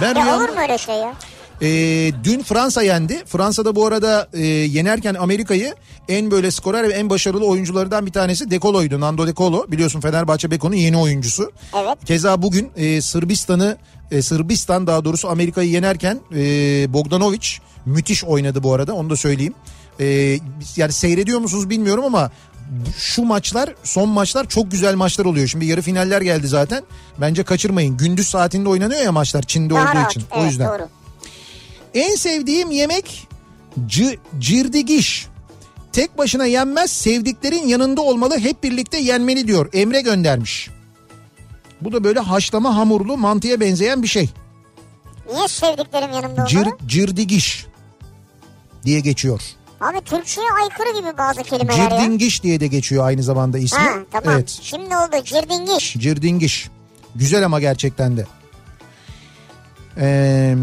[SPEAKER 1] Ben
[SPEAKER 2] Ya
[SPEAKER 1] rüyamda-
[SPEAKER 2] olur mu öyle şey ya?
[SPEAKER 1] Ee, dün Fransa yendi. Fransa'da bu arada e, yenerken Amerika'yı en böyle skorer ve en başarılı oyunculardan bir tanesi De Colo'ydu. Nando De Colo biliyorsun Fenerbahçe Beko'nun yeni oyuncusu.
[SPEAKER 2] Evet.
[SPEAKER 1] Keza bugün e, Sırbistan'ı e, Sırbistan daha doğrusu Amerika'yı yenerken e, Bogdanovic müthiş oynadı bu arada onu da söyleyeyim. E, yani seyrediyor musunuz bilmiyorum ama şu maçlar son maçlar çok güzel maçlar oluyor. Şimdi yarı finaller geldi zaten. Bence kaçırmayın. Gündüz saatinde oynanıyor ya maçlar Çin'de
[SPEAKER 2] Daha
[SPEAKER 1] olduğu
[SPEAKER 2] rahat.
[SPEAKER 1] için.
[SPEAKER 2] Evet
[SPEAKER 1] o yüzden.
[SPEAKER 2] doğru.
[SPEAKER 1] En sevdiğim yemek c- cirdigiş. Tek başına yenmez sevdiklerin yanında olmalı hep birlikte yenmeli diyor. Emre göndermiş. Bu da böyle haşlama hamurlu mantıya benzeyen bir şey.
[SPEAKER 2] Niye sevdiklerim yanımda
[SPEAKER 1] Cir,
[SPEAKER 2] olmalı?
[SPEAKER 1] cirdigiş diye geçiyor.
[SPEAKER 2] Abi Türkçe'ye aykırı gibi bazı kelimeler ya.
[SPEAKER 1] Cirdingiş diye de geçiyor aynı zamanda ismi.
[SPEAKER 2] Ha tamam.
[SPEAKER 1] Evet.
[SPEAKER 2] Şimdi oldu cirdingiş.
[SPEAKER 1] Cirdingiş. Güzel ama gerçekten de. Ee,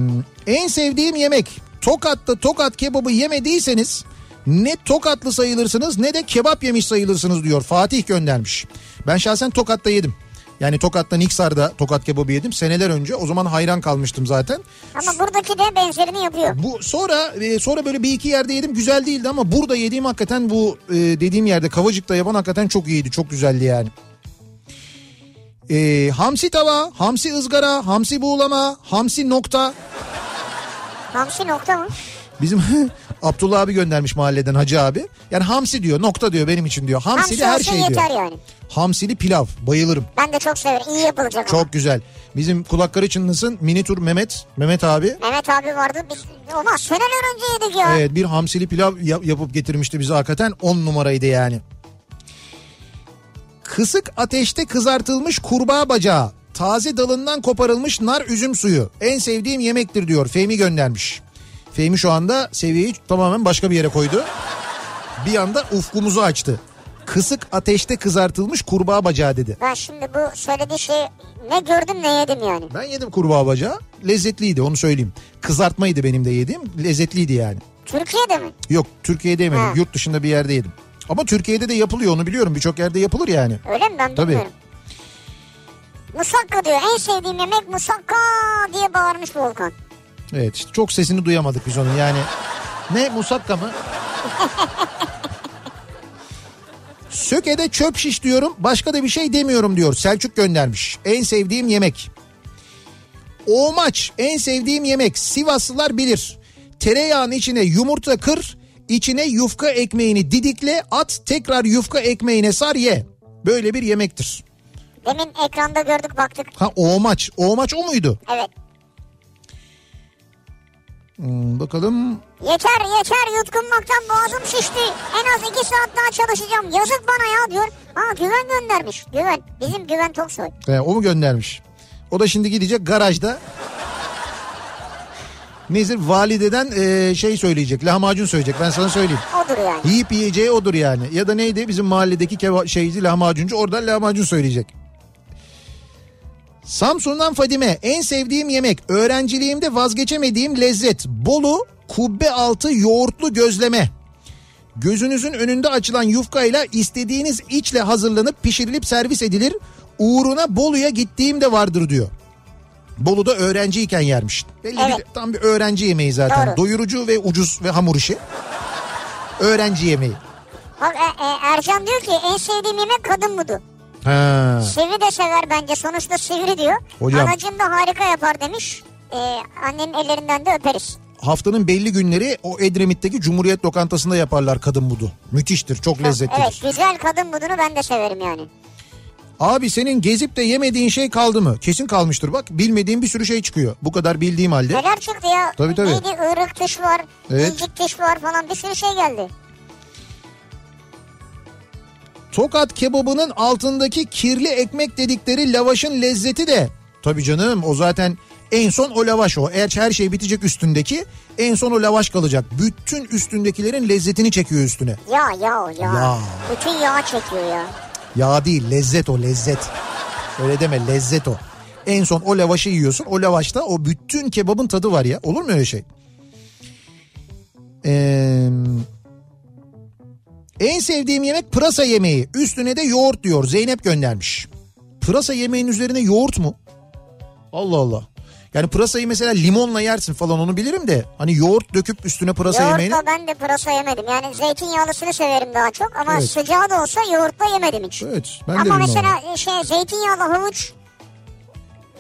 [SPEAKER 1] en sevdiğim yemek. Tokat'ta tokat kebabı yemediyseniz ne tokatlı sayılırsınız ne de kebap yemiş sayılırsınız diyor. Fatih göndermiş. Ben şahsen Tokat'ta yedim. Yani Tokat'ta Niksar'da tokat kebabı yedim seneler önce. O zaman hayran kalmıştım zaten.
[SPEAKER 2] Ama buradaki de benzerini yapıyor.
[SPEAKER 1] Bu sonra e, sonra böyle bir iki yerde yedim güzel değildi ama burada yediğim hakikaten bu e, dediğim yerde Kavacık'ta yapan hakikaten çok iyiydi. Çok güzeldi yani. E, hamsi tava, hamsi ızgara, hamsi buğulama, hamsi nokta.
[SPEAKER 2] Hamsi nokta mı?
[SPEAKER 1] Bizim Abdullah abi göndermiş mahalleden Hacı abi. Yani hamsi diyor nokta diyor benim için diyor. Hamsili
[SPEAKER 2] Hamsi
[SPEAKER 1] her şey diyor.
[SPEAKER 2] yani.
[SPEAKER 1] Hamsili pilav bayılırım.
[SPEAKER 2] Ben de çok severim. İyi yapılacak ama.
[SPEAKER 1] Çok güzel. Bizim kulakları çınlasın mini tur Mehmet. Mehmet abi.
[SPEAKER 2] Mehmet abi vardı. Biz olmaz seneler önce yedik ya.
[SPEAKER 1] Evet bir hamsili pilav yap- yapıp getirmişti bize hakikaten 10 numaraydı yani. Kısık ateşte kızartılmış kurbağa bacağı taze dalından koparılmış nar üzüm suyu. En sevdiğim yemektir diyor. Fehmi göndermiş. Fehmi şu anda seviyeyi tamamen başka bir yere koydu. Bir anda ufkumuzu açtı. Kısık ateşte kızartılmış kurbağa bacağı dedi.
[SPEAKER 2] Ben şimdi bu söylediği şey ne gördüm ne yedim yani.
[SPEAKER 1] Ben yedim kurbağa bacağı. Lezzetliydi onu söyleyeyim. Kızartmaydı benim de yediğim. Lezzetliydi yani.
[SPEAKER 2] Türkiye'de mi?
[SPEAKER 1] Yok Türkiye'de yemedim.
[SPEAKER 2] Ha.
[SPEAKER 1] Yurt dışında bir yerde yedim. Ama Türkiye'de de yapılıyor onu biliyorum. Birçok yerde yapılır yani.
[SPEAKER 2] Öyle mi ben
[SPEAKER 1] Tabii.
[SPEAKER 2] bilmiyorum. Musakka diyor en sevdiğim yemek musakka diye bağırmış Volkan.
[SPEAKER 1] Evet işte çok sesini duyamadık biz onun yani. Ne musakka mı? Söke'de çöp şiş diyorum başka da bir şey demiyorum diyor Selçuk göndermiş. En sevdiğim yemek. Oğmaç en sevdiğim yemek Sivaslılar bilir. Tereyağın içine yumurta kır içine yufka ekmeğini didikle at tekrar yufka ekmeğine sar ye. Böyle bir yemektir.
[SPEAKER 2] Demin ekranda gördük baktık.
[SPEAKER 1] Ha oğmaç. Oğmaç o muydu?
[SPEAKER 2] Evet.
[SPEAKER 1] Hmm, bakalım.
[SPEAKER 2] Yeter yeter yutkunmaktan boğazım şişti. En az iki saat daha çalışacağım. Yazık bana ya diyor. Ha Güven göndermiş. Güven. Bizim Güven Toksoy.
[SPEAKER 1] He, o mu göndermiş? O da şimdi gidecek garajda. Neyse valideden e, şey söyleyecek. Lahmacun söyleyecek. Ben sana söyleyeyim.
[SPEAKER 2] Odur yani.
[SPEAKER 1] Yiyip yiyeceği odur yani. Ya da neydi bizim mahalledeki keba- şeyci lahmacuncu oradan lahmacun söyleyecek. Samsun'dan Fadime en sevdiğim yemek öğrenciliğimde vazgeçemediğim lezzet Bolu kubbe altı yoğurtlu gözleme. Gözünüzün önünde açılan yufkayla istediğiniz içle hazırlanıp pişirilip servis edilir. Uğruna Bolu'ya gittiğim de vardır diyor. Bolu'da öğrenciyken yermiş. Belli
[SPEAKER 2] Evet.
[SPEAKER 1] bir, tam bir öğrenci yemeği zaten.
[SPEAKER 2] Doğru.
[SPEAKER 1] Doyurucu ve ucuz ve hamur işi. Öğrenci yemeği.
[SPEAKER 2] Bak e, e, Ercan diyor ki en sevdiğim yemek kadın budu.
[SPEAKER 1] Ha.
[SPEAKER 2] Sivri de sever bence. Sonuçta sivri diyor.
[SPEAKER 1] Hocam.
[SPEAKER 2] Anacığım da harika yapar demiş. E, annenin ellerinden de öperiz.
[SPEAKER 1] Haftanın belli günleri o Edremit'teki Cumhuriyet Lokantası'nda yaparlar kadın budu. Müthiştir, çok lezzetlidir.
[SPEAKER 2] Evet güzel kadın budunu ben de severim yani.
[SPEAKER 1] Abi senin gezip de yemediğin şey kaldı mı? Kesin kalmıştır bak. Bilmediğim bir sürü şey çıkıyor. Bu kadar bildiğim halde.
[SPEAKER 2] Neler çıktı ya?
[SPEAKER 1] Tabii, tabii.
[SPEAKER 2] Neydi ırık tış var,
[SPEAKER 1] Evet.
[SPEAKER 2] incik tış var falan bir sürü şey geldi.
[SPEAKER 1] Tokat kebabının altındaki kirli ekmek dedikleri lavaşın lezzeti de. Tabii canım o zaten en son o lavaş o. Eğer her şey bitecek üstündeki en son o lavaş kalacak. Bütün üstündekilerin lezzetini çekiyor üstüne.
[SPEAKER 2] Ya ya ya.
[SPEAKER 1] Ya.
[SPEAKER 2] Bütün yağ çekiyor ya.
[SPEAKER 1] Yağ değil lezzet o lezzet. Öyle deme lezzet o. En son o lavaşı yiyorsun. O lavaşta o bütün kebabın tadı var ya. Olur mu öyle şey? Ee, en sevdiğim yemek pırasa yemeği. Üstüne de yoğurt diyor. Zeynep göndermiş. Pırasa yemeğin üzerine yoğurt mu? Allah Allah. Yani pırasayı mesela limonla yersin falan onu bilirim de. Hani yoğurt döküp üstüne pırasa yemeğini.
[SPEAKER 2] Yoğurtla ben de pırasa yemedim. Yani zeytinyağlısını severim daha çok ama
[SPEAKER 1] Evet.
[SPEAKER 2] sıcağı da olsa yoğurtla yemedim hiç.
[SPEAKER 1] Evet ben de
[SPEAKER 2] ama mesela şey zeytinyağlı havuç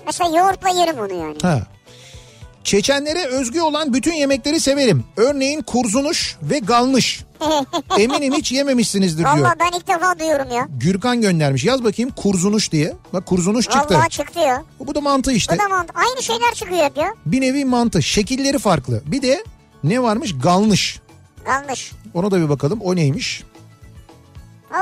[SPEAKER 2] mesela yoğurtla yerim onu yani.
[SPEAKER 1] Ha. Çeçenlere özgü olan bütün yemekleri severim. Örneğin kurzunuş ve galmış. Eminim hiç yememişsinizdir diyor.
[SPEAKER 2] Valla ben ilk defa duyuyorum ya.
[SPEAKER 1] Gürkan göndermiş. Yaz bakayım kurzunuş diye. Bak kurzunuş çıktı.
[SPEAKER 2] Vallahi çıktı ya.
[SPEAKER 1] Bu da mantı işte.
[SPEAKER 2] Bu da mant- Aynı şeyler çıkıyor hep ya.
[SPEAKER 1] Bir nevi mantı. Şekilleri farklı. Bir de ne varmış? Galmış.
[SPEAKER 2] Yanlış.
[SPEAKER 1] Ona da bir bakalım. O neymiş?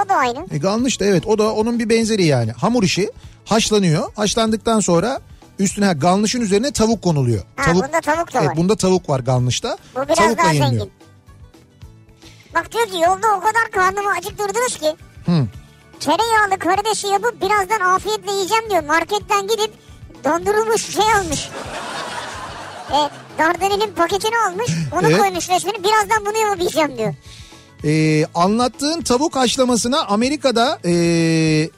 [SPEAKER 2] O da aynı.
[SPEAKER 1] E galmış da evet o da onun bir benzeri yani. Hamur işi haşlanıyor. Haşlandıktan sonra üstüne ha, galnışın üzerine tavuk konuluyor.
[SPEAKER 2] Ha, bunda tavuk da
[SPEAKER 1] evet,
[SPEAKER 2] var.
[SPEAKER 1] Bunda tavuk var galnışta.
[SPEAKER 2] Bu biraz
[SPEAKER 1] Tavukla
[SPEAKER 2] daha
[SPEAKER 1] yeniliyor.
[SPEAKER 2] zengin. Bak diyor ki yolda o kadar karnımı acıktırdınız ki.
[SPEAKER 1] Hı.
[SPEAKER 2] Tereyağlı karidesi yapıp birazdan afiyetle yiyeceğim diyor. Marketten gidip dondurulmuş şey almış. E, Dardanel'in paketini almış. Onu
[SPEAKER 1] Evet.
[SPEAKER 2] koymuş resmini. Birazdan bunu yapıp yiyeceğim diyor.
[SPEAKER 1] Ee, anlattığın tavuk haşlamasına Amerika'da ee,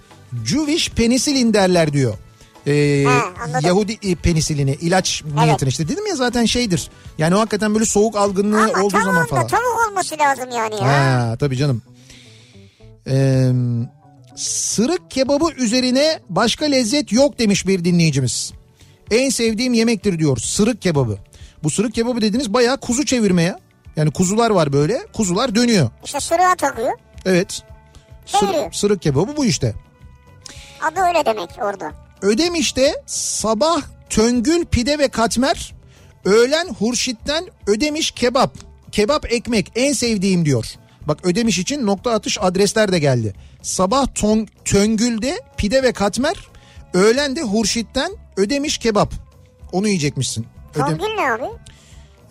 [SPEAKER 1] Jewish penicillin derler diyor. Ee,
[SPEAKER 2] Ha.
[SPEAKER 1] Yahudi e, penisilini ilaç niyetine işte dedim ya zaten şeydir. Yani o hakikaten böyle soğuk algınlığı
[SPEAKER 2] Ama
[SPEAKER 1] olduğu zaman falan.
[SPEAKER 2] tavuk olması lazım yani ya.
[SPEAKER 1] Ha tabii canım. Ee, sırık kebabı üzerine başka lezzet yok demiş bir dinleyicimiz. En sevdiğim yemektir diyor sırık kebabı. Bu sırık kebabı dediğiniz bayağı kuzu çevirme ya. Yani kuzular var böyle kuzular dönüyor.
[SPEAKER 2] İşte sırığa takıyor.
[SPEAKER 1] Evet. Sır- sırık kebabı bu işte.
[SPEAKER 2] Adı öyle demek orada.
[SPEAKER 1] Ödemiş'te sabah töngül pide ve katmer, öğlen Hurşit'ten Ödemiş kebap, kebap ekmek en sevdiğim diyor. Bak Ödemiş için nokta atış adresler de geldi. Sabah ton, töngülde pide ve katmer, Öğlen de Hurşit'ten ödemiş kebap. Onu yiyecekmişsin. Ödem-
[SPEAKER 2] Songül ne abi?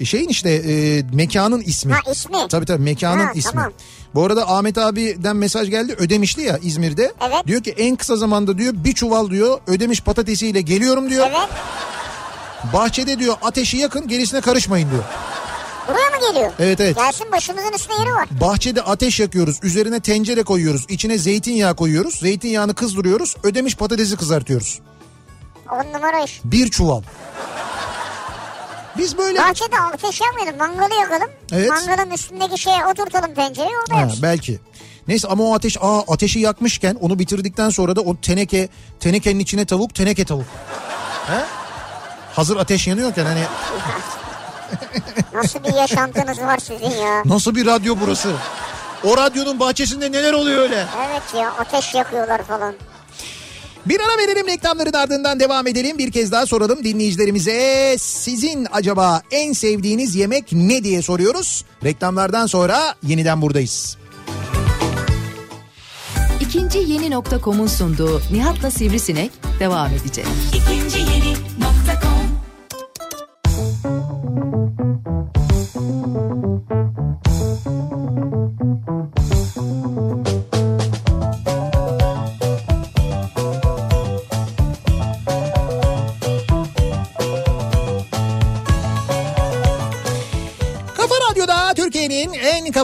[SPEAKER 1] Şeyin işte e, mekanın ismi.
[SPEAKER 2] Ha, ismi.
[SPEAKER 1] Tabii tabii mekanın
[SPEAKER 2] Ha,
[SPEAKER 1] ismi.
[SPEAKER 2] tamam.
[SPEAKER 1] Bu arada Ahmet abiden mesaj geldi. Ödemişli ya İzmir'de.
[SPEAKER 2] Evet.
[SPEAKER 1] Diyor ki en kısa zamanda diyor bir çuval diyor ödemiş patatesiyle geliyorum diyor.
[SPEAKER 2] Evet.
[SPEAKER 1] Bahçede diyor ateşi yakın gerisine karışmayın diyor.
[SPEAKER 2] Buraya mı geliyor?
[SPEAKER 1] Evet, evet.
[SPEAKER 2] Gelsin başımızın üstüne yeri var.
[SPEAKER 1] Bahçede ateş yakıyoruz. Üzerine tencere koyuyoruz. içine zeytinyağı koyuyoruz. Zeytinyağını kızdırıyoruz. Ödemiş patatesi kızartıyoruz.
[SPEAKER 2] On numara iş.
[SPEAKER 1] Bir çuval. Biz böyle...
[SPEAKER 2] Bahçede ateş yakmayalım mangalı yakalım.
[SPEAKER 1] Evet.
[SPEAKER 2] Mangalın üstündeki şeye oturtalım tencereyi orada
[SPEAKER 1] Ha, belki. Neyse ama o ateş aa ateşi yakmışken onu bitirdikten sonra da o teneke tenekenin içine tavuk teneke tavuk. He? Hazır ateş yanıyorken hani
[SPEAKER 2] Nasıl bir yaşantınız var sizin ya.
[SPEAKER 1] nasıl bir radyo burası? O radyonun bahçesinde neler oluyor öyle?
[SPEAKER 2] Evet ya ateş yakıyorlar falan.
[SPEAKER 1] Bir ara verelim reklamların ardından devam edelim. Bir kez daha soralım dinleyicilerimize. Sizin acaba en sevdiğiniz yemek ne diye soruyoruz. Reklamlardan sonra yeniden buradayız.
[SPEAKER 4] İkinci yeni nokta.com'un sunduğu Nihat'la Sivrisinek devam edecek.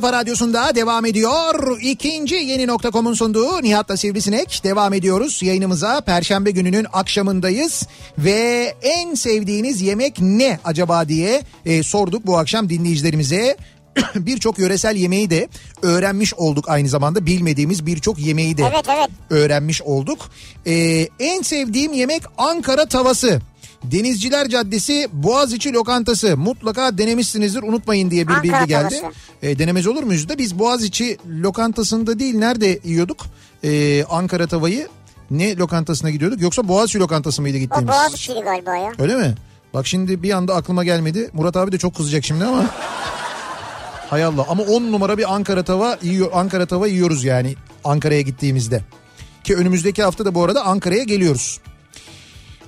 [SPEAKER 1] Kafa radyosunda devam ediyor. İkinci yeni nokta.com'un sunduğu Nihat'la Sivrisinek devam ediyoruz. Yayınımıza Perşembe gününün akşamındayız. Ve en sevdiğiniz yemek ne acaba diye e, sorduk bu akşam dinleyicilerimize. birçok yöresel yemeği de öğrenmiş olduk aynı zamanda bilmediğimiz birçok yemeği de
[SPEAKER 2] Evet evet.
[SPEAKER 1] öğrenmiş olduk. Ee, en sevdiğim yemek Ankara tavası. Denizciler Caddesi Boğaziçi Lokantası mutlaka denemişsinizdir unutmayın diye bir
[SPEAKER 2] Ankara
[SPEAKER 1] bilgi geldi. Ee, denemez olur muyuz da biz Boğaziçi Lokantası'nda değil nerede yiyorduk Ee, Ankara tavayı? Ne lokantasına gidiyorduk yoksa Boğaziçi Lokantası mıydı
[SPEAKER 2] O
[SPEAKER 1] gittiğimiz?
[SPEAKER 2] Boğaziçi'li galiba ya.
[SPEAKER 1] Öyle mi? Bak şimdi bir anda aklıma gelmedi. Murat abi de çok kızacak şimdi ama. Hay Allah ama 10 numara bir Ankara tava yiyor Ankara tava yiyoruz yani Ankara'ya gittiğimizde. Ki önümüzdeki hafta da bu arada Ankara'ya geliyoruz.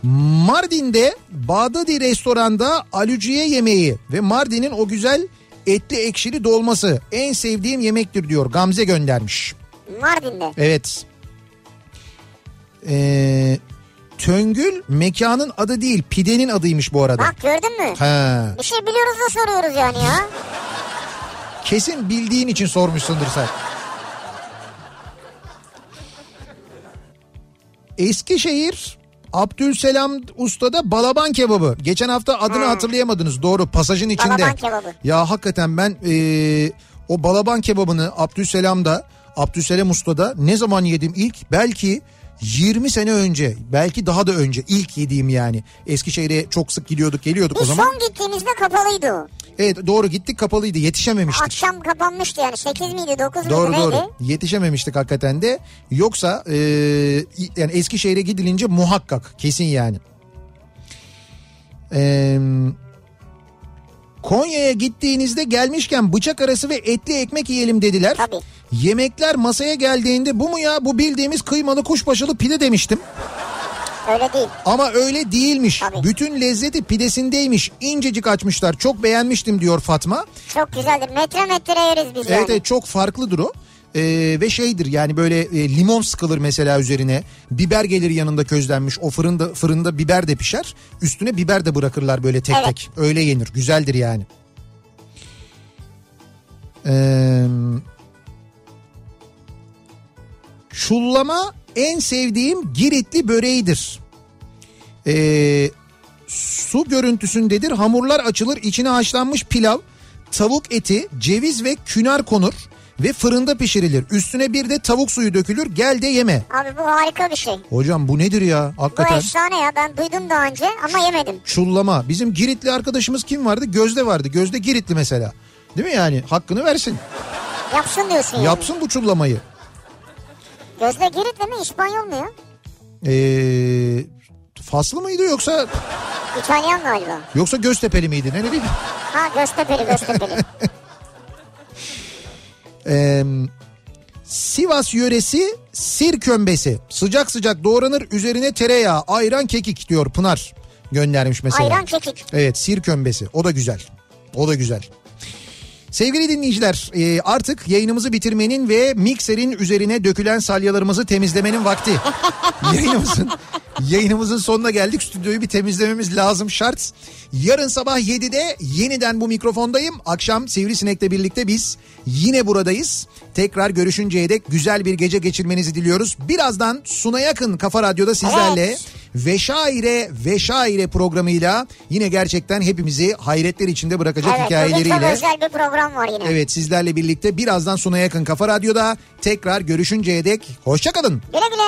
[SPEAKER 1] Mardin'de Bağdadi restoranda alüciye yemeği ve Mardin'in o güzel etli ekşili dolması en sevdiğim yemektir diyor. Gamze göndermiş.
[SPEAKER 2] Mardin'de.
[SPEAKER 1] Evet. Ee, Töngül mekanın adı değil pidenin adıymış bu arada.
[SPEAKER 2] Bak gördün mü?
[SPEAKER 1] Ha,
[SPEAKER 2] Bir şey biliyoruz da soruyoruz yani ya.
[SPEAKER 1] kesin bildiğin için sormuşsundur sen. Eskişehir Abdülselam Usta'da balaban kebabı. Geçen hafta adını hatırlayamadınız. Doğru pasajın içinde.
[SPEAKER 2] Balaban kebabı.
[SPEAKER 1] Ya hakikaten ben eee, o balaban kebabını Abdülselam'da Abdülselam Usta'da ne zaman yedim ilk? Belki 20 sene önce belki daha da önce ilk yediğim yani. Eskişehir'e çok sık gidiyorduk geliyorduk o
[SPEAKER 2] Biz
[SPEAKER 1] zaman.
[SPEAKER 2] son gittiğimizde kapalıydı o.
[SPEAKER 1] Evet doğru gittik kapalıydı yetişememiştik.
[SPEAKER 2] Akşam kapanmıştı yani 8 miydi 9 muydu
[SPEAKER 1] Doğru
[SPEAKER 2] neydi?
[SPEAKER 1] doğru yetişememiştik hakikaten de. Yoksa e, yani Eskişehir'e gidilince muhakkak kesin yani. Eee... Konya'ya gittiğinizde gelmişken bıçak arası ve etli ekmek yiyelim dediler.
[SPEAKER 2] Tabii.
[SPEAKER 1] Yemekler masaya geldiğinde bu mu ya bu bildiğimiz kıymalı kuşbaşılı pide demiştim.
[SPEAKER 2] Öyle değil.
[SPEAKER 1] Ama öyle değilmiş.
[SPEAKER 2] Tabii.
[SPEAKER 1] Bütün lezzeti pidesindeymiş. İncecik açmışlar. Çok beğenmiştim diyor Fatma.
[SPEAKER 2] Çok güzeldir. Metre metre yeriz biz
[SPEAKER 1] Evet,
[SPEAKER 2] yani.
[SPEAKER 1] evet çok farklıdır o. Ee, ve şeydir yani böyle e, limon sıkılır mesela üzerine. Biber gelir yanında közlenmiş. O fırında fırında biber de pişer. Üstüne biber de bırakırlar böyle tek
[SPEAKER 2] Evet.
[SPEAKER 1] tek. Öyle yenir. Güzeldir yani. Ee, çullama en sevdiğim Giritli böreğidir. Ee, su görüntüsündedir. Hamurlar açılır. içine haşlanmış pilav, tavuk eti, ceviz ve künar konur ve fırında pişirilir. Üstüne bir de tavuk suyu dökülür. Gel de yeme.
[SPEAKER 2] Abi bu harika bir şey.
[SPEAKER 1] Hocam bu nedir ya?
[SPEAKER 2] Bu
[SPEAKER 1] Hakikaten.
[SPEAKER 2] efsane ya ben duydum daha önce ama yemedim.
[SPEAKER 1] Çullama. Bizim Giritli arkadaşımız kim vardı? Gözde vardı. Gözde Giritli mesela. Değil mi yani? Hakkını versin.
[SPEAKER 2] Yapsın diyorsun yani.
[SPEAKER 1] Yapsın bu çullamayı.
[SPEAKER 2] Gözde Girit'le mi İspanyol mu ya?
[SPEAKER 1] Ee, Faslı mıydı yoksa
[SPEAKER 2] İtalyan galiba.
[SPEAKER 1] yoksa Göztepe'li miydi? Ne bileyim.
[SPEAKER 2] Ha Göztepe'li Göztepe'li.
[SPEAKER 1] Ee, Sivas yöresi sir kömbesi. Sıcak sıcak doğranır üzerine tereyağı, ayran, kekik diyor Pınar göndermiş mesela.
[SPEAKER 2] Ayran kekik.
[SPEAKER 1] Evet sir kömbesi o da güzel. O da güzel. Sevgili dinleyiciler e, artık yayınımızı bitirmenin ve mikserin üzerine dökülen salyalarımızı temizlemenin vakti. Yayınımızın yayınımızın sonuna geldik. Stüdyoyu bir temizlememiz lazım şart. Yarın sabah 7'de yeniden bu mikrofondayım. Akşam Sivrisinek'le birlikte biz yine buradayız. Tekrar görüşünceye dek güzel bir gece geçirmenizi diliyoruz. Birazdan Suna Yakın Kafa Radyo'da sizlerle
[SPEAKER 2] Evet.
[SPEAKER 1] Veşaire Veşaire programıyla yine gerçekten hepimizi hayretler içinde bırakacak
[SPEAKER 2] Evet
[SPEAKER 1] hikayeleriyle.
[SPEAKER 2] özel bir program var yine.
[SPEAKER 1] Evet sizlerle birlikte birazdan Suna Yakın Kafa Radyo'da tekrar görüşünceye dek hoşçakalın.
[SPEAKER 2] Güle güle.